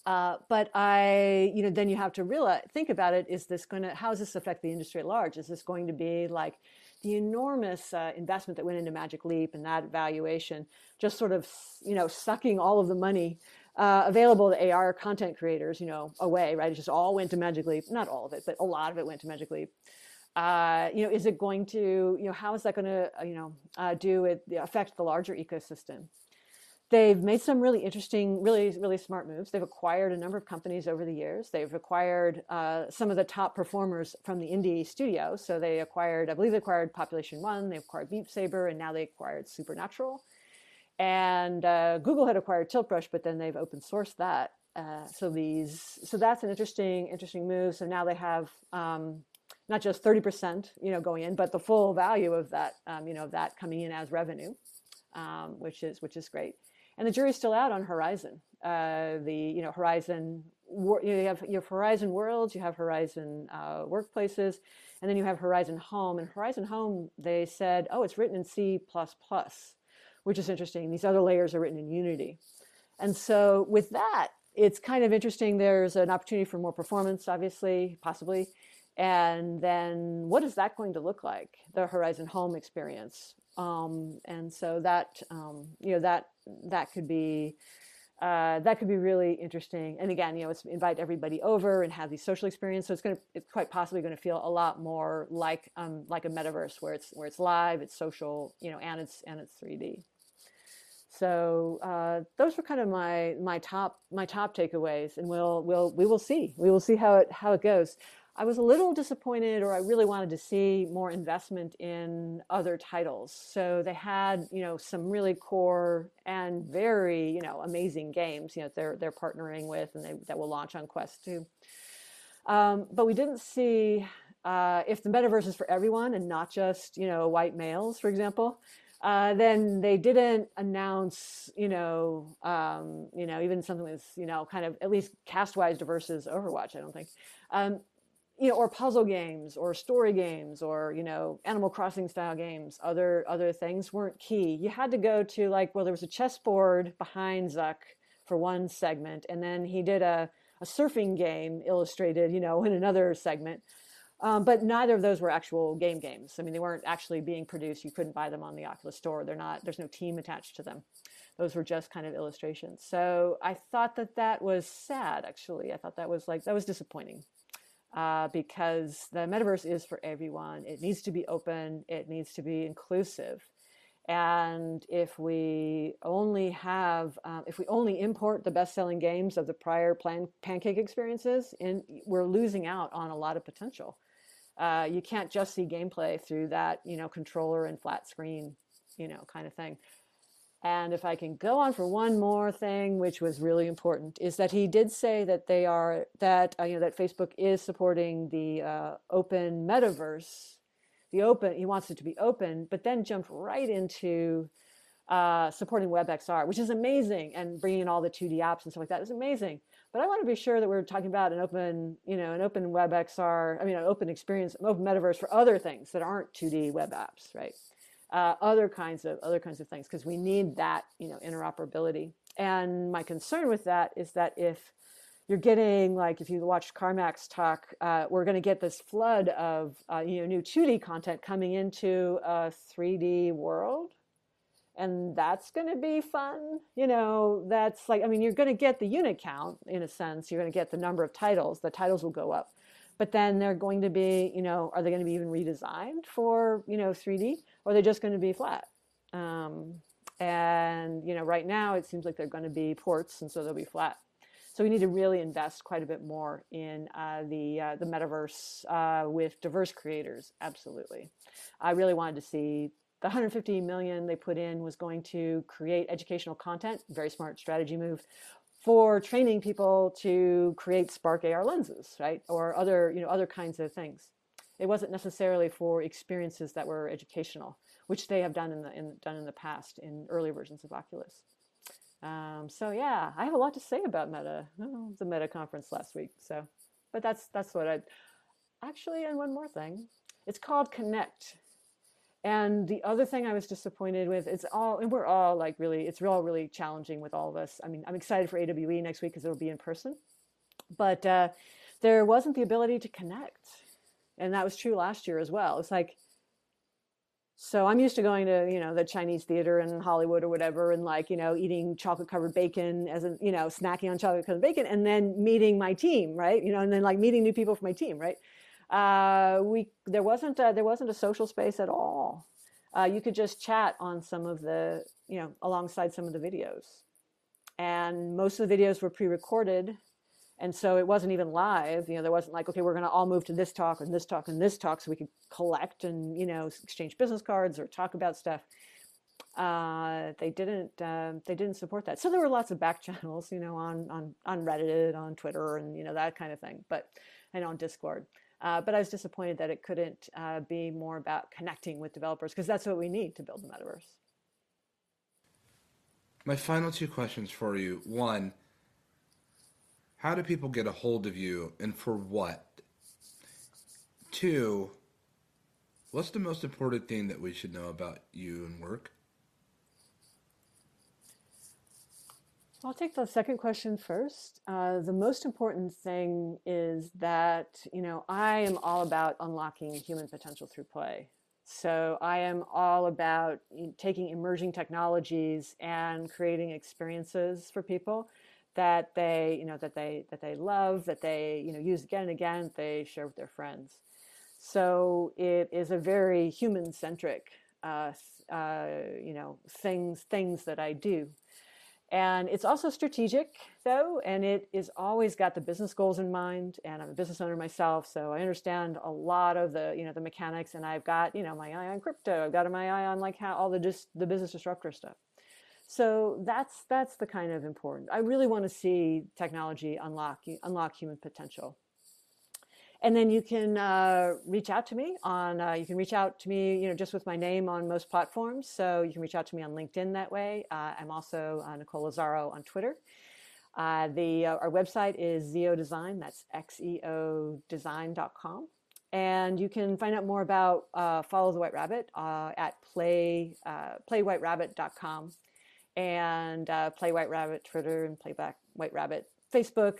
Uh, but I, you know, then you have to realize, think about it. Is this going to, how does this affect the industry at large? Is this going to be like the enormous uh, investment that went into Magic Leap and that valuation, just sort of, you know, sucking all of the money uh, available to AR content creators, you know, away, right? It just all went to Magic Leap. Not all of it, but a lot of it went to Magic Leap. Uh, you know, is it going to, you know, how is that going to, uh, you know, uh, do it affect the larger ecosystem? They've made some really interesting, really, really smart moves. They've acquired a number of companies over the years. They've acquired uh, some of the top performers from the indie studio. So they acquired, I believe they acquired Population One, they acquired Beat Saber, and now they acquired Supernatural. And uh, Google had acquired Tiltbrush, but then they've open sourced that. Uh, so these, so that's an interesting, interesting move. So now they have um, not just 30%, you know, going in, but the full value of that, um, you know, of that coming in as revenue, um, which is which is great. And the jury's still out on Horizon. Uh, the you know Horizon, you have you have Horizon Worlds, you have Horizon uh, Workplaces, and then you have Horizon Home. And Horizon Home, they said, oh, it's written in C which is interesting. These other layers are written in Unity. And so with that, it's kind of interesting. There's an opportunity for more performance, obviously, possibly. And then what is that going to look like, the Horizon Home experience? Um, and so that, um, you know, that, that could be, uh, that could be really interesting. And again, you know, it's invite everybody over and have these social experience. So it's going to, it's quite possibly going to feel a lot more like, um, like a metaverse where it's, where it's live, it's social, you know, and it's, and it's 3D. So uh, those were kind of my my top my top takeaways, and we'll we'll we will see we will see how it how it goes. I was a little disappointed, or I really wanted to see more investment in other titles. So they had, you know, some really core and very, you know, amazing games. You know, they're they're partnering with, and they, that will launch on Quest 2. Um, but we didn't see uh, if the metaverse is for everyone and not just, you know, white males, for example. Uh, then they didn't announce, you know, um, you know, even something that's, you know, kind of at least cast-wise diverse as Overwatch. I don't think, um, you know, or puzzle games, or story games, or you know, Animal Crossing style games. Other other things weren't key. You had to go to like, well, there was a chessboard behind Zuck for one segment, and then he did a a surfing game illustrated, you know, in another segment. Um, but neither of those were actual game games. I mean, they weren't actually being produced. You couldn't buy them on the Oculus Store. They're not. There's no team attached to them. Those were just kind of illustrations. So I thought that that was sad. Actually, I thought that was like that was disappointing uh, because the metaverse is for everyone. It needs to be open. It needs to be inclusive. And if we only have, uh, if we only import the best-selling games of the prior plan- pancake experiences, in, we're losing out on a lot of potential. Uh, you can't just see gameplay through that, you know, controller and flat screen, you know, kind of thing. And if I can go on for one more thing, which was really important, is that he did say that they are that uh, you know that Facebook is supporting the uh, open metaverse, the open. He wants it to be open, but then jumped right into uh, supporting WebXR, which is amazing, and bringing in all the 2D apps and stuff like that is amazing. But I want to be sure that we're talking about an open, you know, an open WebXR, I mean, an open experience, an open metaverse for other things that aren't 2D web apps, right? Uh, other kinds of other kinds of things because we need that, you know, interoperability. And my concern with that is that if you're getting like if you watch Carmack's talk, uh, we're going to get this flood of uh, you know new 2D content coming into a 3D world and that's going to be fun. You know, that's like, I mean, you're going to get the unit count in a sense. You're going to get the number of titles. The titles will go up. But then they're going to be, you know, are they going to be even redesigned for, you know, 3D? Or they're they just going to be flat? Um, and, you know, right now it seems like they're going to be ports, and so they'll be flat. So we need to really invest quite a bit more in uh, the uh, the metaverse uh, with diverse creators. Absolutely, I really wanted to see the 150 million they put in was going to create educational content very smart strategy move for training people to create spark ar lenses right or other you know other kinds of things it wasn't necessarily for experiences that were educational which they have done in the in, done in the past in early versions of oculus. Um, so yeah i have a lot to say about meta. Oh, the meta conference last week so but that's that's what i actually and one more thing. It's called connect. And the other thing I was disappointed with, it's all, and we're all like really, it's all really challenging with all of us. I mean, I'm excited for AWE next week because it'll be in person, but uh, there wasn't the ability to connect. And that was true last year as well. It's like, so I'm used to going to, you know, the Chinese theater in Hollywood or whatever, and like, you know, eating chocolate covered bacon as a, you know, snacking on chocolate covered bacon, and then meeting my team, right? You know, and then like meeting new people for my team, right? Uh, we there wasn't a, there wasn't a social space at all. Uh, you could just chat on some of the you know alongside some of the videos, and most of the videos were pre-recorded, and so it wasn't even live. You know, there wasn't like okay, we're going to all move to this talk and this talk and this talk, so we could collect and you know exchange business cards or talk about stuff. Uh, they didn't uh, they didn't support that. So there were lots of back channels, you know, on on on Reddit, on Twitter, and you know that kind of thing, but and on Discord. Uh, but I was disappointed that it couldn't uh, be more about connecting with developers because that's what we need to build the metaverse. My final two questions for you. One, how do people get a hold of you and for what? Two, what's the most important thing that we should know about you and work? I'll take the second question first. Uh, the most important thing is that, you know, I am all about unlocking human potential through play. So I am all about taking emerging technologies and creating experiences for people that they, you know, that they that they love, that they, you know, use again and again, they share with their friends. So it is a very human centric, uh, uh, you know, things things that I do. And it's also strategic, though, and it is always got the business goals in mind. And I'm a business owner myself, so I understand a lot of the, you know, the mechanics. And I've got, you know, my eye on crypto. I've got my eye on like how all the just the business disruptor stuff. So that's that's the kind of important. I really want to see technology unlock unlock human potential. And then you can uh, reach out to me on uh, you can reach out to me you know just with my name on most platforms. So you can reach out to me on linkedin that way. Uh, i'm also uh, nicole lazzaro on twitter. Uh, the uh, our website is XEODesign that's xeo design.com and you can find out more about follow the white rabbit at play playwhiterabbit.com and play white rabbit twitter and playback white rabbit facebook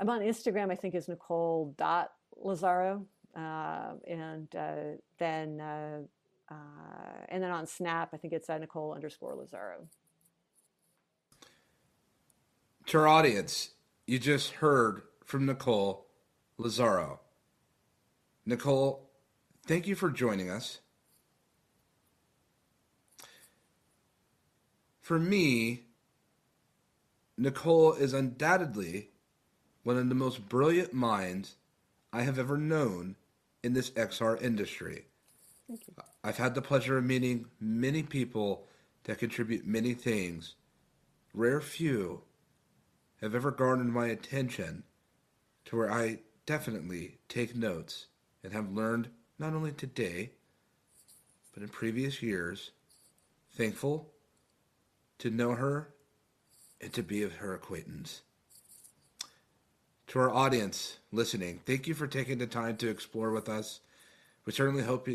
i'm on instagram i think is nicole dot Lazzaro, uh, and uh, then uh, uh, and then on Snap, I think it's Nicole underscore Lazzaro. To our audience, you just heard from Nicole Lazzaro. Nicole, thank you for joining us. For me, Nicole is undoubtedly one of the most brilliant minds I have ever known in this XR industry. I've had the pleasure of meeting many people that contribute many things. Rare few have ever garnered my attention to where I definitely take notes and have learned not only today, but in previous years. Thankful to know her and to be of her acquaintance. To our audience listening, thank you for taking the time to explore with us. We certainly hope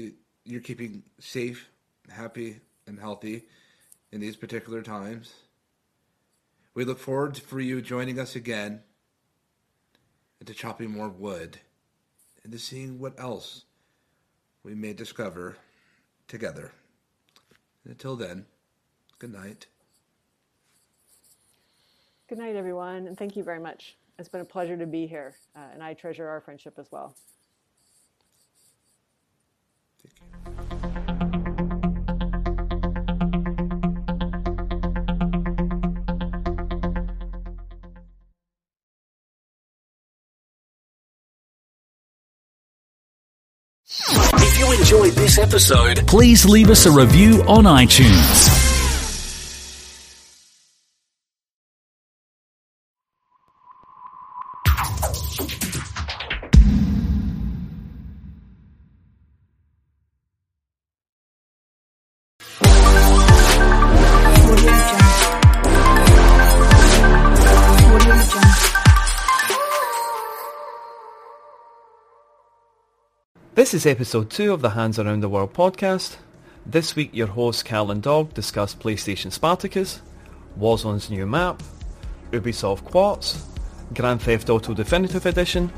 you're keeping safe, happy, and healthy in these particular times. We look forward for you joining us again and to chopping more wood and to seeing what else we may discover together. And until then, good night. Good night, everyone, and thank you very much. It's been a pleasure to be here, uh, and I treasure our friendship as well. If you enjoyed this episode, please leave us a review on iTunes. This is episode 2 of the Hands Around the World podcast. This week your hosts Cal and Dog discuss PlayStation Spartacus, Warzone's new map, Ubisoft Quartz, Grand Theft Auto Definitive Edition,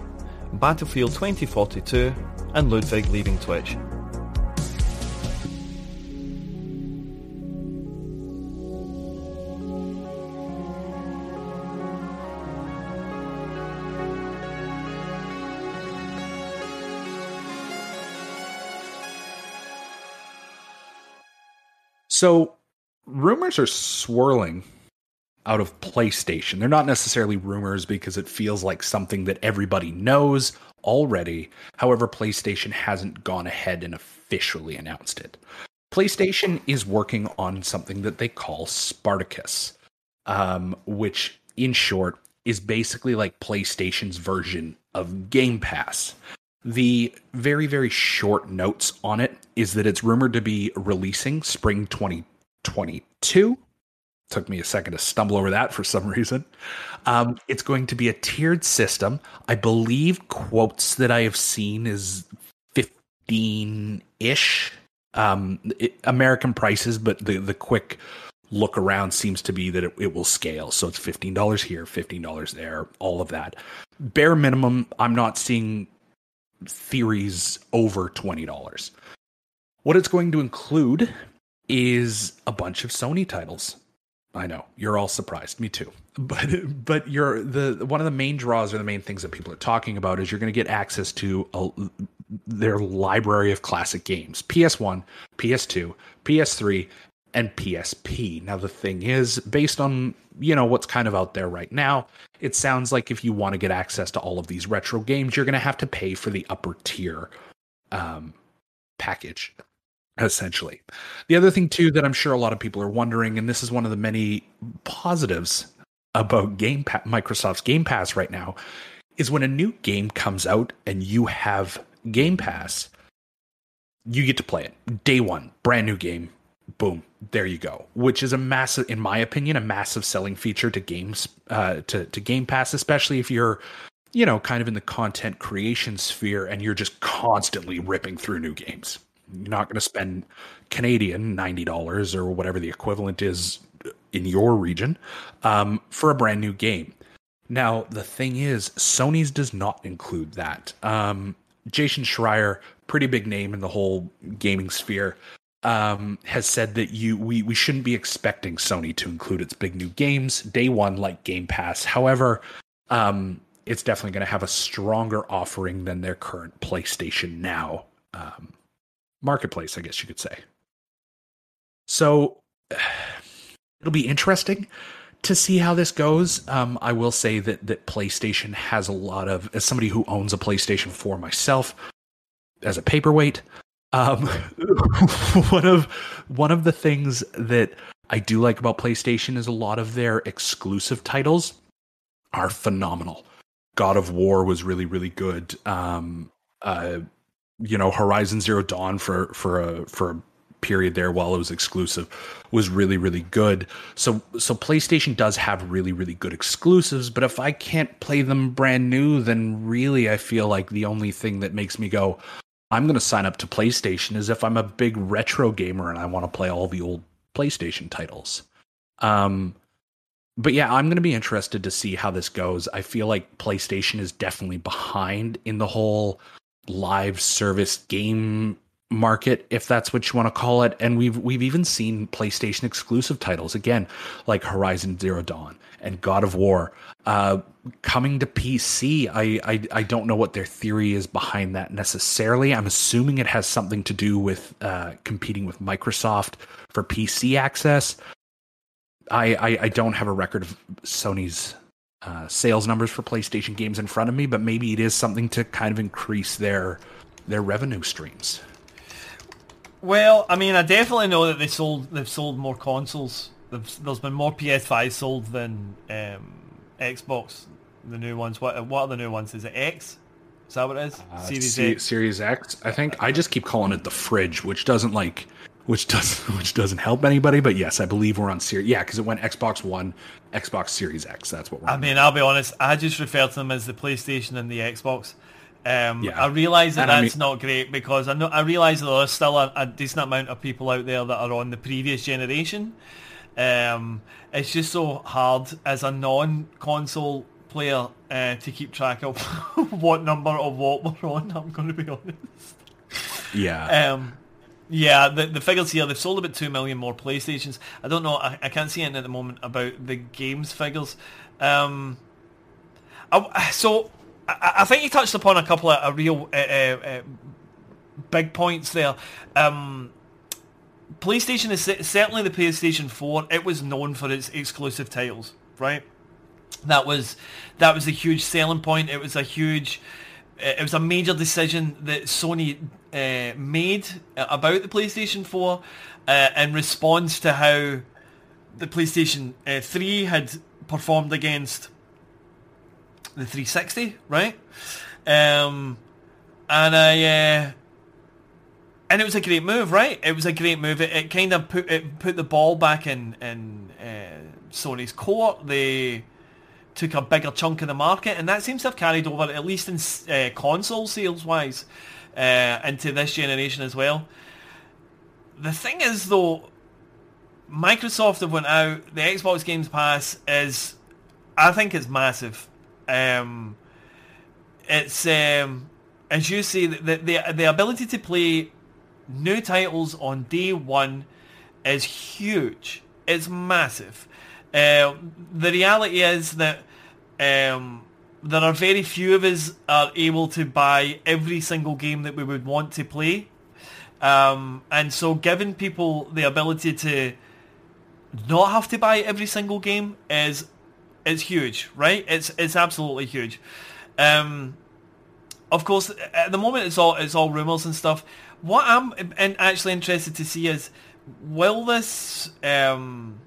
Battlefield 2042, and Ludwig leaving Twitch. So rumors are swirling out of PlayStation. They're not necessarily rumors because it feels like something that everybody knows already. However, PlayStation hasn't gone ahead and officially announced it. PlayStation is working on something that they call Spartacus, um, which in short is basically like PlayStation's version of Game Pass. The very, very short notes on it is that it's rumored to be releasing spring 2022. Took me a second to stumble over that for some reason. Um, it's going to be a tiered system. I believe quotes that I have seen is 15 ish um, American prices, but the, the quick look around seems to be that it, it will scale. So it's $15 here, $15 there, all of that. Bare minimum, I'm not seeing theories over $20. What it's going to include is a bunch of Sony titles. I know you're all surprised, me too. But but you're the one of the main draws or the main things that people are talking about is you're going to get access to a, their library of classic games: PS1, PS2, PS3, and PSP. Now the thing is, based on you know what's kind of out there right now, it sounds like if you want to get access to all of these retro games, you're going to have to pay for the upper tier um, package essentially. The other thing too that I'm sure a lot of people are wondering, and this is one of the many positives about Game pa- Microsoft's Game Pass right now, is when a new game comes out and you have Game Pass, you get to play it day one, brand new game. Boom, there you go. Which is a massive, in my opinion, a massive selling feature to games, uh, to to Game Pass, especially if you're, you know, kind of in the content creation sphere and you're just constantly ripping through new games. You're not going to spend Canadian ninety dollars or whatever the equivalent is in your region um, for a brand new game. Now the thing is, Sony's does not include that. Um, Jason Schreier, pretty big name in the whole gaming sphere, um, has said that you we we shouldn't be expecting Sony to include its big new games day one like Game Pass. However, um, it's definitely going to have a stronger offering than their current PlayStation Now um, marketplace, I guess you could say. So it'll be interesting to see how this goes. Um, I will say that that PlayStation has a lot of, as somebody who owns a PlayStation 4 myself, as a paperweight, um, one of one of the things that I do like about PlayStation is a lot of their exclusive titles are phenomenal. God of War was really really good. Um, uh, you know, Horizon Zero Dawn for for a for a period there while it was exclusive was really really good. So so PlayStation does have really really good exclusives, but if I can't play them brand new, then really I feel like the only thing that makes me go I'm going to sign up to PlayStation as if I'm a big retro gamer and I want to play all the old PlayStation titles. Um but yeah, I'm going to be interested to see how this goes. I feel like PlayStation is definitely behind in the whole live service game market if that's what you want to call it and we've we've even seen PlayStation exclusive titles again like Horizon Zero Dawn and God of War uh, coming to PC I, I I don't know what their theory is behind that necessarily I'm assuming it has something to do with uh, competing with Microsoft for PC access I, I I don't have a record of Sony's uh, sales numbers for PlayStation games in front of me, but maybe it is something to kind of increase their their revenue streams. Well, I mean, I definitely know that they sold they've sold more consoles. There's, there's been more PS5 sold than um, Xbox. The new ones. What what are the new ones? Is it X? Is that what it is? Uh, Series C- X. Series X. I think I just keep calling it the fridge, which doesn't like, which does which doesn't help anybody. But yes, I believe we're on Series. Yeah, because it went Xbox One, Xbox Series X. That's what we're. I on. mean, I'll be honest. I just refer to them as the PlayStation and the Xbox. Um, Yeah. I realise that And I that's mean- not great because I know I realise that there's still a, a decent amount of people out there that are on the previous generation. Um, it's just so hard as a non-console player uh, to keep track of what number of what we're on. I'm going to be honest. yeah. Um, yeah, the, the figures here, they've sold about 2 million more PlayStations. I don't know, I, I can't see anything at the moment about the games figures. Um, I, so, I, I think you touched upon a couple of uh, real uh, uh, uh, big points there. Um, PlayStation is certainly the PlayStation 4. It was known for its exclusive titles, right? That was that was a huge selling point. It was a huge, it was a major decision that Sony uh, made about the PlayStation 4 uh, in response to how the PlayStation uh, 3 had performed against the 360, right? Um, and I, uh, and it was a great move, right? It was a great move. It, it kind of put it put the ball back in in uh, Sony's court. They took a bigger chunk of the market, and that seems to have carried over, at least in uh, console sales wise, uh, into this generation as well. The thing is, though, Microsoft have went out. The Xbox Games Pass is, I think, it's massive. Um, it's um, as you say, the, the the ability to play new titles on day one is huge. It's massive. Uh, the reality is that um, there are very few of us are able to buy every single game that we would want to play. Um, and so giving people the ability to not have to buy every single game is is huge, right? It's it's absolutely huge. Um, of course, at the moment it's all it's all rumors and stuff. What I'm actually interested to see is will this um,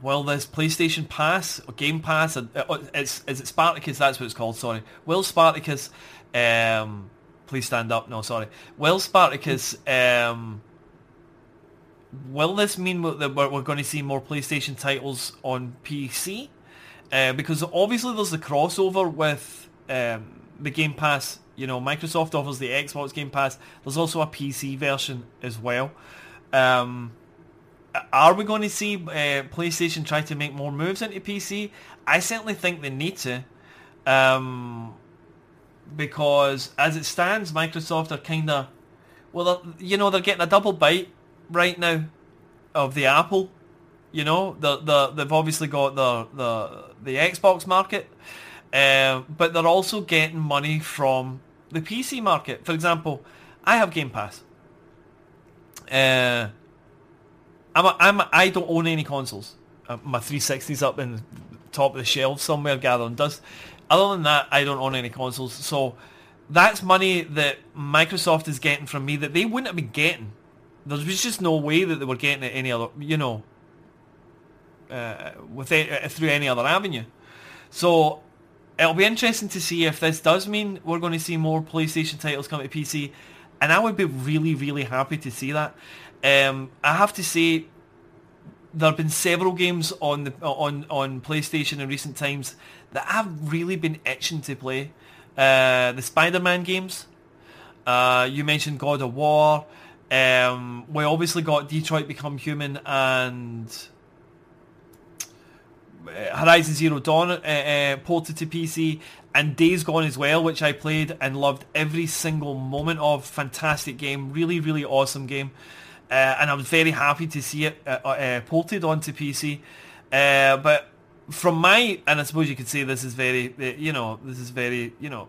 will this PlayStation Pass or Game Pass? Uh, it's is it Spartacus? That's what it's called. Sorry. Will Spartacus? Um, please stand up. No, sorry. Will Spartacus? Um, will this mean that we're, we're going to see more PlayStation titles on PC? Uh, because obviously there's the crossover with um, the Game Pass. You know, Microsoft offers the Xbox Game Pass. There's also a PC version as well. Um, are we going to see uh, PlayStation try to make more moves into PC? I certainly think they need to. Um, because as it stands, Microsoft are kind of, well, you know, they're getting a double bite right now of the Apple. You know, the the they've obviously got the the the Xbox market, uh, but they're also getting money from the PC market. For example, I have Game Pass. Uh, I'm a, I'm a, I don't own any consoles. Uh, my 360's up in the top of the shelf somewhere gathering dust. Other than that, I don't own any consoles. So that's money that Microsoft is getting from me that they wouldn't have been getting. There was just no way that they were getting it any other, you know, uh, with uh, through any other avenue. So it'll be interesting to see if this does mean we're going to see more PlayStation titles come to PC, and I would be really, really happy to see that. Um, I have to say, there have been several games on the on on PlayStation in recent times that I've really been itching to play. Uh, the Spider-Man games. Uh, you mentioned God of War. Um, we obviously got Detroit Become Human and Horizon Zero Dawn uh, uh, ported to PC and Days Gone as well, which I played and loved every single moment of. Fantastic game, really, really awesome game. Uh, and I was very happy to see it uh, uh, ported onto PC. but from my, and I suppose you could say this is very, you know, this is very, you know,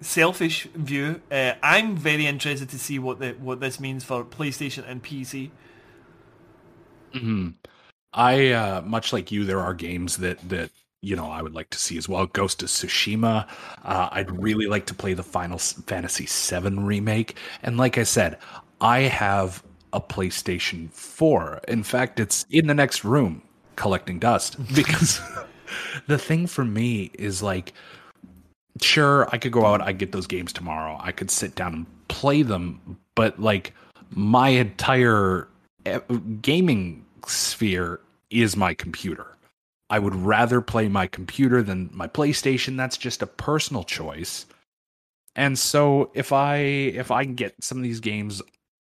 selfish view. Uh, I'm very interested to see what the what this means for PlayStation and PC. Hmm. I uh, much like you, there are games that that you know I would like to see as well. Ghost of Tsushima. Uh, I'd really like to play the Final Fantasy VII remake. And like I said, I have a PlayStation 4. In fact, it's in the next room collecting dust because the thing for me is like sure I could go out I get those games tomorrow. I could sit down and play them, but like my entire eh, gaming sphere is my computer. I would rather play my computer than my PlayStation. That's just a personal choice. And so if I if I can get some of these games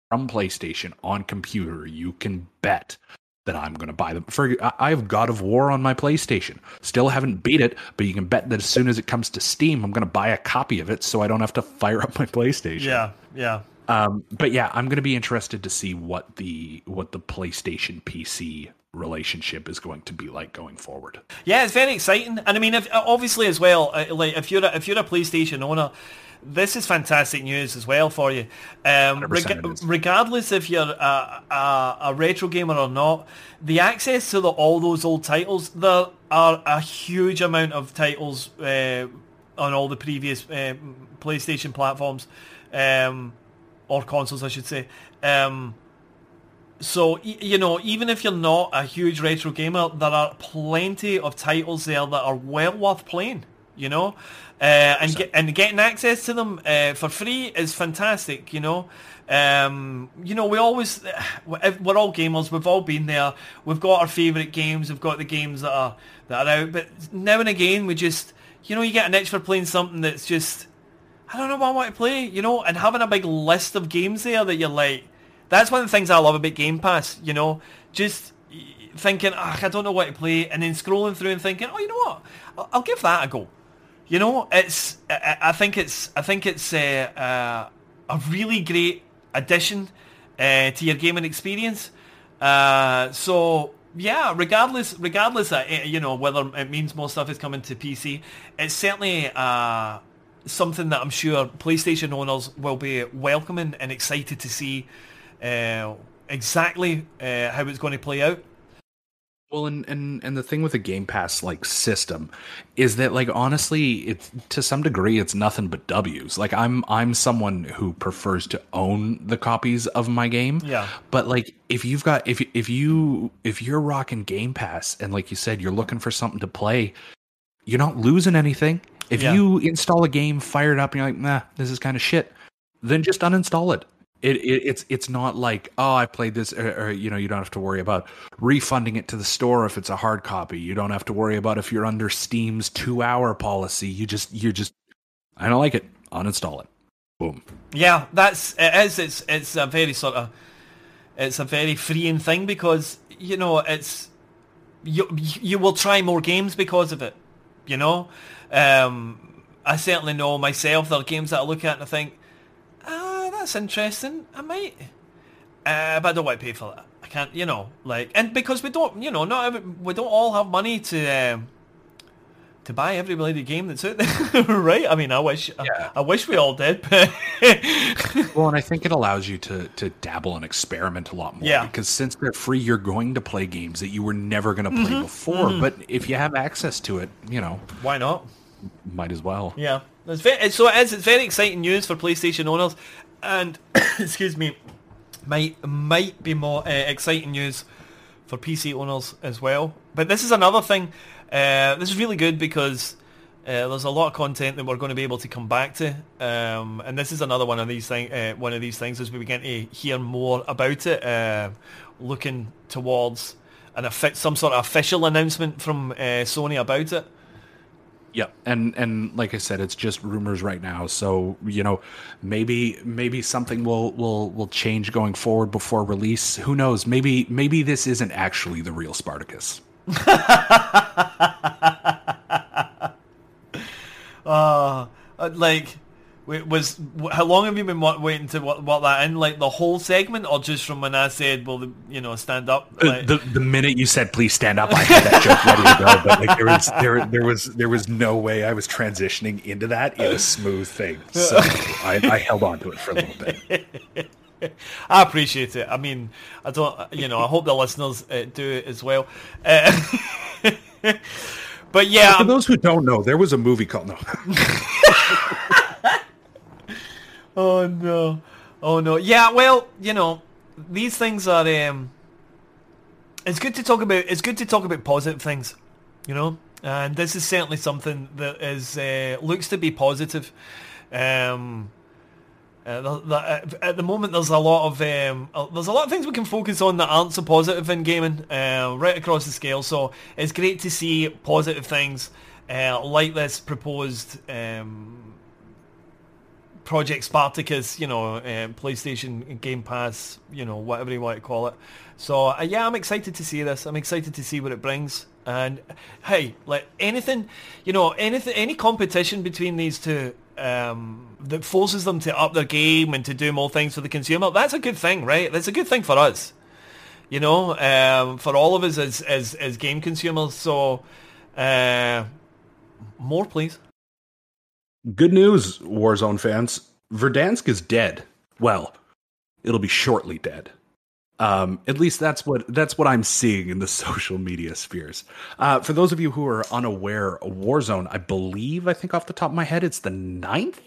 from PlayStation on computer, you can bet that I'm going to buy them. For I have God of War on my PlayStation. Still haven't beat it, but you can bet that as soon as it comes to Steam, I'm going to buy a copy of it so I don't have to fire up my PlayStation. Yeah, yeah. Um, but yeah, I'm going to be interested to see what the what the PlayStation PC relationship is going to be like going forward. Yeah, it's very exciting, and I mean, if, obviously as well, uh, like if you're a, if you're a PlayStation owner this is fantastic news as well for you. Um, reg- regardless if you're a, a, a, retro gamer or not, the access to the, all those old titles, there are a huge amount of titles uh, on all the previous uh, PlayStation platforms, um, or consoles, I should say. Um, so, you know, even if you're not a huge retro gamer, there are plenty of titles there that are well worth playing, you know? Uh, and get, and getting access to them uh, for free is fantastic. You know, um, you know we always we're all gamers. We've all been there. We've got our favourite games. We've got the games that are that are out. But now and again, we just you know you get an itch for playing something that's just I don't know what I want to play. You know, and having a big list of games there that you're like That's one of the things I love about Game Pass. You know, just thinking, I don't know what to play, and then scrolling through and thinking, oh, you know what? I'll, I'll give that a go. You know, it's. I, I think it's. I think it's uh, uh, a really great addition uh, to your gaming experience. Uh, so yeah, regardless, regardless, uh, you know whether it means more stuff is coming to PC, it's certainly uh, something that I'm sure PlayStation owners will be welcoming and excited to see uh, exactly uh, how it's going to play out. Well, and, and and the thing with the Game Pass like system is that like honestly, it's to some degree it's nothing but W's. Like I'm I'm someone who prefers to own the copies of my game. Yeah. But like if you've got if if you if you're rocking Game Pass and like you said you're looking for something to play, you're not losing anything. If Yeah. you install a game, fire it up, and you're like, nah, this is kind of shit, then just uninstall it. It, it it's it's not like oh I played this or, or you know you don't have to worry about refunding it to the store if it's a hard copy. You don't have to worry about if you're under Steam's two hour policy. You just you just I don't like it. Uninstall it. Boom. Yeah, that's it is. It's it's a very sort of it's a very freeing thing because you know it's you you will try more games because of it. You know, um, I certainly know myself. There are games that I look at and I think, ah, that's interesting. I might, uh, but I don't want to pay for that. I can't, you know, like, and because we don't, you know, not every, we don't all have money to. Um, to buy every bloody game that's out there, right? I mean, I wish, I, I wish we all did, but well, and I think it allows you to to dabble and experiment a lot more. Yeah. Because since they're free, you're going to play games that you were never going to play Mhm, before. mhm. But if you have access to it, you know, why not? might as well. Yeah, it's very, so it is. It's very exciting news for PlayStation owners, and excuse me, might might be more uh, exciting news for PC owners as well. But this is another thing. Uh, this is really good because uh, there's a lot of content that we're going to be able to come back to, um, and this is another one of these thing. Uh, one of these things as we begin to hear more about it, uh, looking towards an some sort of official announcement from uh, Sony about it. Yeah, and and like I said, it's just rumors right now. So you know, maybe maybe something will will will change going forward before release. Who knows? Maybe maybe this isn't actually the real Spartacus. Uh, uh, like, wa- was how long have you been wa- waiting to what, what that in? Like the whole segment, or just from when I said, "Well, the, you know, stand up"? Uh, Like, the the minute you said please stand up, I had that joke ready to go. But like there was there there was there was no way I was transitioning into that in a smooth thing. So I, I held on to it for a little bit. I appreciate it. I mean, I don't, you know, I hope the listeners uh, do it as well. Uh, but yeah, For those who don't know, there was a movie called No. Oh no. Oh no. Yeah, well, you know, these things are um it's good to talk about it's good to talk about positive things, you know? And this is certainly something that is uh, looks to be positive. Um uh, uh, at the moment, there's a lot of um, uh, there's a lot of things we can focus on that aren't so positive in gaming, uh, right across the scale. So it's great to see positive things uh, like this proposed um, Project Spartacus, you know, PlayStation Game Pass, you know, whatever you want to call it. So yeah, I'm excited to see this. I'm excited to see what it brings. And hey, like anything, you know, anything, any competition between these two um, that forces them to up their game and to do more things for the consumer, that's a good thing, right? That's a good thing for us. You know, um, for all of us as as as game consumers. So uh, more, please. Good news, Warzone fans. Verdansk is dead. Well, it'll be shortly dead. Um, at least that's what that's what I'm seeing in the social media spheres. Uh, for those of you who are unaware, Warzone, I believe, I think off the top of my head, it's the ninth,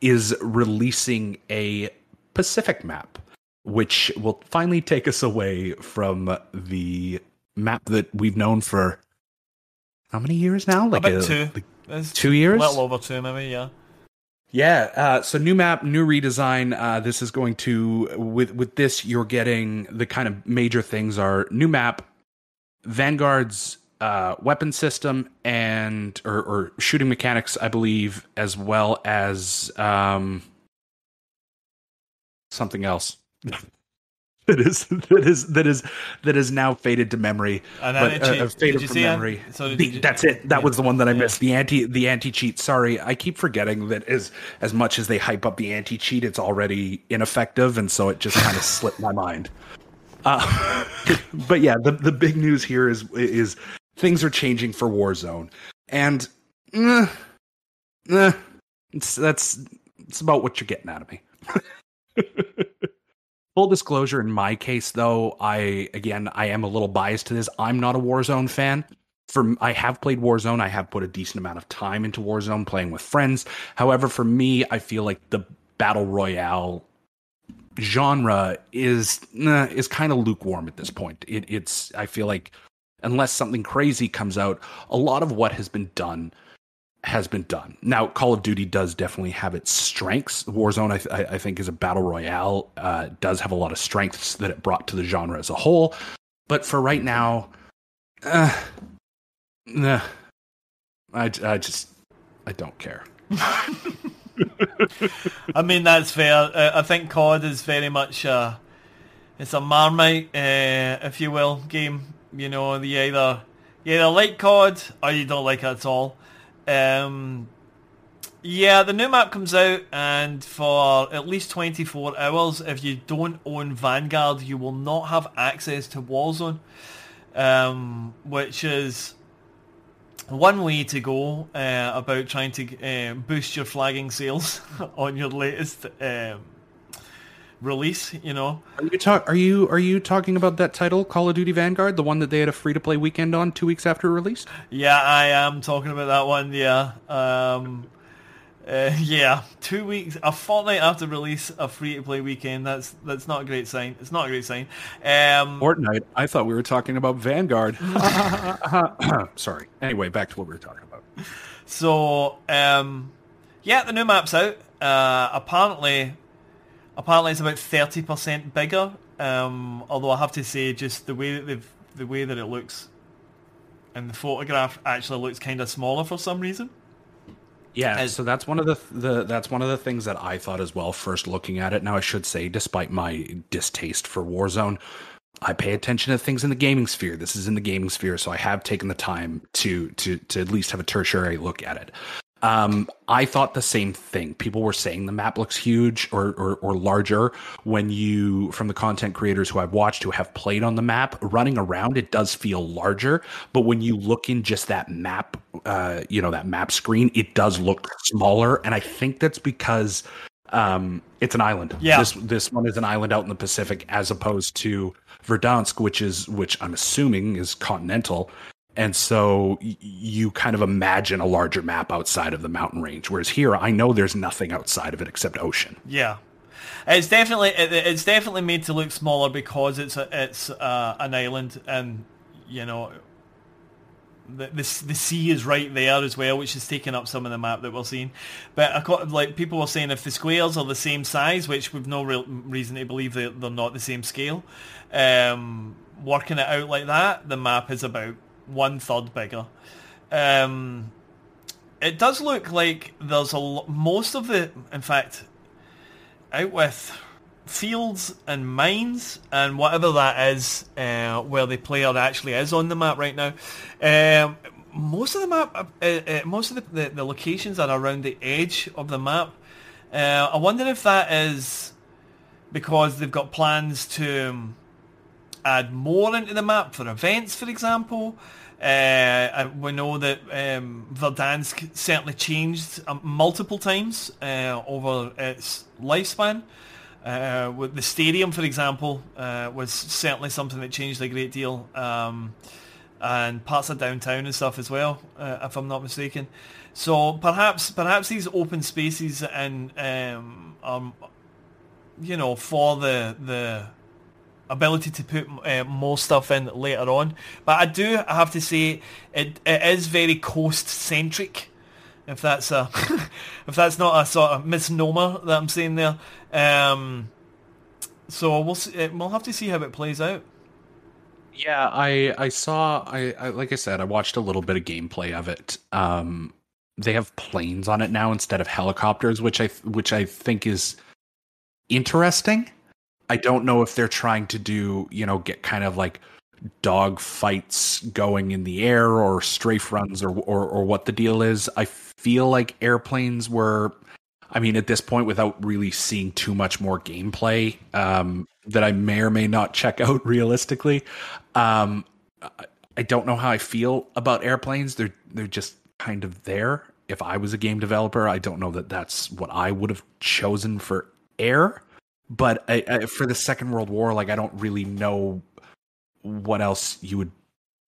is releasing a Pacific map, which will finally take us away from the map that we've known for how many years now? Like About a- two. like two years? A little over two, maybe. Yeah. Yeah, uh, so new map, new redesign. Uh, this is going to with with this you're getting the kind of major things are new map, Vanguard's uh, weapon system and or, or shooting mechanics, I believe, as well as um, something else. that is that is that is that is now faded to memory. But, uh, uh, faded from memory. So The- you- that's it. That was the one that I missed. The anti the anti cheat. Sorry, I keep forgetting that as as much as they hype up the anti cheat, it's already ineffective, and so it just kind of slipped my mind. Uh, but yeah, the the big news here is is things are changing for Warzone, and eh, eh, that's it's about what you're getting out of me. Full disclosure, in my case, though, I again I am a little biased to this. I'm not a Warzone fan. For I have played Warzone. I have put a decent amount of time into Warzone, playing with friends. However, for me, I feel like the battle royale genre is nah, is kind of lukewarm at this point. It, it's I feel like unless something crazy comes out, a lot of what has been done has been done. Now, Call of Duty does definitely have its strengths. Warzone, I, th- I think, is a battle royale. Uh, does have a lot of strengths that it brought to the genre as a whole. But for right now, uh, nah, I, I just I don't care. I mean, that's fair. Uh, I think COD is very much uh, it's a Marmite, uh, if you will, game. You know, you either you either like COD or you don't like it at all. Um, yeah, the new map comes out, and for at least 24 hours, if you don't own Vanguard, you will not have access to Warzone, um, which is one way to go uh, about trying to uh, boost your flagging sales on your latest um, release. You know, Are you talk? Are you are you talking about that title, Call of Duty Vanguard, the one that they had a free to play weekend on two weeks after it released? yeah, I am talking about that one. Yeah, um, uh, yeah, two weeks, a fortnight after release, a free to play weekend. That's that's not a great sign. It's not a great sign. Um, Fortnite. I thought we were talking about Vanguard. Sorry. Anyway, back to what we were talking about. So, um, yeah, the new map's out. Uh, apparently, apparently it's about thirty percent bigger. Um, although I have to say, just the way that they've, the way that it looks, and the photograph actually looks kind of smaller for some reason. Yeah, so that's one of the, the that's one of the things that I thought as well first looking at it. Now I should say, despite my distaste for Warzone, I pay attention to things in the gaming sphere. This is in the gaming sphere, so I have taken the time to to to at least have a tertiary look at it. Um, I thought the same thing. People were saying the map looks huge or, or or larger when you from the content creators who I've watched who have played on the map running around. It does feel larger, but when you look in just that map, uh, you know that map screen, it does look smaller. And I think that's because um, it's an island. Yeah. This this one is an island out in the Pacific, as opposed to Verdansk, which is which I'm assuming is continental. And so y- you kind of imagine a larger map outside of the mountain range. Whereas here, I know there's nothing outside of it except ocean. Yeah, it's definitely it, it's definitely made to look smaller because it's a, it's uh, an island, and you know the, the the sea is right there as well, which is taking up some of the map that we're seeing. But like people were saying, if the squares are the same size, which we've no real reason to believe that they're not the same scale, um, working it out like that, the map is about one third bigger. Um, it does look like there's a lo- most of the, in fact, out with fields and mines and whatever that is, uh, where the player actually is on the map right now. Um, most of the map, uh, uh, most of the, the, the locations are around the edge of the map. Uh, I wonder if that is because they've got plans to um, add more into the map for events, for example. Uh, we know that um, Verdansk certainly changed um, multiple times uh, over its lifespan. Uh, with the stadium, for example, uh, was certainly something that changed a great deal, um, and parts of downtown and stuff as well, uh, if I'm not mistaken. So perhaps, perhaps these open spaces and um, um, you know, for the the ability to put uh, more stuff in later on. But I do I have to say it it is very coast centric. If that's a if that's not a sort of misnomer that I'm saying there. Um, so we'll see, uh, we'll have to see how it plays out. Yeah, I I saw I, I like I said I watched a little bit of gameplay of it. Um, they have planes on it now instead of helicopters, which I which I think is interesting. I don't know if they're trying to do, you know, get kind of like dog fights going in the air or strafe runs or, or or what the deal is. I feel like airplanes were I mean, at this point, without really seeing too much more gameplay um, that I may or may not check out realistically, um, I, don't know how I feel about airplanes. They're they're just kind of there. If I was a game developer, I don't know that that's what I would have chosen for air. But I, I, for the Second World War, like I don't really know what else you would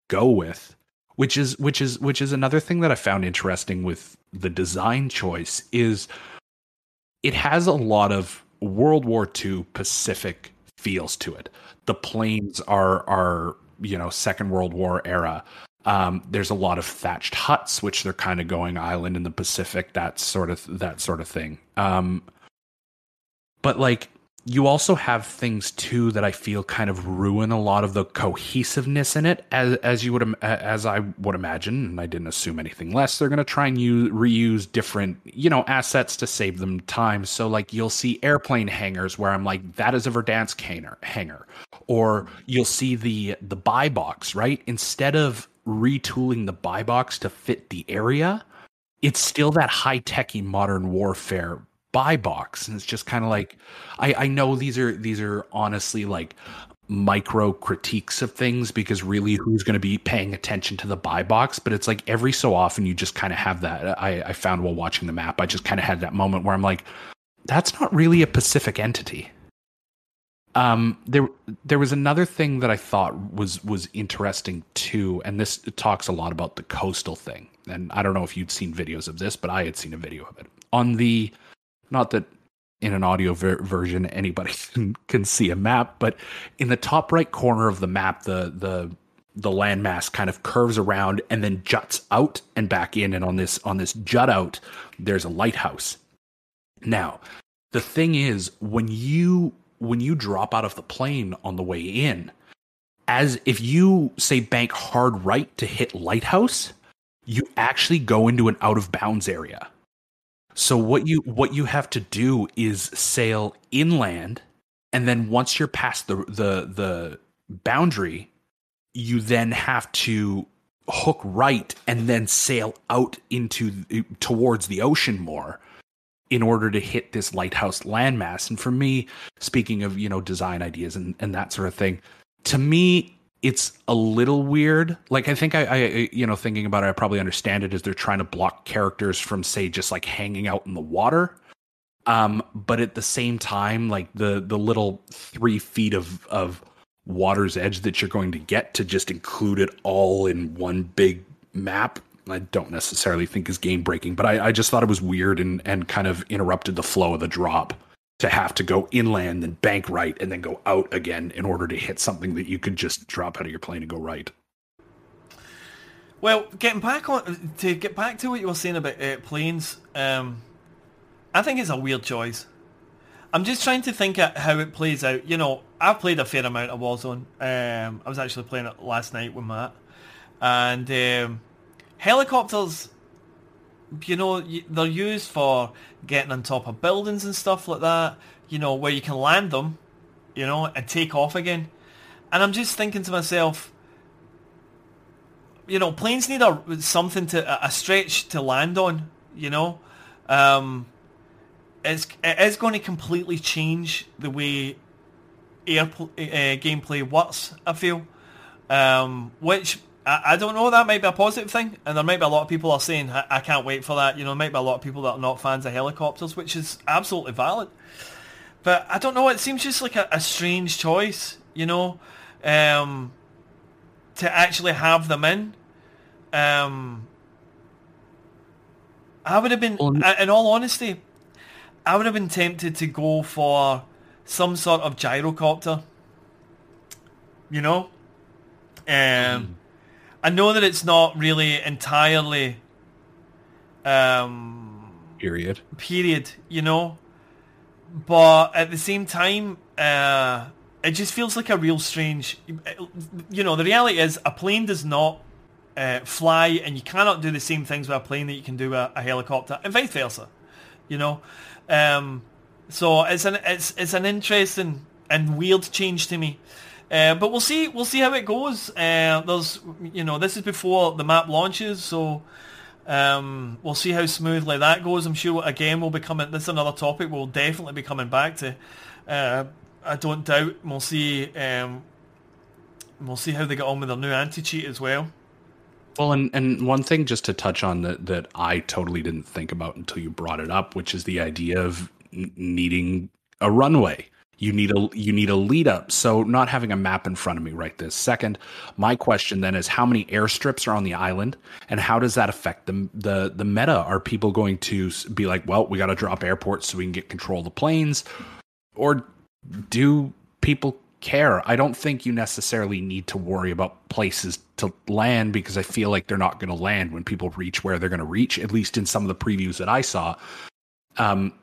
go with which is which is which is another thing that I found interesting with the design choice is it has a lot of World War II Pacific feels to it. The planes are are you know Second World War era. Um, there's a lot of thatched huts, which they're kind of going island in the Pacific, that sort of that sort of thing. Um, but like you also have things too that I feel kind of ruin a lot of the cohesiveness in it, as as you would as I would imagine, and I didn't assume anything less. They're going to try and use, reuse different you know assets to save them time. So like you'll see airplane hangars where I'm like that is a Verdansk hanger, hangar, or you'll see the the buy box right instead of retooling the buy box to fit the area. It's still that high techy modern warfare buy box and it's just kind of like I, I know these are these are honestly like micro critiques of things because really who's going to be paying attention to the buy box but it's like every so often you just kind of have that. I, I found while watching the map i just kind of had that moment where i'm like that's not really a pacific entity. Um there there was another thing that i thought was was interesting too and this talks a lot about the coastal thing and i don't know if you'd seen videos of this but i had seen a video of it. On the not that in an audio ver- version anybody can, can see a map, but in the top right corner of the map, the the the landmass kind of curves around and then juts out and back in. And on this on this jut out, there's a lighthouse. Now, the thing is, when you when you drop out of the plane on the way in, as if you say bank hard right to hit lighthouse, you actually go into an out of bounds area. So what you what you have to do is sail inland, and then once you're past the the the boundary, you then have to hook right and then sail out into towards the ocean more in order to hit this lighthouse landmass. And for me, speaking of you know design ideas and and that sort of thing, to me it's a little weird. Like I think I, I, you know, thinking about it, I probably understand it as they're trying to block characters from, say, just like hanging out in the water. Um, but at the same time, like the the little three feet of of water's edge that you're going to get to just include it all in one big map, I don't necessarily think is game breaking. But I, I just thought it was weird and and kind of interrupted the flow of the drop to have to go inland and bank right and then go out again in order to hit something that you could just drop out of your plane and go right. Well, getting back on to get back to what you were saying about uh, planes, um, I think it's a weird choice. I'm just trying to think at how it plays out. You know, I've played a fair amount of Warzone. Um, I was actually playing it last night with Matt, and um, helicopters you know, they're used for getting on top of buildings and stuff like that, you know, where you can land them, you know, and take off again. And I'm just thinking to myself, you know, planes need a something to a stretch to land on, you know. Um, it's it is going to completely change the way air uh, gameplay works. I feel, um, which I, I don't know. That might be a positive thing, and there might be a lot of people are saying, I, I can't wait for that." You know, there might be a lot of people that are not fans of helicopters, which is absolutely valid. But I don't know. It seems just like a, a strange choice, you know, um, to actually have them in. Um, I would have been, in all honesty, I would have been tempted to go for some sort of gyrocopter. You know, um, mm. I know that it's not really entirely um period period, you know, but at the same time, uh, it just feels like a real strange. You know, the reality is a plane does not uh, fly, and you cannot do the same things with a plane that you can do with a helicopter, and vice versa. You know, um, so it's an it's it's an interesting and weird change to me. Uh, but we'll see. We'll see how it goes. Uh, there's, you know, this is before the map launches, so um, we'll see how smoothly that goes. I'm sure again we'll be coming. This is another topic we'll definitely be coming back to. Uh, I don't doubt. We'll see. Um, we'll see how they get on with their new anti cheat as well. Well, and, and one thing just to touch on that that I totally didn't think about until you brought it up, which is the idea of needing a runway. You need a you need a lead up. So not having a map in front of me right this second. My question then is how many airstrips are on the island, and how does that affect the the the meta? Are people going to be like, well, we got to drop airports so we can get control of the planes, or do people care? I don't think you necessarily need to worry about places to land because I feel like they're not going to land when people reach where they're going to reach. At least in some of the previews that I saw, um,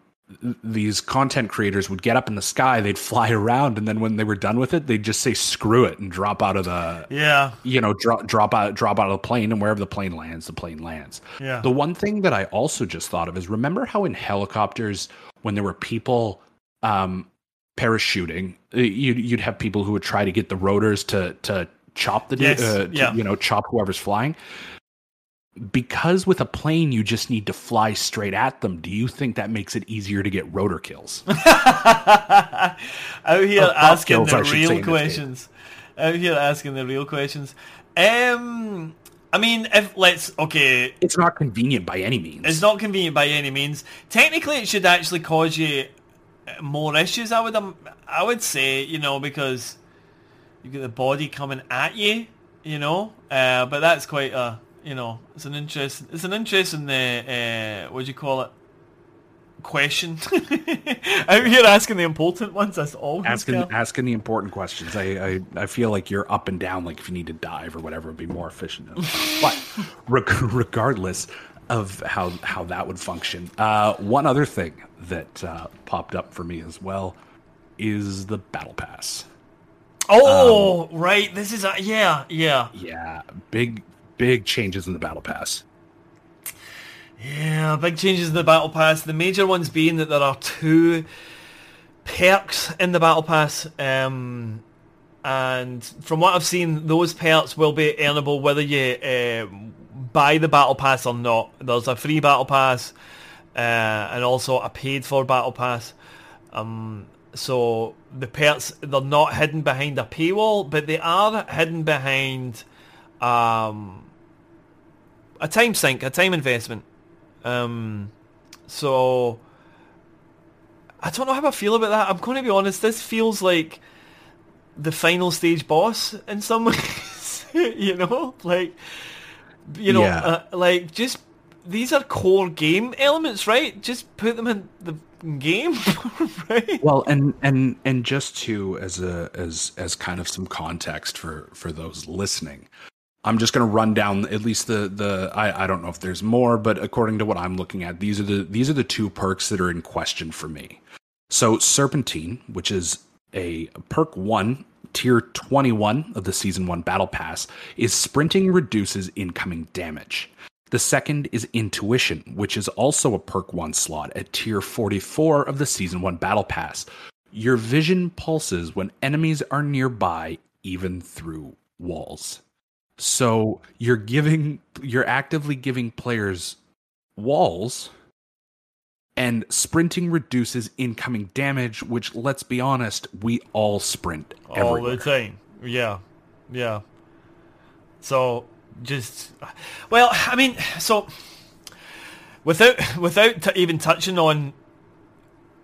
these content creators would get up in the sky, they'd fly around, and then when they were done with it, they'd just say "screw it" and drop out of the Yeah. you know drop drop out drop out of the plane and wherever the plane lands the plane lands Yeah. the one thing that i also just thought of is remember how in helicopters when there were people um parachuting you'd, you'd have people who would try to get the rotors to to chop the Yes, uh, to, yeah. you know chop whoever's flying because with a plane you just need to fly straight at them do you think that makes it easier to get rotor kills Out here Or asking kills, the real in this case. questions. Out here asking the real questions. Um, I mean, if let's okay, it's not convenient by any means. It's not convenient by any means. Technically, it should actually cause you uh, more issues. I would, um, I would say, you know, because you get the body coming at you, you know. Uh, but that's quite a, you know, it's an interest. It's an interest in the uh, what do you call it? Question. Out here asking the important ones. That's all. asking asking the important questions. I, I I feel like you're up and down. Like if you need to dive or whatever, would be more efficient. but reg- regardless of how how that would function, uh, one other thing that uh, popped up for me as well is the battle pass. Oh, right. This is a, yeah, yeah, Yeah, big big changes in the battle pass. yeah. Big changes in the battle pass. The major ones being that there are two perks in the battle pass. Um, and from what I've seen, those perks will be earnable whether you uh, buy the battle pass or not. There's a free battle pass uh, and also a paid for battle pass. Um, so the perks they're not hidden behind a paywall, but they are hidden behind um, a time sink, a time investment. Um, so I don't know how I feel about that. I'm going to be honest. This feels like the final stage boss in some ways. you know, like you know, Yeah. uh, like just these are core game elements, right? Just put them in the game, right? Well, and and and just to as a as as kind of some context for for those listening, I'm just going to run down at least the the I I don't know if there's more, but according to what I'm looking at, these are the these are the two perks that are in question for me. So Serpentine, which is a perk one, tier 21 of the season one battle pass, is sprinting reduces incoming damage. The second is Intuition, which is also a perk 1 slot at tier 44 of the Season 1 Battle Pass. Your vision pulses when enemies are nearby, even through walls. So you're giving, you're actively giving players walls, and sprinting reduces incoming damage, which, let's be honest, we all sprint all everywhere. the time. Yeah, yeah. So just well, I mean, so without without t- even touching on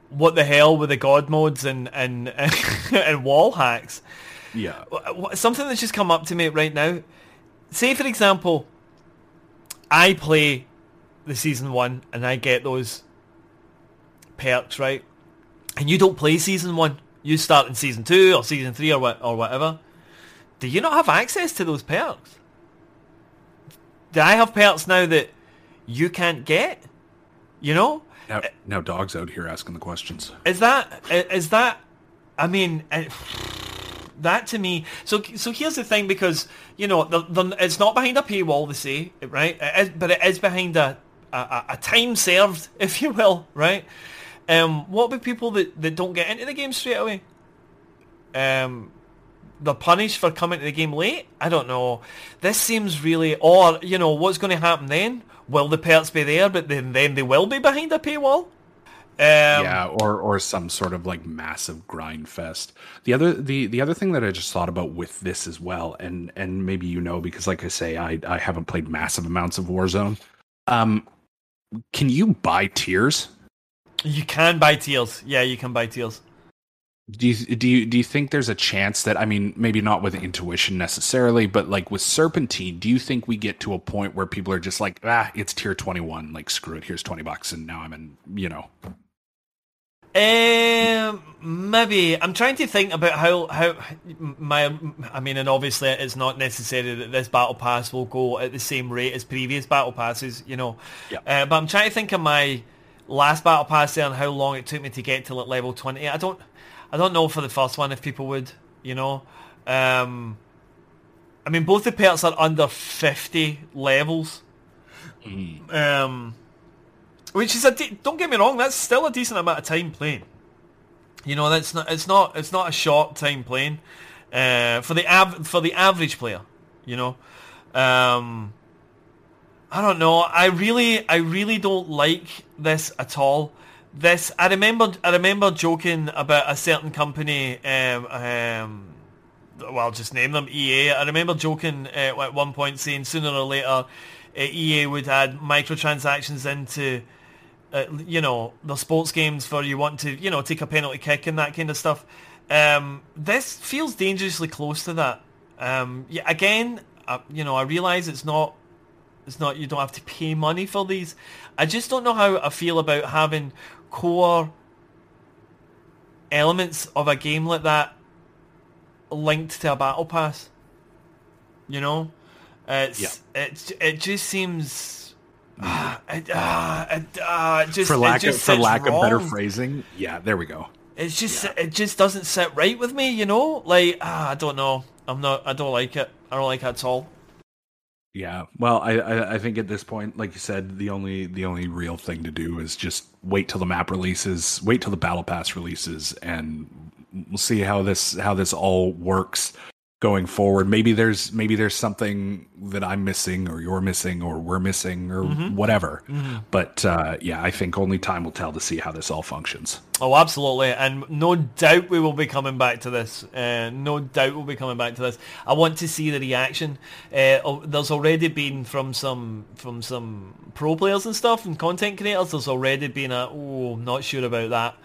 what the hell with the god modes and and and wall hacks. Yeah. Something that's just come up to me right now. Say for example, I play the season one and I get those perks right, and you don't play season one. You start in season two or season three or what or whatever. Do you not have access to those perks? Do I have perks now that you can't get? You know, Now, now dogs out here asking the questions. is that is that? I mean, that to me. So so here's the thing, because you know, the, the, it's not behind a paywall. They say right, It is- but it is behind a, a a time served, if you will, right? Um, what about people that, that don't get into the game straight away? um, they're punished for coming to the game late. I don't know. This seems really, or you know, what's going to happen then? Will the perks be there, but then then they will be behind a paywall? Um, yeah, or or some sort of like massive grind fest. The other the the other thing that I just thought about with this as well, and and maybe you know because like I say, I I haven't played massive amounts of Warzone. Um, can you buy tiers? You can buy tiers. Yeah, you can buy tiers. Do you do you do you think there's a chance that I mean maybe not with intuition necessarily, but like with Serpentine, do you think we get to a point where people are just like ah it's tier twenty one, like screw it, here's twenty bucks, and now I'm in you know um, maybe I'm trying to think about how how my I mean, and obviously it's not necessary that this battle pass will go at the same rate as previous battle passes, you know. Yeah. Uh, but I'm trying to think of my last battle pass there and how long it took me to get to like level 20. I don't I don't know for the first one if people would, you know. Um, I mean, both the perks are under 50 levels. Um, which is a de- don't get me wrong, that's still a decent amount of time playing. You know, that's not it's not it's not a short time playing uh, for the av- for the average player. You know, um, I don't know. I really I really don't like this at all. This I remember I remember joking about a certain company. Um, um, well, I'll just name them EA. I remember joking uh, at one point saying sooner or later uh, EA would add microtransactions into uh, you know, the sports games for you want to, you know, take a penalty kick and that kind of stuff. Um, this feels dangerously close to that. Um, yeah, again, uh, you know, I realise it's not, it's not, you don't have to pay money for these. I just don't know how I feel about having core elements of a game like that linked to a battle pass. You know, it's Yeah. it it just seems ah, it, ah, it, ah, it just for lack just of for lack of better phrasing. Yeah, there we go. It's just it just doesn't sit right with me, you know. Like ah, I don't know. I'm not. I don't like it. I don't like it at all. Yeah, well, I, I I think at this point, like you said, the only the only real thing to do is just wait till the map releases, wait till the battle pass releases, and we'll see how this how this all works going forward. Maybe there's maybe there's something that I'm missing, or you're missing, or we're missing, or Mhm. whatever. Mhm. But uh, yeah, I think only time will tell to see how this all functions. Oh, absolutely, and no doubt we will be coming back to this. Uh, no doubt we'll be coming back to this. I want to see the reaction. Uh, oh, there's already been from some from some pro players and stuff and content creators. There's already been a oh, not sure about that.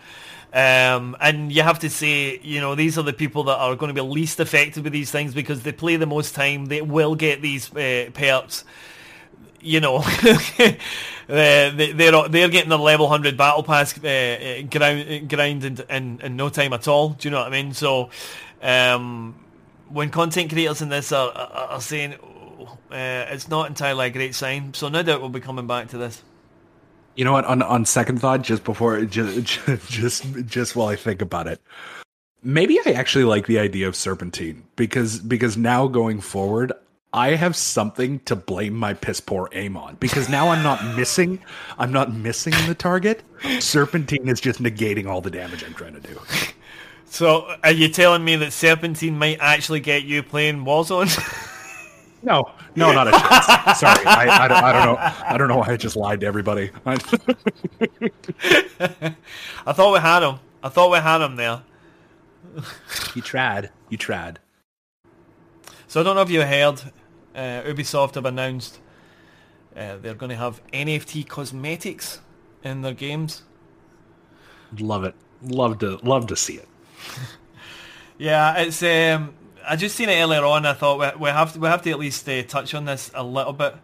Um, and you have to say, you know, these are the people that are going to be least affected with these things because they play the most time. They will get these uh, perks you know, uh, they, they're they're getting their level hundred battle pass uh, uh, grind grind in, in in no time at all. Do you know what I mean? So, um, when content creators in this are are, are saying oh, uh, it's not entirely a great sign, so no doubt we'll be coming back to this. You know what? On on second thought, just before just just just while I think about it, maybe I actually like the idea of serpentine because because now going forward, I have something to blame my piss poor aim on because now I'm not missing. I'm not missing the target. Serpentine is just negating all the damage I'm trying to do. So, are you telling me that Serpentine might actually get you playing Warzone? No, no, not a chance. Sorry, I, I, don't, I don't know. I don't know why I just lied to everybody. I thought we had him. I thought we had him there. you tried. You tried. So I don't know if you heard, uh, Ubisoft have announced uh, they're going to have NFT cosmetics in their games. Love it. Love to love to see it. Yeah, it's. Um, I just seen it earlier on. I thought we, we have to we have to at least uh, touch on this a little bit.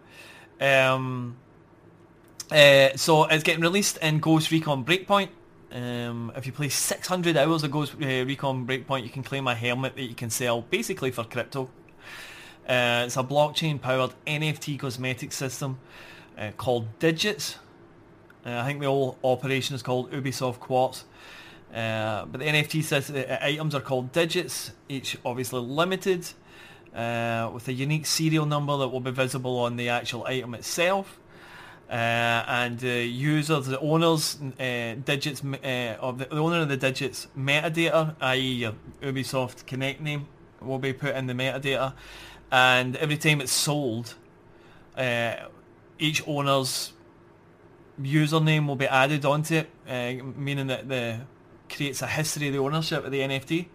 Um, uh, so it's getting released in Ghost Recon Breakpoint. Um, if you play 600 hours of Ghost uh, Recon Breakpoint, you can claim a helmet that you can sell basically for crypto. Uh, it's a blockchain-powered NFT cosmetic system uh, called Digits. Uh, I think the whole operation is called Ubisoft Quartz. Uh, but the NFT says uh, items are called digits, each obviously limited, uh, with a unique serial number that will be visible on the actual item itself. Uh, and uh, users, the owners, digits of the, the owner of the digits metadata, i.e. your Ubisoft Connect name, will be put in the metadata, and every time it's sold, each owner's username will be added onto it, meaning that the creates a history of the ownership of the NFT.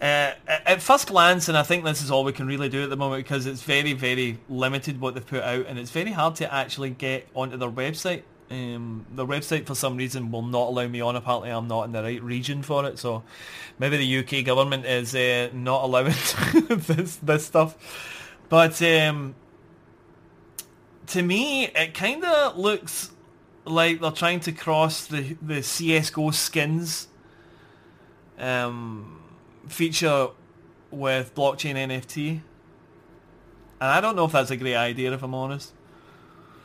Uh, at first glance, and I think this is all we can really do at the moment because it's very, very limited what they've put out, and it's very hard to actually get onto their website. Um, their website, for some reason, will not allow me on. Apparently, I'm not in the right region for it, so maybe the UK government is uh, not allowing this this stuff. But um, to me, it kind of looks like they're trying to cross the the CS:GO skins um, feature with blockchain NFT, and I don't know if that's a great idea. If I'm honest,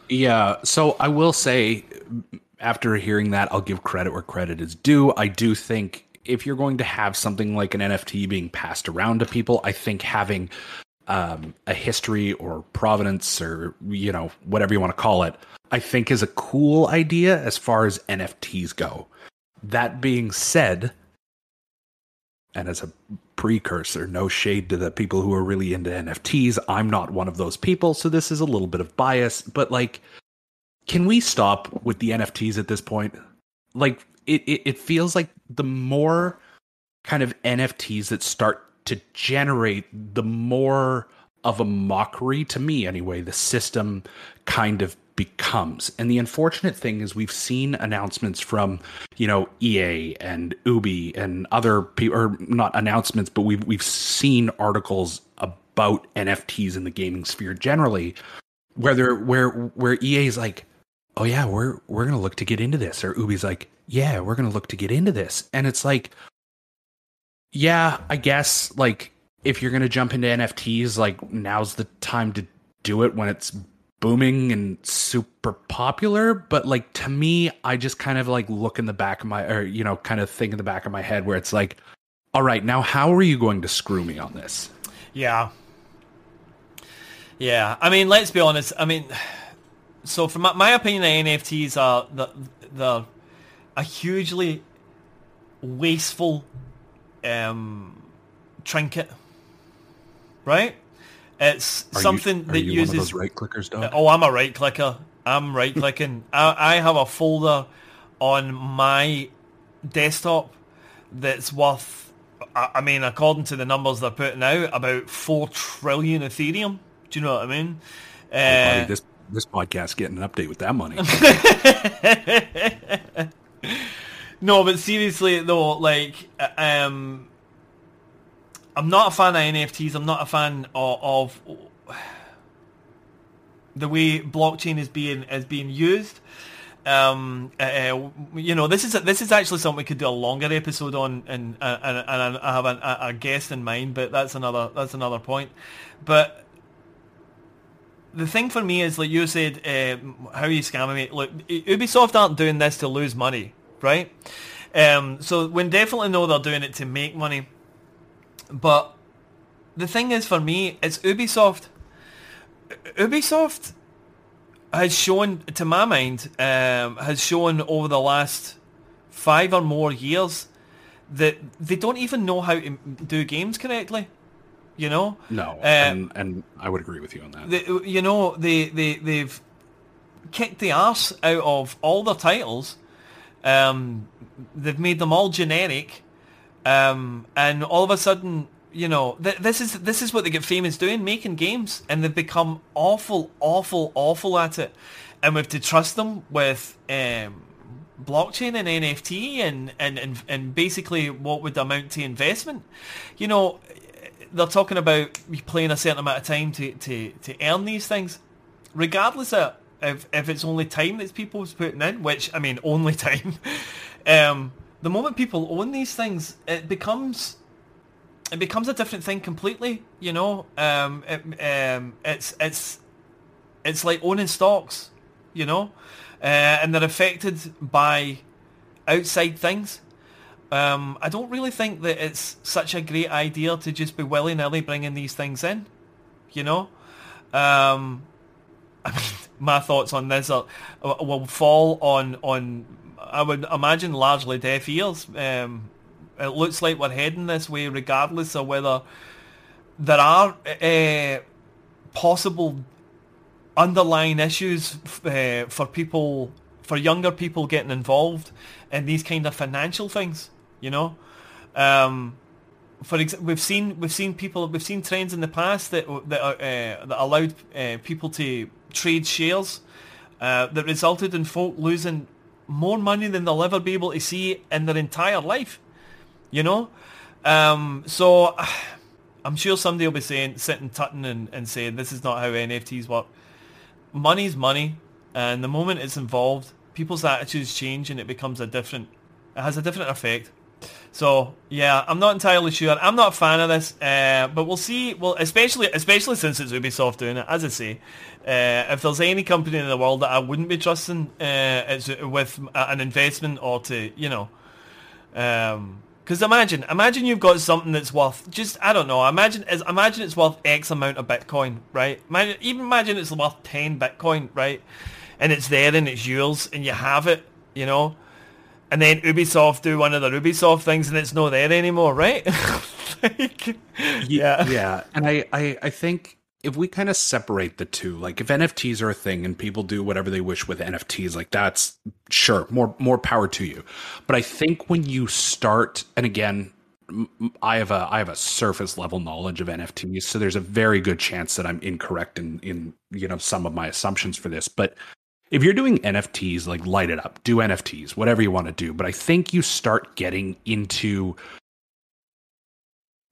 Yeah, so I will say, after hearing that, I'll give credit where credit is due. I do think if you're going to have something like an NFT being passed around to people, I think having um, a history or provenance or you know whatever you want to call it, I think is a cool idea as far as NFTs go. That being said, and as a precursor, no shade to the people who are really into NFTs. I'm not one of those people, so this is a little bit of bias, but like can we stop with the NFTs at this point? Like it it, it feels like the more kind of NFTs that start to generate, the more of a mockery to me anyway, the system kind of becomes. And the unfortunate thing is we've seen announcements from, you know, EA and Ubi and other people or not announcements, but we've we've seen articles about NFTs in the gaming sphere generally where they're where where EA is like, "Oh yeah, we're we're going to look to get into this." Or Ubi's like, "Yeah, we're going to look to get into this." And it's like yeah, I guess like if you're gonna jump into NFTs, like now's the time to do it when it's booming and super popular. But like to me, I just kind of like look in the back of my or you know, kind of think in the back of my head where it's like, all right, now how are you going to screw me on this? yeah, yeah. I mean, let's be honest. I mean, so from my, my opinion, NFTs are the the a hugely wasteful um, trinket, right? It's Are you- something are that you uses right clickers? Oh, I'm a right clicker. I'm right clicking. I, I have a folder on my desktop that's worth. I, I mean, according to the numbers they're putting out, about four trillion Ethereum. Do you know what I mean? Uh, this this podcast getting an update with that money. no, but seriously though, like, uh, um, I'm not a fan of NFTs. I'm not a fan of, of the way blockchain is being is being used. Um, uh, you know, this is this is actually something we could do a longer episode on, and and, and I have a, a guest in mind, but that's another that's another point. But the thing for me is, like you said, uh, how are you scamming me? Look, Ubisoft aren't doing this to lose money, right? Um, so we definitely know they're doing it to make money. But the thing is, for me, it's Ubisoft. Ubisoft has shown, to my mind, um, has shown over the last five or more years that they don't even know how to do games correctly. You know? no, Uh, and and I would agree with you on that. they, you know, they, they, they've kicked the arse out of all their titles. Um, they've made them all generic. Um, and all of a sudden, you know, th- this is this is what they get famous doing, making games, and they've become awful, awful, awful at it. And we have to trust them with um, blockchain and NFT and, and, and, and basically what would amount to investment. You know, they're talking about playing a certain amount of time to, to, to earn these things, regardless of if, if it's only time that people's putting in, which, I mean, only time. um, the moment people own these things, it becomes it becomes a different thing completely. You know, um, it, um, it's it's it's like owning stocks. You know, uh, and they're affected by outside things. Um, I don't really think that it's such a great idea to just be willy nilly bringing these things in. You know, um, I mean, my thoughts on this are, uh, will fall on on I would imagine largely deaf ears. Um, it looks like we're heading this way, regardless of whether there are uh, possible underlying issues uh, for people, for younger people getting involved in these kind of financial things. You know, um, for ex- we've seen we've seen people we've seen trends in the past that that, uh, that allowed uh, people to trade shares uh, that resulted in folk losing more money than they'll ever be able to see in their entire life. You know, um, so I'm sure somebody will be saying sitting tutting and, and saying this is not how NFTs work. Money's money, and the moment it's involved, people's attitudes change and it becomes a different. It has a different effect. So yeah, I'm not entirely sure. I'm not a fan of this, uh, but we'll see. Well, especially especially since it's Ubisoft doing it. As I say, uh, if there's any company in the world that I wouldn't be trusting, uh, with an investment or to you know, because imagine imagine you've got something that's worth just I don't know. Imagine is imagine it's worth X amount of Bitcoin, right? Imagine, even imagine it's worth ten Bitcoin, right? And it's there and it's yours and you have it, you know and then Ubisoft do one of the Ubisoft things and it's not there anymore, right? like, yeah, yeah, and I, I, I think if we kind of separate the two, like if NFTs are a thing and people do whatever they wish with NFTs, like that's sure more more power to you. But I think when you start, and again, I have a I have a surface level knowledge of NFTs, so there's a very good chance that I'm incorrect in in you know some of my assumptions for this. But if you're doing NFTs, like light it up, do NFTs, whatever you want to do. But I think you start getting into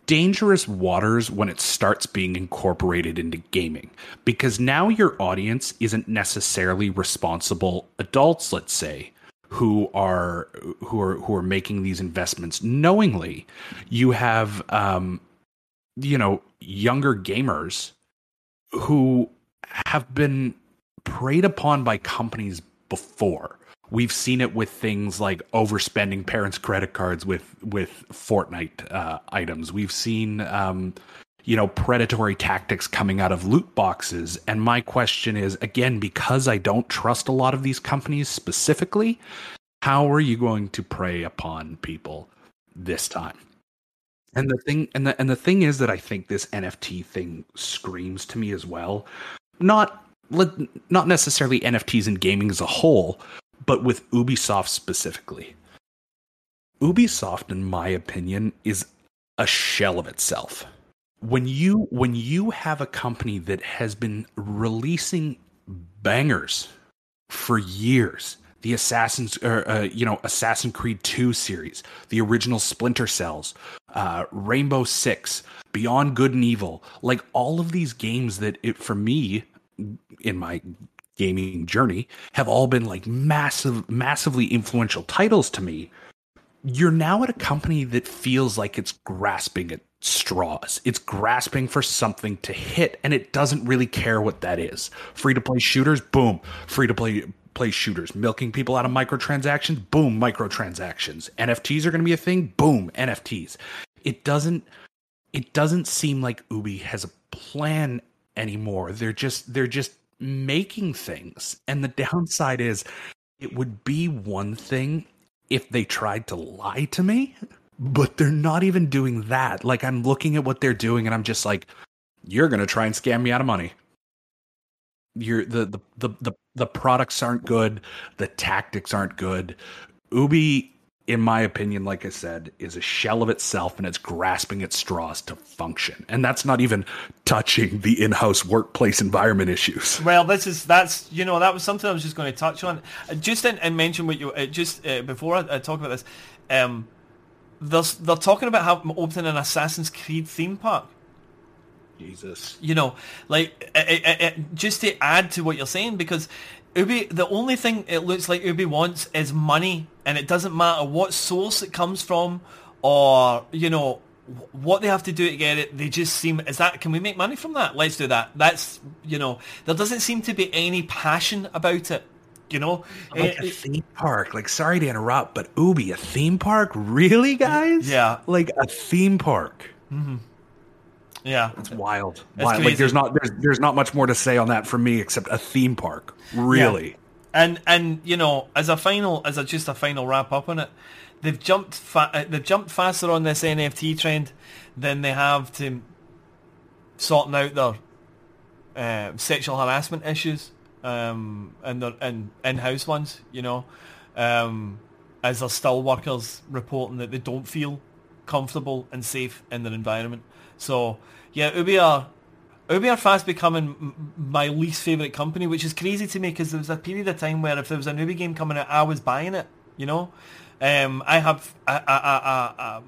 dangerous waters when it starts being incorporated into gaming. Because now your audience isn't necessarily responsible adults let's say who are who are who are making these investments knowingly. You have um you know younger gamers who have been preyed upon by companies before. We've seen it with things like overspending parents' credit cards with with Fortnite uh, items. We've seen, um, you know, predatory tactics coming out of loot boxes. And my question is, again, because I don't trust a lot of these companies specifically, how are you going to prey upon people this time? And the thing, and the and the thing is that I think this NFT thing screams to me as well. Not not necessarily NFTs and gaming as a whole, but with Ubisoft specifically. Ubisoft, in my opinion, is a shell of itself. When you when you have a company that has been releasing bangers for years, the Assassin's, uh, uh, you know, Assassin's Creed Two series, the original Splinter Cells, uh, Rainbow Six, Beyond Good and Evil, like all of these games that, it, for me, in my gaming journey have all been like massive massively influential titles to me you're now at a company that feels like it's grasping at straws. It's grasping for something to hit and it doesn't really care what that is. Free to play shooters boom. Free to play play shooters. Milking people out of microtransactions boom. Microtransactions. Nfts are going to be a thing boom. Nfts it doesn't it doesn't seem like ubi has a plan anymore. They're just they're just making things. And the downside is it would be one thing if they tried to lie to me, but they're not even doing that. Like I'm looking at what they're doing and I'm just like you're going to try and scam me out of money. You're the, the the the the products aren't good, the tactics aren't good. Ubi in my opinion, like I said, is a shell of itself and it's grasping at straws to function. And that's not even touching the in-house workplace environment issues. Well, this is that's you know that was something I was just going to touch on. Uh, just and, and mention what you uh, just uh, before I, I, talk about this. Um, they're they're talking about how opening an Assassin's Creed theme park. Jesus, you know, like it, it, it, just to add to what you're saying because Ubi, the only thing it looks like Ubi wants is money, and it doesn't matter what source it comes from, or you know what they have to do to get it. They just seem is that can we make money from that? Let's do that. That's you know there doesn't seem to be any passion about it. You know, like a theme park. Like, sorry to interrupt, but Ubi, a theme park, really, guys? Yeah, like a theme park. Mm-hmm. Yeah, it's wild. It's wild. Like there's not there's there's not much more to say on that for me except a theme park. Really. And and you know, as a final, as a just a final wrap up on it, they've jumped fa- uh, they've jumped faster on this NFT trend than they have to sorting out their uh, sexual harassment issues um, and their and in-house ones. You know, um, as there's still workers reporting that they don't feel comfortable and safe in their environment. So yeah, Ubi are Ubi are fast becoming my least favorite company, which is crazy to me because there was a period of time where if there was a Ubi game coming out, I was buying it. You know, um, I have I, I, I, I, um,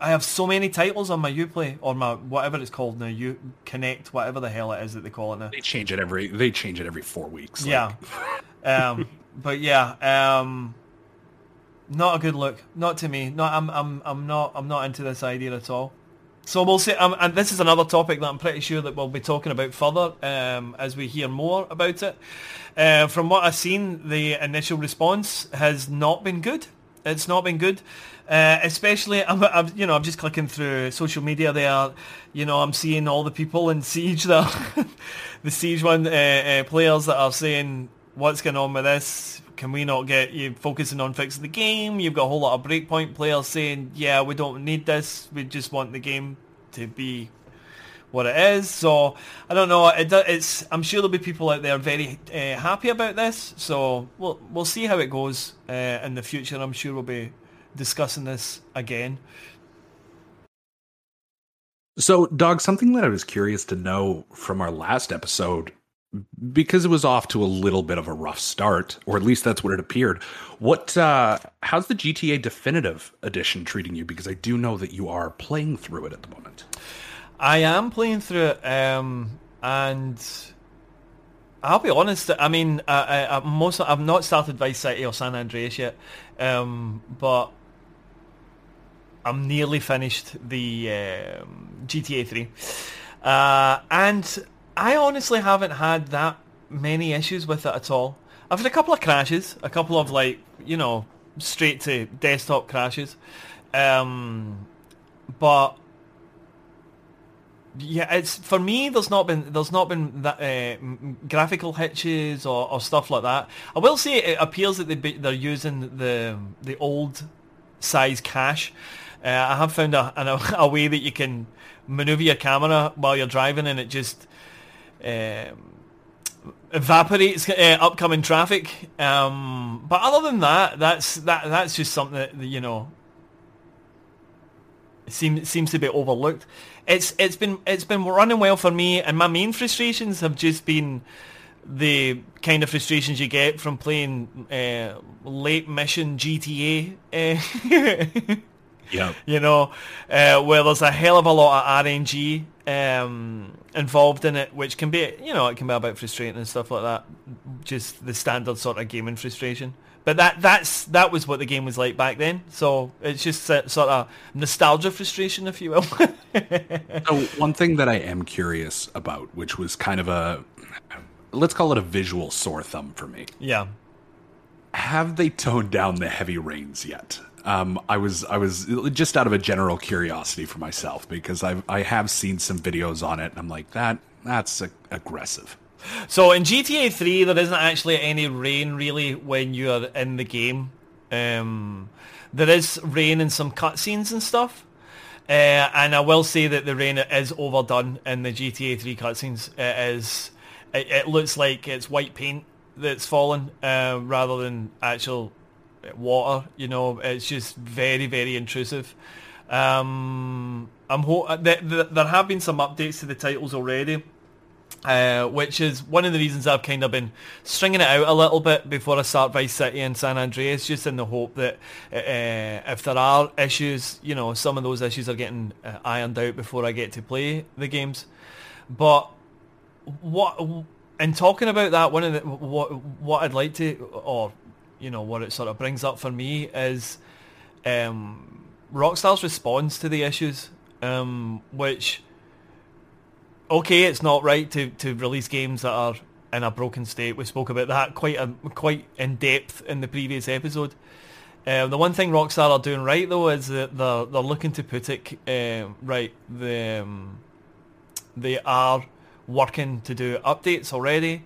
I have so many titles on my UPlay or my whatever it's called now, U Connect, whatever the hell it is that they call it now. They change it every they change it every four weeks. like- Yeah. um, but yeah, um, not a good look. Not to me. Not I'm I'm I'm not I'm not into this idea at all. So we'll see. Um, and this is another topic that I'm pretty sure that we'll be talking about further um, as we hear more about it. Uh, from what I've seen, the initial response has not been good. It's not been good. Uh, especially, I'm, I'm, you know, I'm just clicking through social media there. You know, I'm seeing all the people in Siege there, the Siege one uh, uh, players that are saying, "What's going on with this? Can we not get you focusing on fixing the game?" You've got a whole lot of breakpoint players saying, "Yeah, we don't need this. We just want the game to be what it is." So I don't know. It, it's I'm sure there'll be people out there very uh, happy about this. So we'll we'll see how it goes uh, in the future. I'm sure we'll be discussing this again. So, Dog, something that I was curious to know from our last episode, because it was off to a little bit of a rough start, or at least that's what it appeared. What, uh, how's the GTA Definitive Edition treating you? Because I do know that you are playing through it at the moment. I am playing through it, um, and I'll be honest. I mean, I, I, I most I've not started Vice City or San Andreas yet, um, but I'm nearly finished the um, GTA 3, uh, and I honestly haven't had that many issues with it at all. I've had a couple of crashes, a couple of like you know straight to desktop crashes, um, but yeah, it's for me. There's not been there's not been that uh, graphical hitches or, or stuff like that. I will say it appears that they they're using the the old size cache. Uh, I have found a, an, a way that you can maneuver your camera while you're driving, and it just evaporates uh, upcoming traffic. Um, but other than that, that's that that's just something that you know seems seems to be overlooked. It's it's been it's been running well for me, and my main frustrations have just been the kind of frustrations you get from playing uh, late mission GTA. Uh, yeah, you know, uh, where there's a hell of a lot of RNG um, involved in it, which can be you know it can be a bit frustrating and stuff like that. Just the standard sort of gaming frustration. But that that's that was what the game was like back then. So it's just a, sort of nostalgia frustration, if you will. so one thing that I am curious about, which was kind of a let's call it a visual sore thumb for me. yeah. Have they toned down the heavy rains yet? Um, I was I was just out of a general curiosity for myself because I I have seen some videos on it and I'm like that that's a- aggressive. So in GTA 3, there isn't actually any rain really when you're in the game. Um, there is rain in some cutscenes and stuff. Uh, and I will say that the rain is overdone in the GTA 3 cutscenes. It is. It, it looks like it's white paint that's fallen uh, rather than actual water. You know, it's just very, very intrusive. Um, I'm ho- th- th- there have been some updates to the titles already. Uh, which is one of the reasons I've kind of been stringing it out a little bit before I start Vice City and San Andreas, just in the hope that uh, if there are issues, you know, some of those issues are getting uh, ironed out before I get to play the games. But what, in talking about that, one of the what what I'd like to, or you know, what it sort of brings up for me is um, Rockstar's response to the issues, um, which okay, it's not right to, to release games that are in a broken state. We spoke about that quite a, quite in depth in the previous episode. Uh, the one thing Rockstar are doing right though is that they're they're looking to put it uh, right. The um, they are working to do updates already,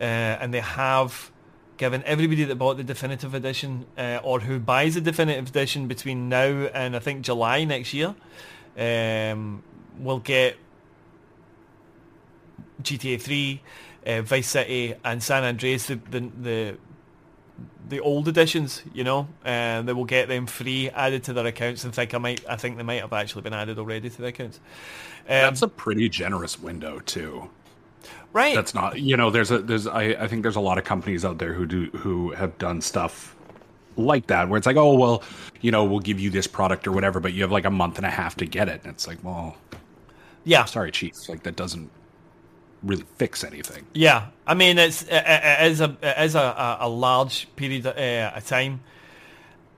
uh, and they have given everybody that bought the definitive edition uh, or who buys the definitive edition between now and I think July next year um, will get GTA 3, uh, Vice City, and San Andreas, the the the, the old editions, you know, and they will get them free added to their accounts. And fact, I might, I think they might have actually been added already to their accounts. Um, That's a pretty generous window too. Right. That's not you know there's a there's I, I think there's a lot of companies out there who do who have done stuff like that where it's like oh well you know we'll give you this product or whatever but you have like a month and a half to get it and it's like well yeah sorry chief like that doesn't really fix anything Yeah, I mean it's it, it is a it is a, a, large period uh, of time,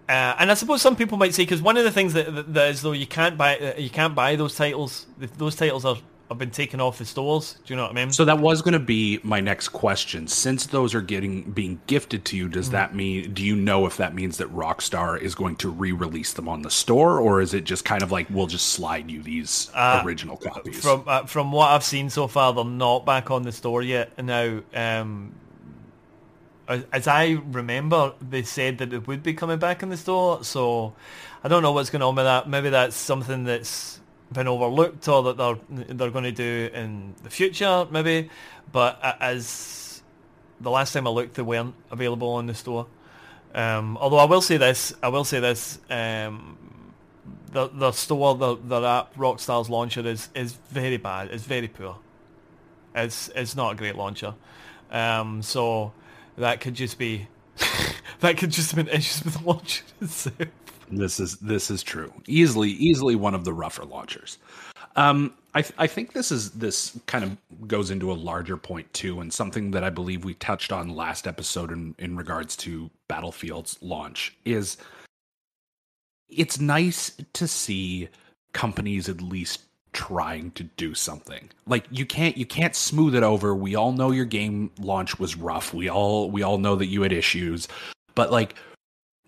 uh, and I suppose some people might say because one of the things that, that, that is though you can't buy uh, you can't buy those titles. Those titles are have been taken off the stores. Do you know what I mean? so that was going to be my next question since those are getting being gifted to you does that mean do you know if that means that rockstar is going to re-release them on the store or is it just kind of like we'll just slide you these Uh, original copies From uh, from what I've seen so far, they're not back on the store yet. Now, um, as, as I remember, they said that it would be coming back in the store. So I don't know what's going on with that. Maybe that's something that's been overlooked or that they're they're going to do in the future, maybe. But as the last time I looked, they weren't available on the store. Um, although I will say this, I will say this. Um, the the store, the the app Rockstar's launcher is is very bad. It's very poor. It's it's not a great launcher. Um, so that could just be that could just have been issues with the launcher itself. This is this is true. Easily easily one of the rougher launchers. Um, I th- I think this is this kind of goes into a larger point too, and something that I believe we touched on last episode in in regards to Battlefield's launch is it's nice to see companies at least trying to do something like you can't you can't smooth it over we all know your game launch was rough we all we all know that you had issues but like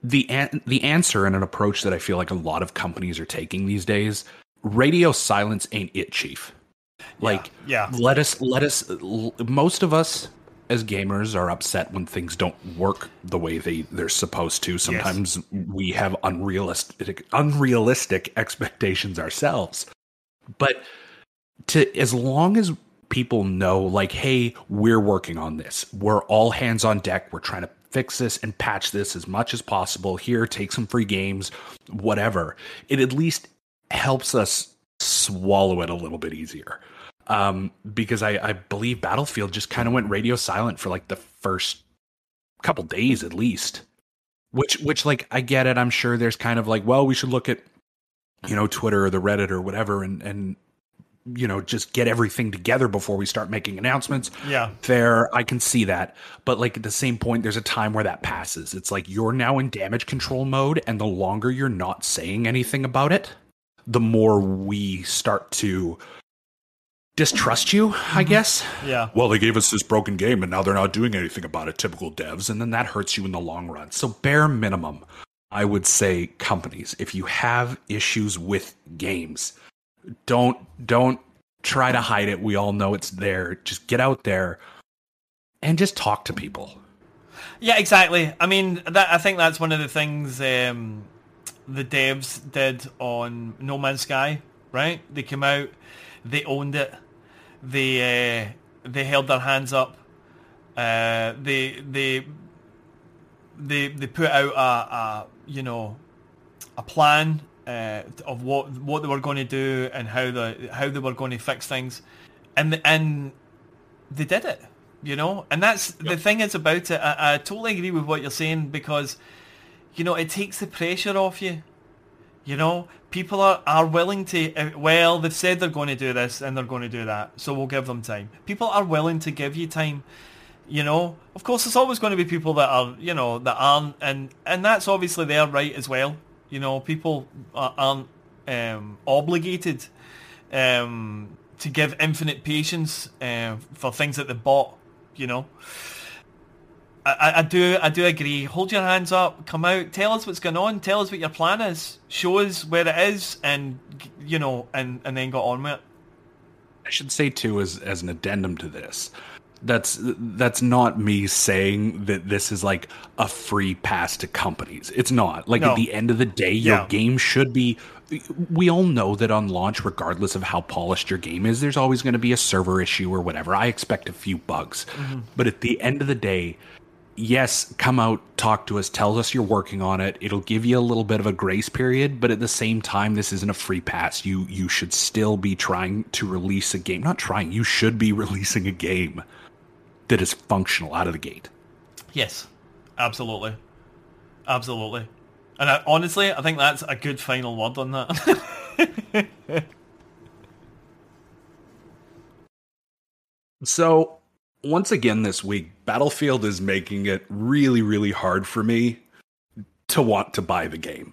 the an- the answer and an approach that I feel like a lot of companies are taking these days. Radio silence ain't it, chief. Like, yeah. let us let us. l- Most of us as gamers are upset when things don't work the way they they're supposed to. Sometimes we have unrealistic unrealistic expectations ourselves. But to as long as people know like hey we're working on this we're all hands on deck we're trying to fix this and patch this as much as possible. Here take some free games whatever. It at least helps us swallow it a little bit easier. Um because i i believe battlefield just kind of went radio silent for like the first couple days at least. Which which like i get it. I'm sure there's kind of like well we should look at you know twitter or the reddit or whatever and and you know just get everything together before we start making announcements. Yeah. fair i can see that. But like at the same point there's a time where that passes. It's like you're now in damage control mode and the longer you're not saying anything about it the more we start to distrust you i mm-hmm. guess. Yeah. well they gave us this broken game and now they're not doing anything about it. Typical devs and then that hurts you in the long run. So bare minimum i would say companies if you have issues with games don't don't try to hide it we all know it's there just get out there and just talk to people Yeah, exactly. I mean, that I think that's one of the things um, the devs did on No Man's Sky. Right? They came out, they owned it, they uh, they held their hands up, uh, they they they they put out a, a you know a plan uh, of what what they were going to do and how the how they were going to fix things, and and they did it, you know. And that's the thing is about it. I, I totally agree with what you're saying because, you know, it takes the pressure off you. You know, people are, are willing to, uh, well, they've said they're going to do this and they're going to do that, so we'll give them time. People are willing to give you time. You know, of course, there's always going to be people that are, you know, that aren't, and and that's obviously their right as well. You know, people are- aren't um, obligated um, to give infinite patience uh, for things that they bought. You know, I, I- I do I do agree. Hold your hands up, come out, tell us what's going on, tell us what your plan is, show us where it is, and you know, and and then go on with it. I should say too, as as an addendum to this, that's that's not me saying that this is like a free pass to companies. It's not. Like No. at the end of the day, your Yeah. game should be. We all know that on launch, regardless of how polished your game is, there's always going to be a server issue or whatever. I expect a few bugs, Mhm. but at the end of the day, yes, come out, talk to us, tell us you're working on it. It'll give you a little bit of a grace period, but at the same time, this isn't a free pass. You you should still be trying to release a game. Not trying. You should be releasing a game that is functional out of the gate. Yes, absolutely, absolutely. And I, honestly, I think that's a good final word on that. So, once again this week, Battlefield is making it really, really hard for me to want to buy the game.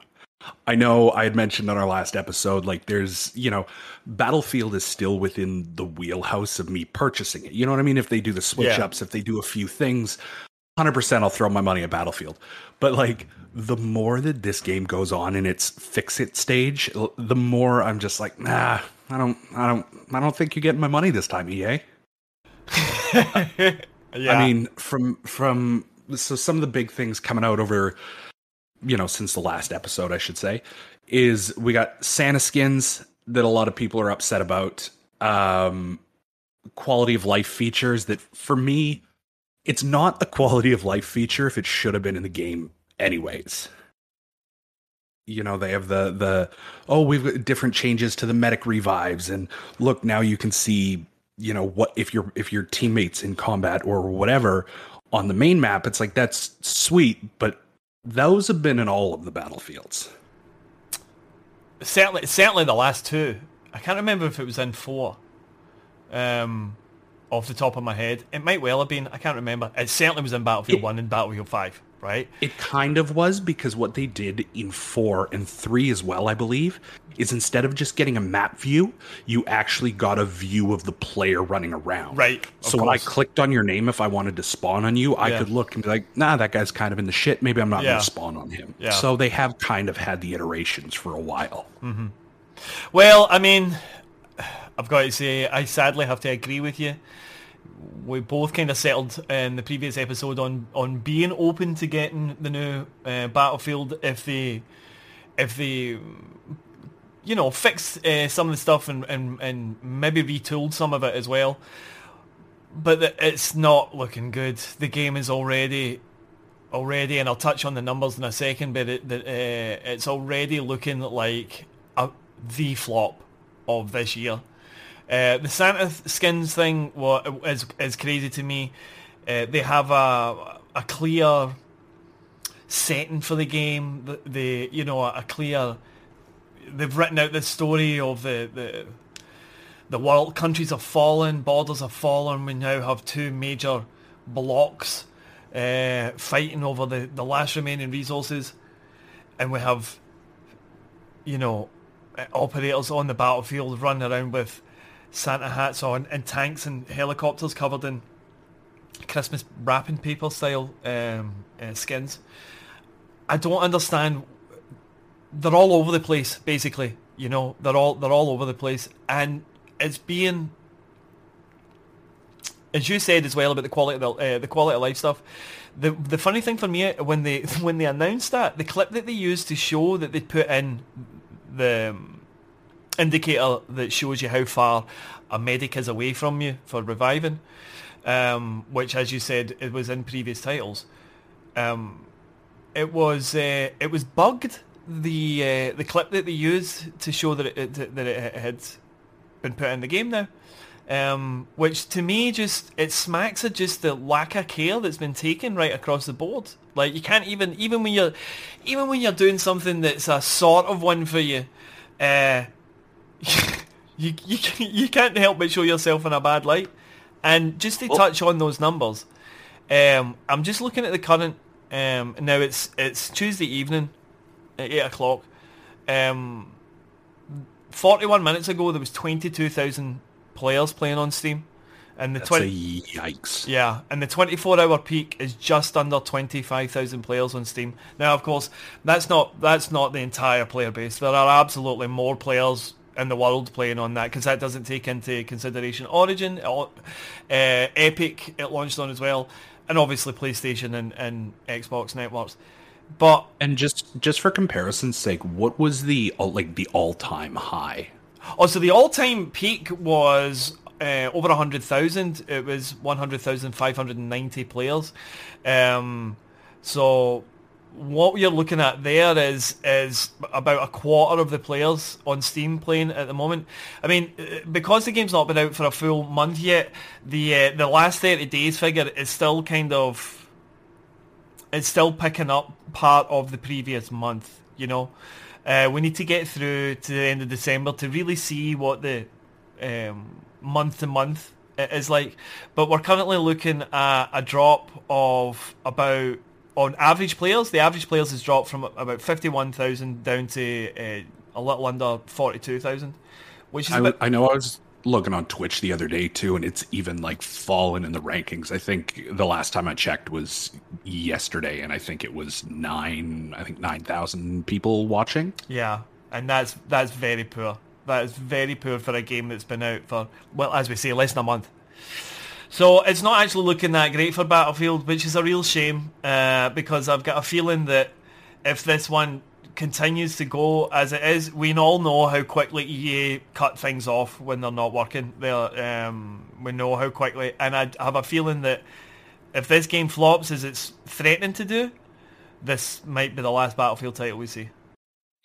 I know I had mentioned on our last episode, like there's, you know, Battlefield is still within the wheelhouse of me purchasing it. You know what I mean? If they do the switch Yeah. ups, if they do a few things, 100% I'll throw my money at Battlefield. But like the more that this game goes on in its fix it stage, the more I'm just like, nah, I don't, I don't, I don't think you're getting my money this time, EA. Yeah. I mean, from from so some of the big things coming out over, you know, since the last episode, I should say, is we got Santa skins that a lot of people are upset about. Um, quality of life features that, for me, it's not a quality of life feature if it should have been in the game, anyways. You know, they have the the oh, we've got different changes to the medic revives, and look now you can see you know what if your if your teammates in combat or whatever on the main map it's like that's sweet but those have been in all of the battlefields certainly, certainly the last two. I can't remember if it was in four. Um, off the top of my head, it might well have been. I can't remember. It certainly was in Battlefield One and Battlefield Five, right? it kind of was because what they did in 4 and 3 as well i believe is instead of just getting a map view you actually got a view of the player running around Right, so when i clicked on your name if i wanted to spawn on you i Yeah. could look and be like nah that guy's kind of in the shit maybe i'm not Yeah. going to spawn on him Yeah. so they have kind of had the iterations for a while hmm Well, I mean, I've got to say, I sadly have to agree with you. We both kind of settled in the previous episode on on being open to getting the new uh, Battlefield if they if they you know fix uh, some of the stuff and, and and maybe retooled some of it as well. But the, it's not looking good. The game is already already, and I'll touch on the numbers in a second, but it, the, uh, it's already looking like a, the flop of this year. Uh, the Santa skins thing wa- is is crazy to me. Uh, they have a a clear setting for the game. The, the you know a clear. They've written out the story of the the the world countries have fallen, borders have fallen. We now have two major blocks uh, fighting over the, the last remaining resources, and we have, you know, operators on the battlefield running around with Santa hats on and tanks and helicopters covered in Christmas wrapping paper style um, uh, skins. I don't understand. They're all over the place, basically. You know, they're all they're all over the place, and it's being, as you said as well about the quality of the, uh, the quality of life stuff. The the funny thing for me when they when they announced that the clip that they used to show that they put in the um, indicator that shows you how far a medic is away from you for reviving, um, which as you said it was in previous titles. Um, it was uh, it was bugged the uh, the clip that they used to show that it that it had been put in the game now. Um, which to me just it smacks of just the lack of care that's been taken right across the board. Like you can't even even when you're even when you're doing something that's a sort of one for you, uh, you you you can't help but show yourself in a bad light. And just to touch on those numbers, um, I'm just looking at the current. Um, now it's it's Tuesday evening at eight o'clock. Um, 41 minutes ago, there was 22,000 players playing on Steam, and the That's 20 a yikes. yeah, and the 24-hour peak is just under 25,000 players on Steam. Now, of course, that's not that's not the entire player base. There are absolutely more players in the world playing on that because that doesn't take into consideration Origin, or uh, Epic it launched on as well, and obviously PlayStation and, and Xbox networks. But and just just for comparison's sake, what was the uh, like the all time high? Oh, so the all time peak was uh, over hundred thousand. It was one hundred thousand five hundred and ninety players. Um, so what you're looking at there is is about a quarter of the players on Steam playing at the moment. I mean, uh, because the game's not been out for a full month yet, the uh, the last 30 days figure is still kind of it's still picking up part of the previous month. You know, uh, we need to get through to the end of December to really see what the month to month is like. But we're currently looking at a drop of about on average players. The average players has dropped from about fifty one thousand down to uh, a little under forty two thousand, which is I, bit, I know I was looking on Twitch the other day too, and it's even like fallen in the rankings. I think the last time I checked was yesterday, and I think it was nine. I think nine thousand people watching. Yeah, and that's that's very poor. That is very poor for a game that's been out for well, as we say, less than a month. So it's not actually looking that great for Battlefield, which is a real shame uh, because I've got a feeling that if this one continues to go as it is, we all know how quickly EA cut things off when they're not working. They um, we know how quickly, and I have a feeling that if this game flops as it's threatening to do, this might be the last Battlefield title we see.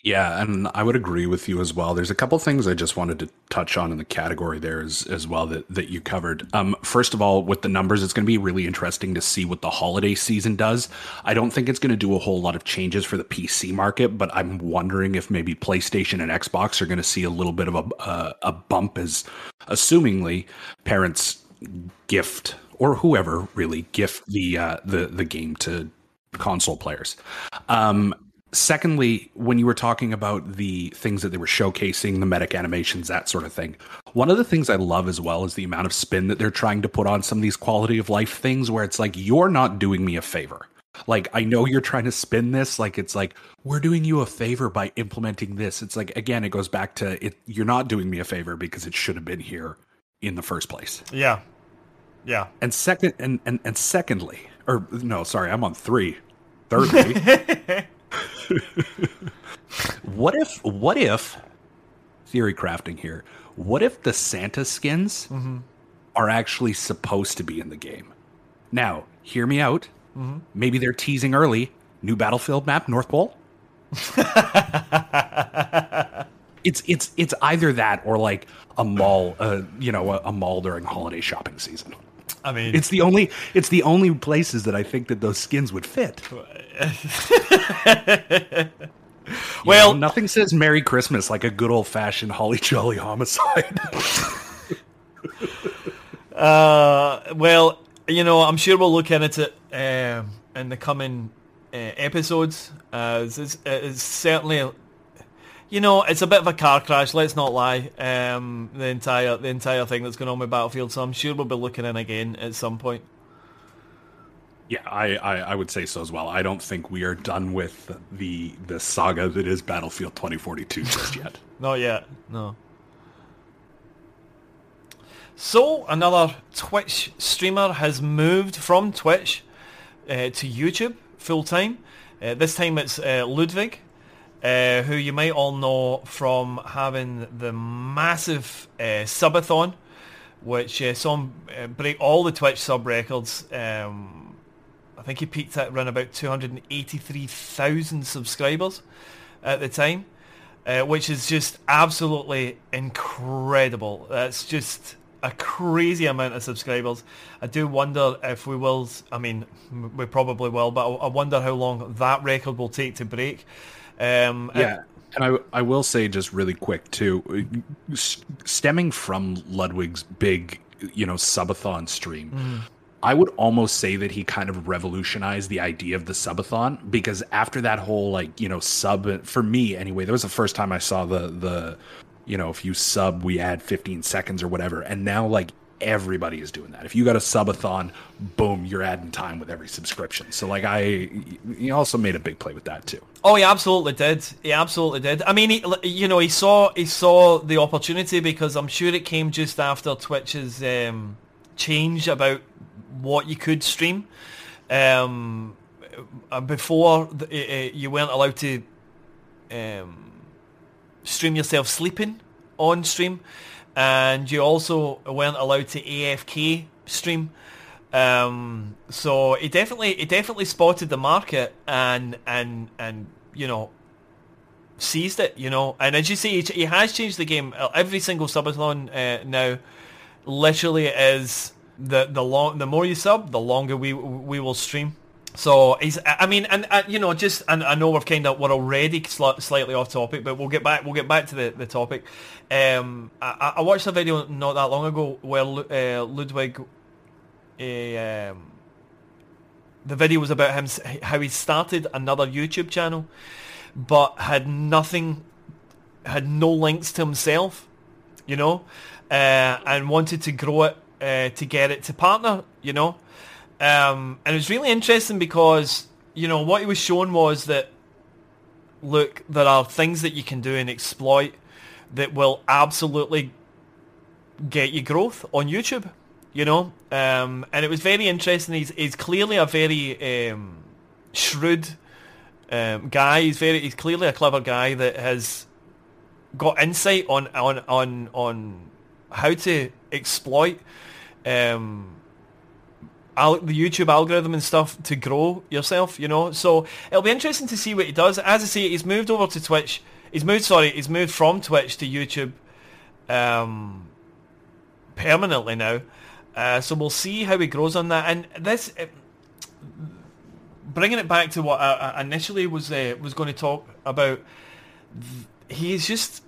Yeah, and I would agree with you as well. There's a couple things I just wanted to touch on in the category there as, as well that, that you covered. Um, first of all, with the numbers, it's going to be really interesting to see what the holiday season does. I don't think it's going to do a whole lot of changes for the PC market, but I'm wondering if maybe PlayStation and Xbox are going to see a little bit of a, a, a bump as, assumingly, parents gift or whoever really gift the uh, the the game to console players. Um, secondly, when you were talking about the things that they were showcasing, the medic animations, that sort of thing, one of the things I love as well is the amount of spin that they're trying to put on some of these quality of life things where it's like, you're not doing me a favor. Like, I know you're trying to spin this, like, it's like, we're doing you a favor by implementing this. It's like, again, it goes back to it, you're not doing me a favor because it should have been here in the first place. Yeah. Yeah. And second, and, and, and secondly, or no, sorry, I'm on three. Thirdly, what if what if theory crafting here what if the santa skins Mhm. are actually supposed to be in the game? Now hear me out. Mhm. maybe they're teasing early. New battlefield map north pole? It's it's it's either that or like a mall uh, you know a, a mall during holiday shopping season. I mean, it's the only it's the only places that i think that those skins would fit well, nothing says Merry Christmas like a good old fashioned Holly Jolly homicide. Uh, well, you know, I'm sure we'll look into it um, in the coming uh, episodes. Uh, it's, it's certainly, you know, it's a bit of a car crash. Let's not lie. Um, the entire the entire thing that's going on with Battlefield. So I'm sure we'll be looking in again at some point. Yeah, I, I I would say so as well. I don't think we are done with the the saga that is Battlefield 2042 just yet. Not yet. No. So another Twitch streamer has moved from Twitch uh, to YouTube full time. Uh, this time it's uh, Ludwig, uh, who you might all know from having the massive uh, subathon, which uh, saw him break all the Twitch sub records. Um, I think he peaked at around about 283,000 subscribers at the time, uh, which is just absolutely incredible. That's just a crazy amount of subscribers. I do wonder if we will, I mean, we probably will, but I wonder how long that record will take to break. Um, yeah. And I, I will say just really quick too, stemming from Ludwig's big, you know, subathon stream, Mm. I would almost say that he kind of revolutionized the idea of the subathon because after that whole like you know sub for me anyway, that was the first time I saw the the you know if you sub we add 15 seconds or whatever, and now like everybody is doing that. If you got a subathon, boom, you're adding time with every subscription. So like I, he also made a big play with that too. Oh, he absolutely did. He absolutely did. I mean, he, you know, he saw he saw the opportunity because I'm sure it came just after Twitch's um, change about what you could stream. Um, before uh, you weren't allowed to um, stream yourself sleeping on stream, and you also weren't allowed to AFK stream. Um, so it definitely he definitely spotted the market and and and you know seized it. You know, and as you see, he, he has changed the game. Every single subathon uh, now literally is the the long the more you sub, the longer we we will stream. So he's, I mean, and, you know, just, and I know we're kind of, we're already sl- slightly off topic, but we'll get back, we'll get back to the, the topic. Um, I, I watched a video not that long ago where uh, Ludwig, uh, um, the video was about him, how he started another YouTube channel, but had nothing, had no links to himself, you know, uh, and wanted to grow it, uh, to get it to partner, you know. Um, and it was really interesting because, you know, what he was shown was that, look, there are things that you can do and exploit that will absolutely get you growth on YouTube, you know. Um, and it was very interesting. He's, he's clearly a very um, shrewd um, guy. He's very he's clearly a clever guy that has got insight on on on on how to exploit um, al- the YouTube algorithm and stuff to grow yourself, you know. So it'll be interesting to see what he does. As I say, he's moved over to Twitch. He's moved, sorry, he's moved from Twitch to YouTube um, permanently now. Uh, so we'll see how he grows on that. And this, uh, bringing it back to what I, I initially was uh, was going to talk about, he's just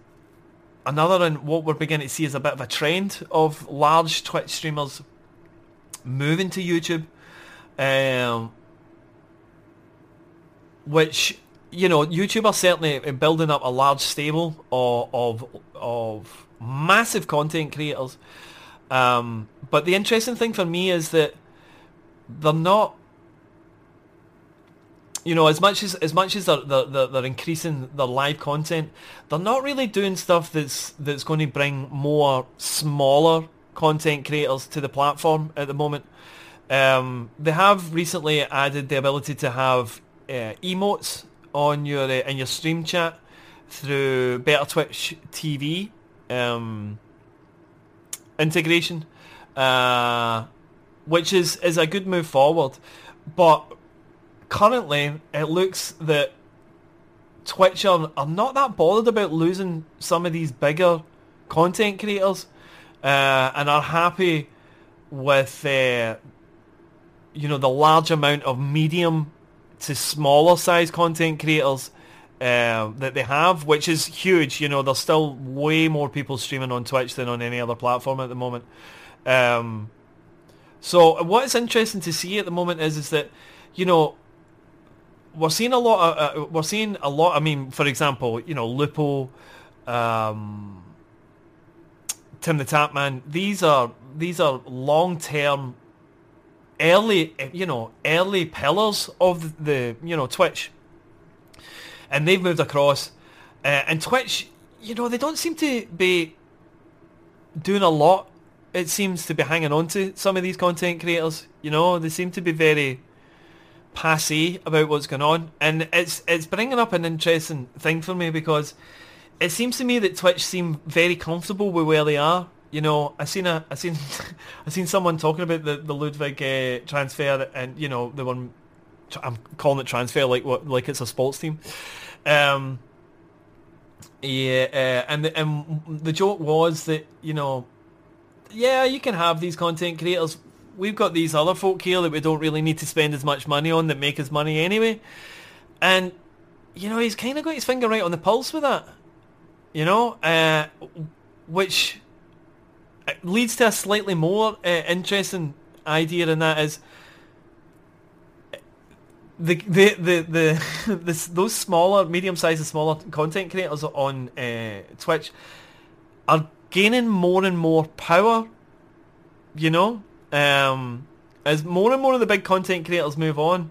another and what we're beginning to see is a bit of a trend of large Twitch streamers moving to YouTube, um, which you know YouTube are certainly building up a large stable of of, of massive content creators. Um, but the interesting thing for me is that they're not. You know, as much as as much as they're, they're, they're increasing their live content, they're not really doing stuff that's that's going to bring more smaller content creators to the platform at the moment. Um, they have recently added the ability to have uh, emotes on your uh, in your stream chat through Better Twitch TV um, integration, uh, which is is a good move forward. But currently, it looks that Twitch are, are not that bothered about losing some of these bigger content creators uh, and are happy with uh, you know the large amount of medium to smaller size content creators uh, that they have, which is huge. You know, there's still way more people streaming on Twitch than on any other platform at the moment. Um, so what is interesting to see at the moment is is that you know we're seeing a lot of uh, we're seeing a lot. I mean, for example, you know, Lupo. Um, Tim the Tatman, these are these are long term, early you know early pillars of the you know Twitch, and they've moved across, uh, and Twitch, you know, they don't seem to be doing a lot. It seems to be hanging on to some of these content creators. You know, they seem to be very passe about what's going on, and it's it's bringing up an interesting thing for me because it seems to me that Twitch seem very comfortable with where they are. You know, I seen a, I seen, I seen someone talking about the the Ludwig uh, transfer, and you know the one, I'm calling it transfer like what, like it's a sports team. Um, yeah, uh, and the, and the joke was that you know, yeah, you can have these content creators. We've got these other folk here that we don't really need to spend as much money on that make us money anyway, and you know he's kind of got his finger right on the pulse with that you know, uh, which leads to a slightly more uh, interesting idea, and that is the the the the this, those smaller, medium-sized and smaller content creators on uh, Twitch are gaining more and more power You know, um, as more and more of the big content creators move on,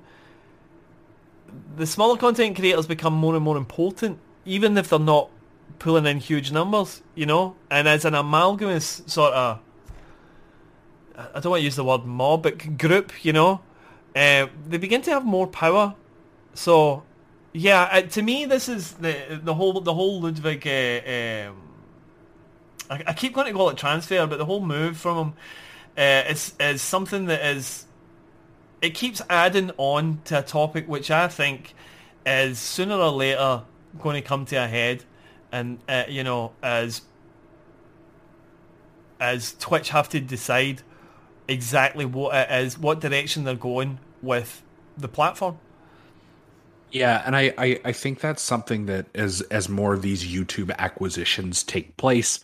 the smaller content creators become more and more important, even if they're not pulling in huge numbers. You know, and as an amalgamous sort of, I don't want to use the word mob, but group. You know, uh, they begin to have more power. So, yeah, uh, to me, this is the the whole the whole Ludwig. Uh, um, I, I keep going to call it transfer, but the whole move from him uh, is something that is it keeps adding on to a topic which I think is sooner or later going to come to a head, and uh, you know as as Twitch have to decide exactly what it is, what direction they're going with the platform. Yeah, and I, I, I think that's something that as as more of these YouTube acquisitions take place,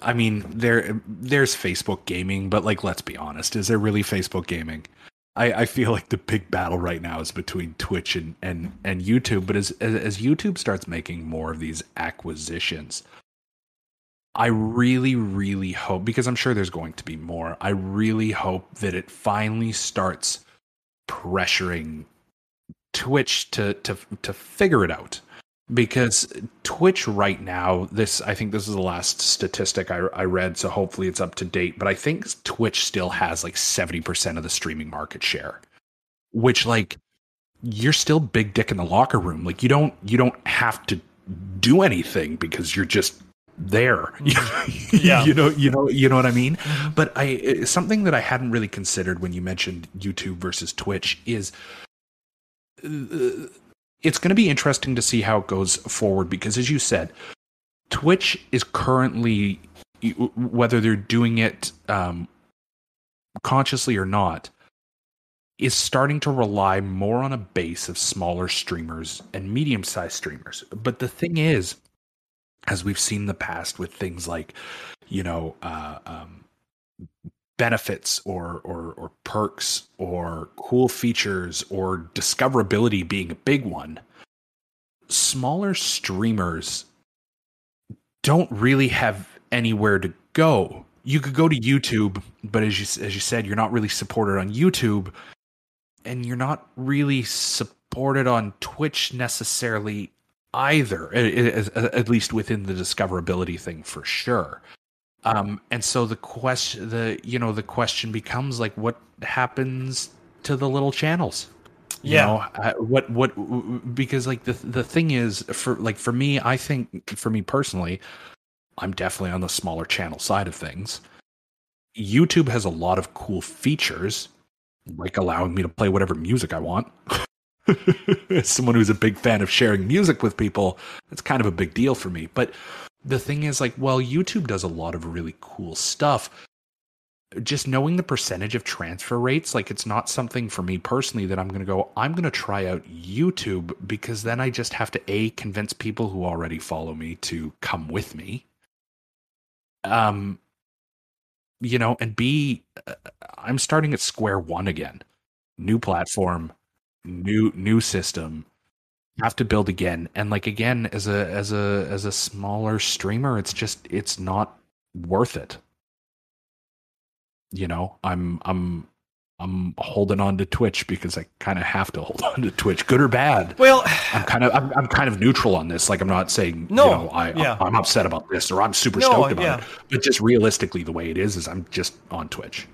I mean there there's Facebook gaming, but like let's be honest, is there really Facebook gaming? I, I feel like the big battle right now is between Twitch and, and, and YouTube, but as, as as YouTube starts making more of these acquisitions, I really, really hope because I'm sure there's going to be more. I really hope that it finally starts pressuring Twitch to to to figure it out because Twitch right now, this I think this is the last statistic I, I read, so hopefully it's up to date. But I think Twitch still has like seventy percent of the streaming market share, which like you're still big dick in the locker room. Like you don't you don't have to do anything because you're just there. Yeah. you know you know you know what I mean. But I something that I hadn't really considered when you mentioned YouTube versus Twitch is. Uh, it's going to be interesting to see how it goes forward because, as you said, Twitch is currently, whether they're doing it um, consciously or not, is starting to rely more on a base of smaller streamers and medium sized streamers. But the thing is, as we've seen in the past with things like, you know, uh, um, benefits or, or or perks or cool features or discoverability being a big one smaller streamers don't really have anywhere to go. You could go to YouTube but as you as you said you're not really supported on YouTube and you're not really supported on Twitch necessarily either at, at least within the discoverability thing for sure um, and so the question, the you know, the question becomes like, what happens to the little channels? You Yeah. know, uh, what what because like the the thing is for like for me, I think for me personally, I'm definitely on the smaller channel side of things. YouTube has a lot of cool features, like allowing me to play whatever music I want. As someone who's a big fan of sharing music with people, it's kind of a big deal for me. But the thing is, like, well, YouTube does a lot of really cool stuff. Just knowing the percentage of transfer rates, like, it's not something for me personally that I'm going to go, I'm going to try out YouTube because then I just have to A, convince people who already follow me to come with me. Um, you know, and B, uh, I'm starting at square one again. New platform, new new system. Have to build again, and like again, as a as a as a smaller streamer, it's just it's not worth it. You know, I'm I'm I'm holding on to Twitch because I kind of have to hold on to Twitch, good or bad. Well, I'm kind of I'm, I'm kind of neutral on this. Like I'm not saying No, you know, I yeah. I'm upset about this or I'm super No, stoked about yeah. it. But just realistically, the way it is is I'm just on Twitch.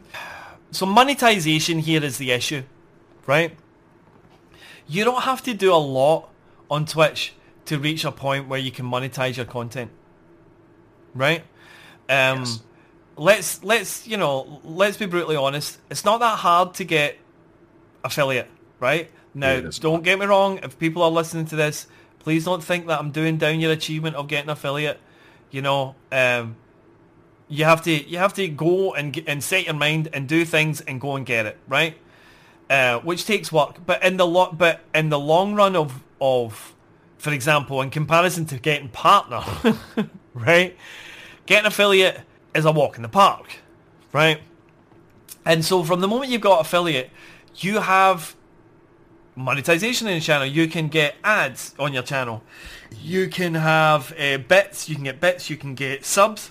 So monetization here is the issue, right? You don't have to do a lot on Twitch to reach a point where you can monetize your content, right? Um, Let's let's you know let's be brutally honest. It's not that hard to get affiliate, right? Now, don't get me wrong. If people are listening to this, please don't think that I'm doing down your achievement of getting affiliate. You know, um, you have to you have to go and and set your mind and do things and go and get it right uh, which takes work but in the lo- but in the long run of of for example in comparison to getting partner right? Getting affiliate is a walk in the park right? And so from the moment you've got affiliate you have monetization in your channel. You can get ads on your channel. You can have uh, bits. You can get bits. You can get subs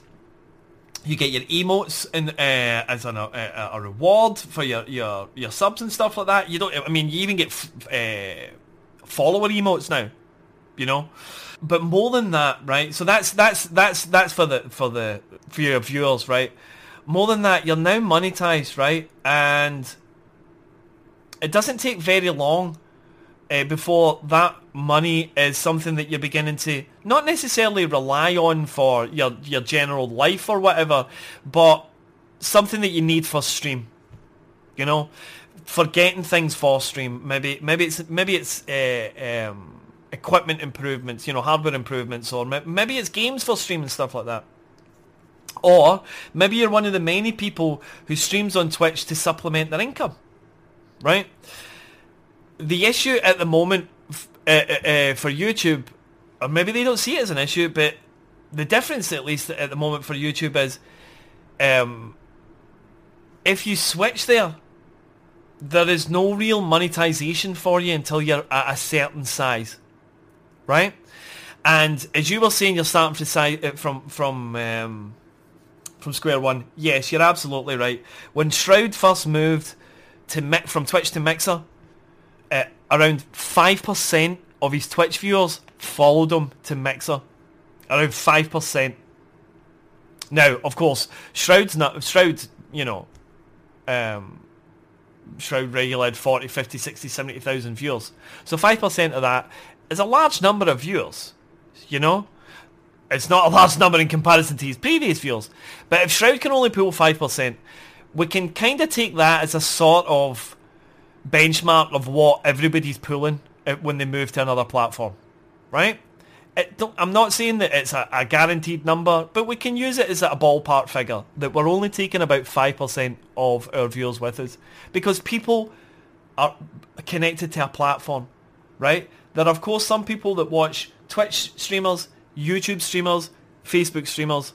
You get your emotes in, uh, as an, a, a reward for your, your, your subs and stuff like that. You don't. I mean, you even get f- uh, follower emotes now. You know, but more than that, right? So that's that's that's that's for the for the for your viewers, right? More than that, you're now monetized, right? And it doesn't take very long uh, before that money is something that you're beginning to not necessarily rely on for your your general life or whatever, but something that you need for stream. You know, for getting things for stream. Maybe maybe it's maybe it's uh, um, equipment improvements, you know, hardware improvements, or maybe it's games for stream and stuff like that. Or maybe you're one of the many people who streams on Twitch to supplement their income, right? The issue at the moment uh, uh, uh, for YouTube, or maybe they don't see it as an issue, but the difference, at least at the moment for YouTube, is um, if you switch there, there is no real monetization for you until you're at a certain size, right? And as you were saying, you're starting to size from from um, from square one. Yes, you're absolutely right. When Shroud first moved to from Twitch to Mixer, uh, around five percent of his Twitch viewers followed him to Mixer. Around five percent. Now, of course, Shroud's not Shroud. You know, um, Shroud regular had 40, 50, 60, 70,000 viewers. So 5% of that is a large number of viewers, you know? It's not a large number in comparison to his previous viewers. But if Shroud can only pull 5%, we can kind of take that as a sort of benchmark of what everybody's pulling uh, when they move to another platform, right? I'm not saying that it's a, a, guaranteed number, but we can use it as a ballpark figure that we're only taking about 5% of our viewers with us because people are connected to a platform, right? There are of course some people that watch Twitch streamers, YouTube streamers, Facebook streamers.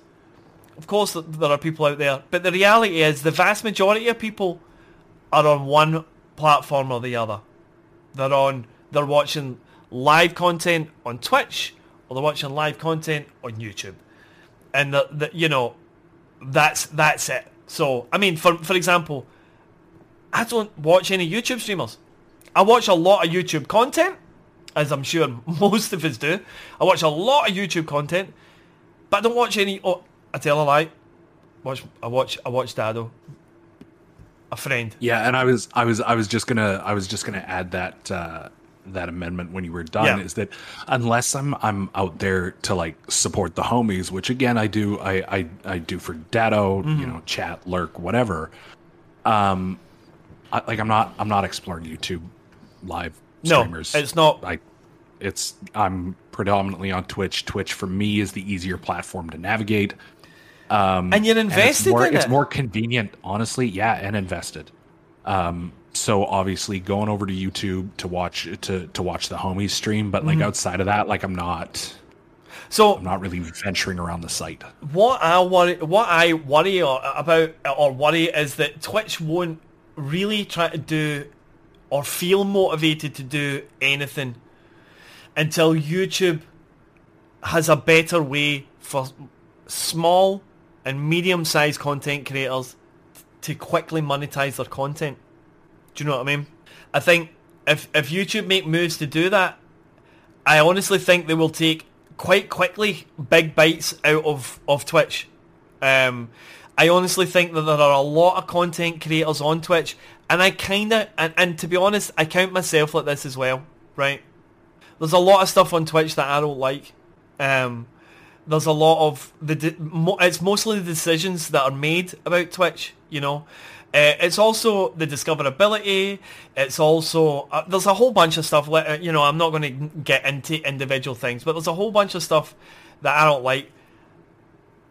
Of course there are people out there, but the reality is the vast majority of people are on one platform or the other. They're on, they're watching live content on Twitch or they're watching live content on YouTube, and the, the you know, that's that's it. So I mean, for for example, I don't watch any YouTube streamers. I watch a lot of YouTube content, as I'm sure most of us do. I watch a lot of YouTube content, but I don't watch any. Oh, I tell a lie. Watch I watch I watch Dado. A friend. Yeah, and I was I was I was just gonna I was just gonna add that uh, that amendment when you were done yeah. is that unless I'm I'm out there to like support the homies, which again I do I I, I do for Dado, mm-hmm. you know, chat, lurk, whatever. Um, I, like I'm not I'm not exploring YouTube live streamers. No, it's not. Like it's I'm predominantly on Twitch. Twitch for me is the easier platform to navigate. Um, and you're invested and it's more, in it's it. more convenient, honestly. Yeah, and invested. Um, so obviously going over to YouTube to watch to to watch the homies stream, but like mm-hmm. outside of that, like I'm not. So I'm not really venturing around the site. What I worry, what I worry about or worry is that Twitch won't really try to do or feel motivated to do anything until YouTube has a better way for small and medium-sized content creators to quickly monetize their content. Do you know what I mean? I think if if YouTube make moves to do that, I honestly think they will take quite quickly big bites out of of Twitch. Um, I honestly think that there are a lot of content creators on Twitch, and I kind of and, and to be honest, I count myself like this as well, right? There's a lot of stuff on Twitch that I don't like. Um, there's a lot of the it's mostly the decisions that are made about Twitch, you know. Uh, it's also the discoverability. It's also uh, there's a whole bunch of stuff. Uh, you know, I'm not going to get into individual things, but there's a whole bunch of stuff that I don't like.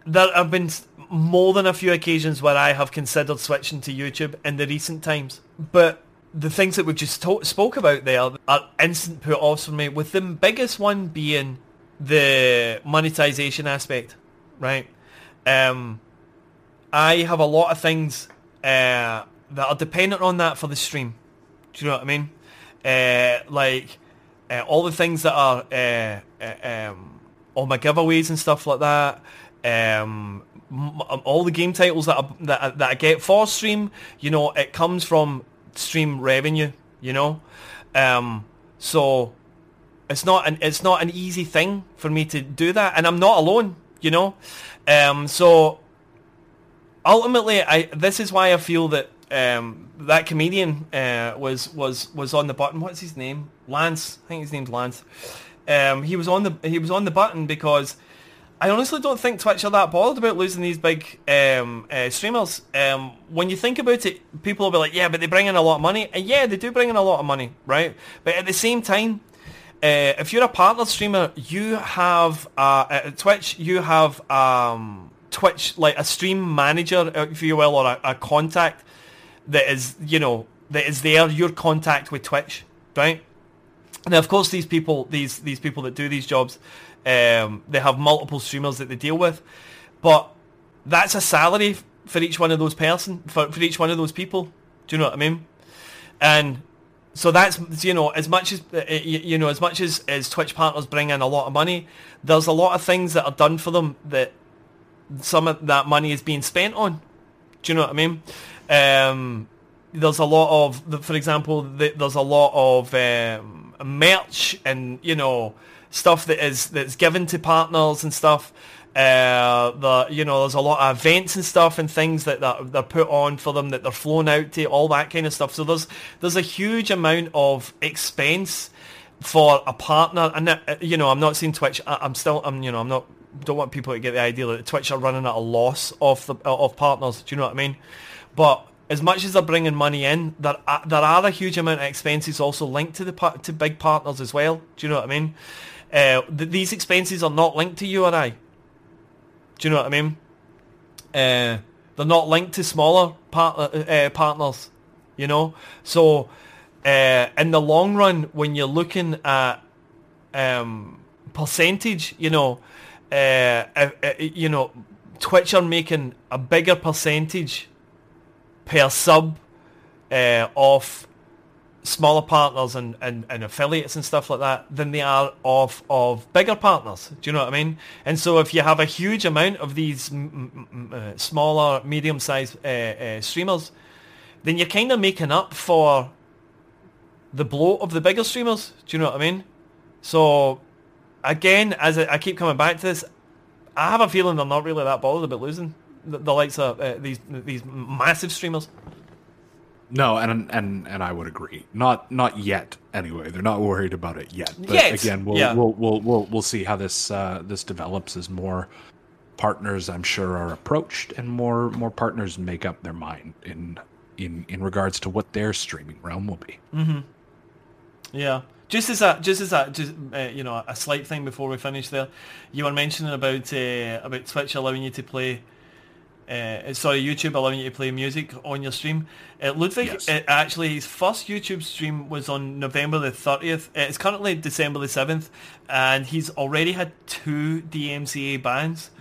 There have been more than a few occasions where I have considered switching to YouTube in the recent times, but the things that we just to- spoke about there are instant put offs for me. With the biggest one being the monetization aspect, right? Um, I have a lot of things uh, that are dependent on that for the stream. Do you know what I mean? Uh, like uh, all the things that are uh, uh, um, all my giveaways and stuff like that. um, m- all the game titles that I, that I, that I get for stream, you know, it comes from stream revenue. You know, um, so it's not an it's not an easy thing for me to do that, and I'm not alone. You know, um, so ultimately, I this is why I feel that um, that comedian uh, was was was on the button. What's his name? Lance. I think his name's Lance. Um, he was on the he was on the button because I honestly don't think Twitch are that bothered about losing these big um, uh, streamers. Um, when you think about it, people will be like, yeah, but they bring in a lot of money. And yeah, they do bring in a lot of money, right? But at the same time, uh, if you're a partner streamer, you have uh, at Twitch, you have um, Twitch like a stream manager, if you will, or a, a contact that is, you know, that is there. Your contact with Twitch, right? Now, of course, these people, these these people that do these jobs, um, they have multiple streamers that they deal with, but that's a salary for each one of those person for, for each one of those people. Do you know what I mean? And so that's you know as much as uh, you know as much as as Twitch partners bring in a lot of money, there's a lot of things that are done for them that some of that money is being spent on. Do you know what I mean? Um, there's a lot of, for example, there's a lot of um, merch and you know stuff that is that's given to partners and stuff. Uh, the you know there's a lot of events and stuff and things that, that they're put on for them that they're flown out to all that kind of stuff. So there's there's a huge amount of expense for a partner, and uh, you know I'm not seeing Twitch. I'm still I'm you know I'm not don't want people to get the idea that Twitch are running at a loss of the of partners. Do you know what I mean? But as much as they're bringing money in, there are, there are a huge amount of expenses also linked to the to big partners as well. Do you know what I mean? Uh, th- these expenses are not linked to you or I. Do you know what I mean? Uh, they're not linked to smaller part- uh, uh partners, you know. So uh, in the long run, when you're looking at um, percentage, you know, uh, you know, Twitch are making a bigger percentage per sub of smaller partners and, and, and affiliates and stuff like that than they are of of bigger partners. Do you know what I mean? And so if you have a huge amount of these m- m- uh, smaller, medium-sized uh, uh, streamers, then you're kind of making up for the bloat of the bigger streamers. Do you know what I mean? So again, as I, I keep coming back to this, I have a feeling they're not really that bothered about losing the, the likes of uh, these these massive streamers. No, and and and I would agree. Not not yet. Anyway, they're not worried about it yet. But yet. again, we'll, yeah. we'll we'll we'll we'll see how this uh, this develops as more partners, I'm sure, are approached and more more partners make up their mind in in in regards to what their streaming realm will be. Mm-hmm. Yeah. Just as a just as a just uh, you know a slight thing before we finish there, you were mentioning about uh, about Twitch allowing you to play uh, sorry, YouTube allowing you to play music on your stream. Uh, Ludwig, Yes. uh, actually, his first YouTube stream was on November the 30th. Uh, it's currently December the 7th, and he's already had two DMCA bans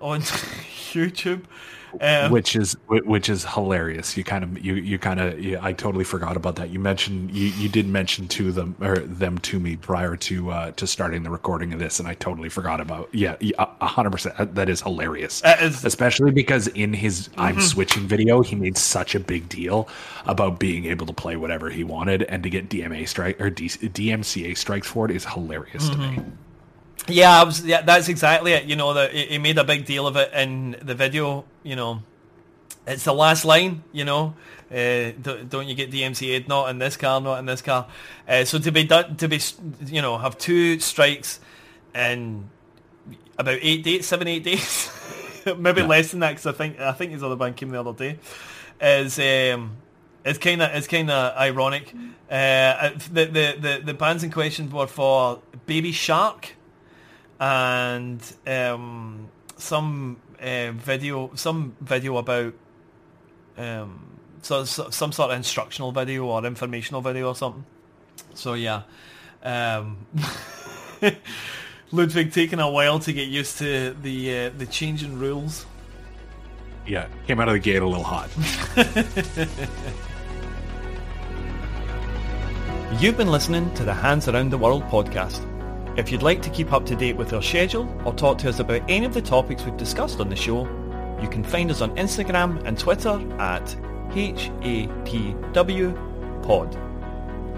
on YouTube. Um, which is which is hilarious. You kind of you you kind of you, I totally forgot about that. You mentioned you, you did mention to them or them to me prior to uh, to starting the recording of this, and I totally forgot about. Yeah, yeah, a hundred percent. That is hilarious, is- especially because in his I'm Mhm. switching video, he made such a big deal about being able to play whatever he wanted, and to get DMA strike or D, DMCA strikes for it is hilarious to me. Yeah, I was, yeah, that's exactly it. You know, that he made a big deal of it in the video. You know, it's the last line. You know, uh, don't, don't you get DMCA'd? Not in this car, not in this car. Uh, so to be done, to be, you know, have two strikes in about eight days, seven, eight days, maybe less than that. Because I think I think his other band came the other day. Is um, it's kind of it's kind of ironic. Uh, the, the the the bands in question were for Baby Shark and um, some uh, video, some video about um, so, so some sort of instructional video or informational video or something. So yeah, um, Ludwig taking a while to get used to the uh, the changing rules. Yeah, came out of the gate a little hot. You've been listening to the Hands Around the World podcast. If you'd like to keep up to date with our schedule or talk to us about any of the topics we've discussed on the show, you can find us on Instagram and Twitter at HATW Pod.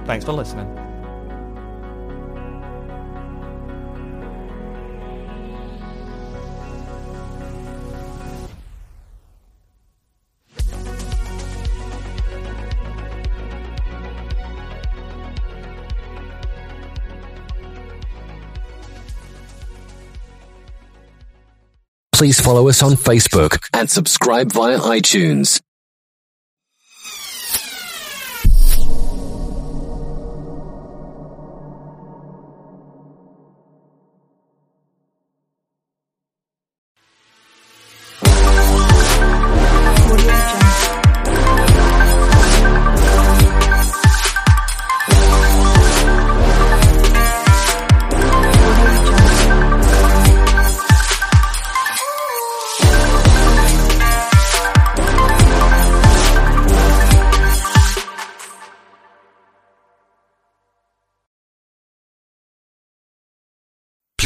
Thanks for listening. Please follow us on Facebook and subscribe via iTunes.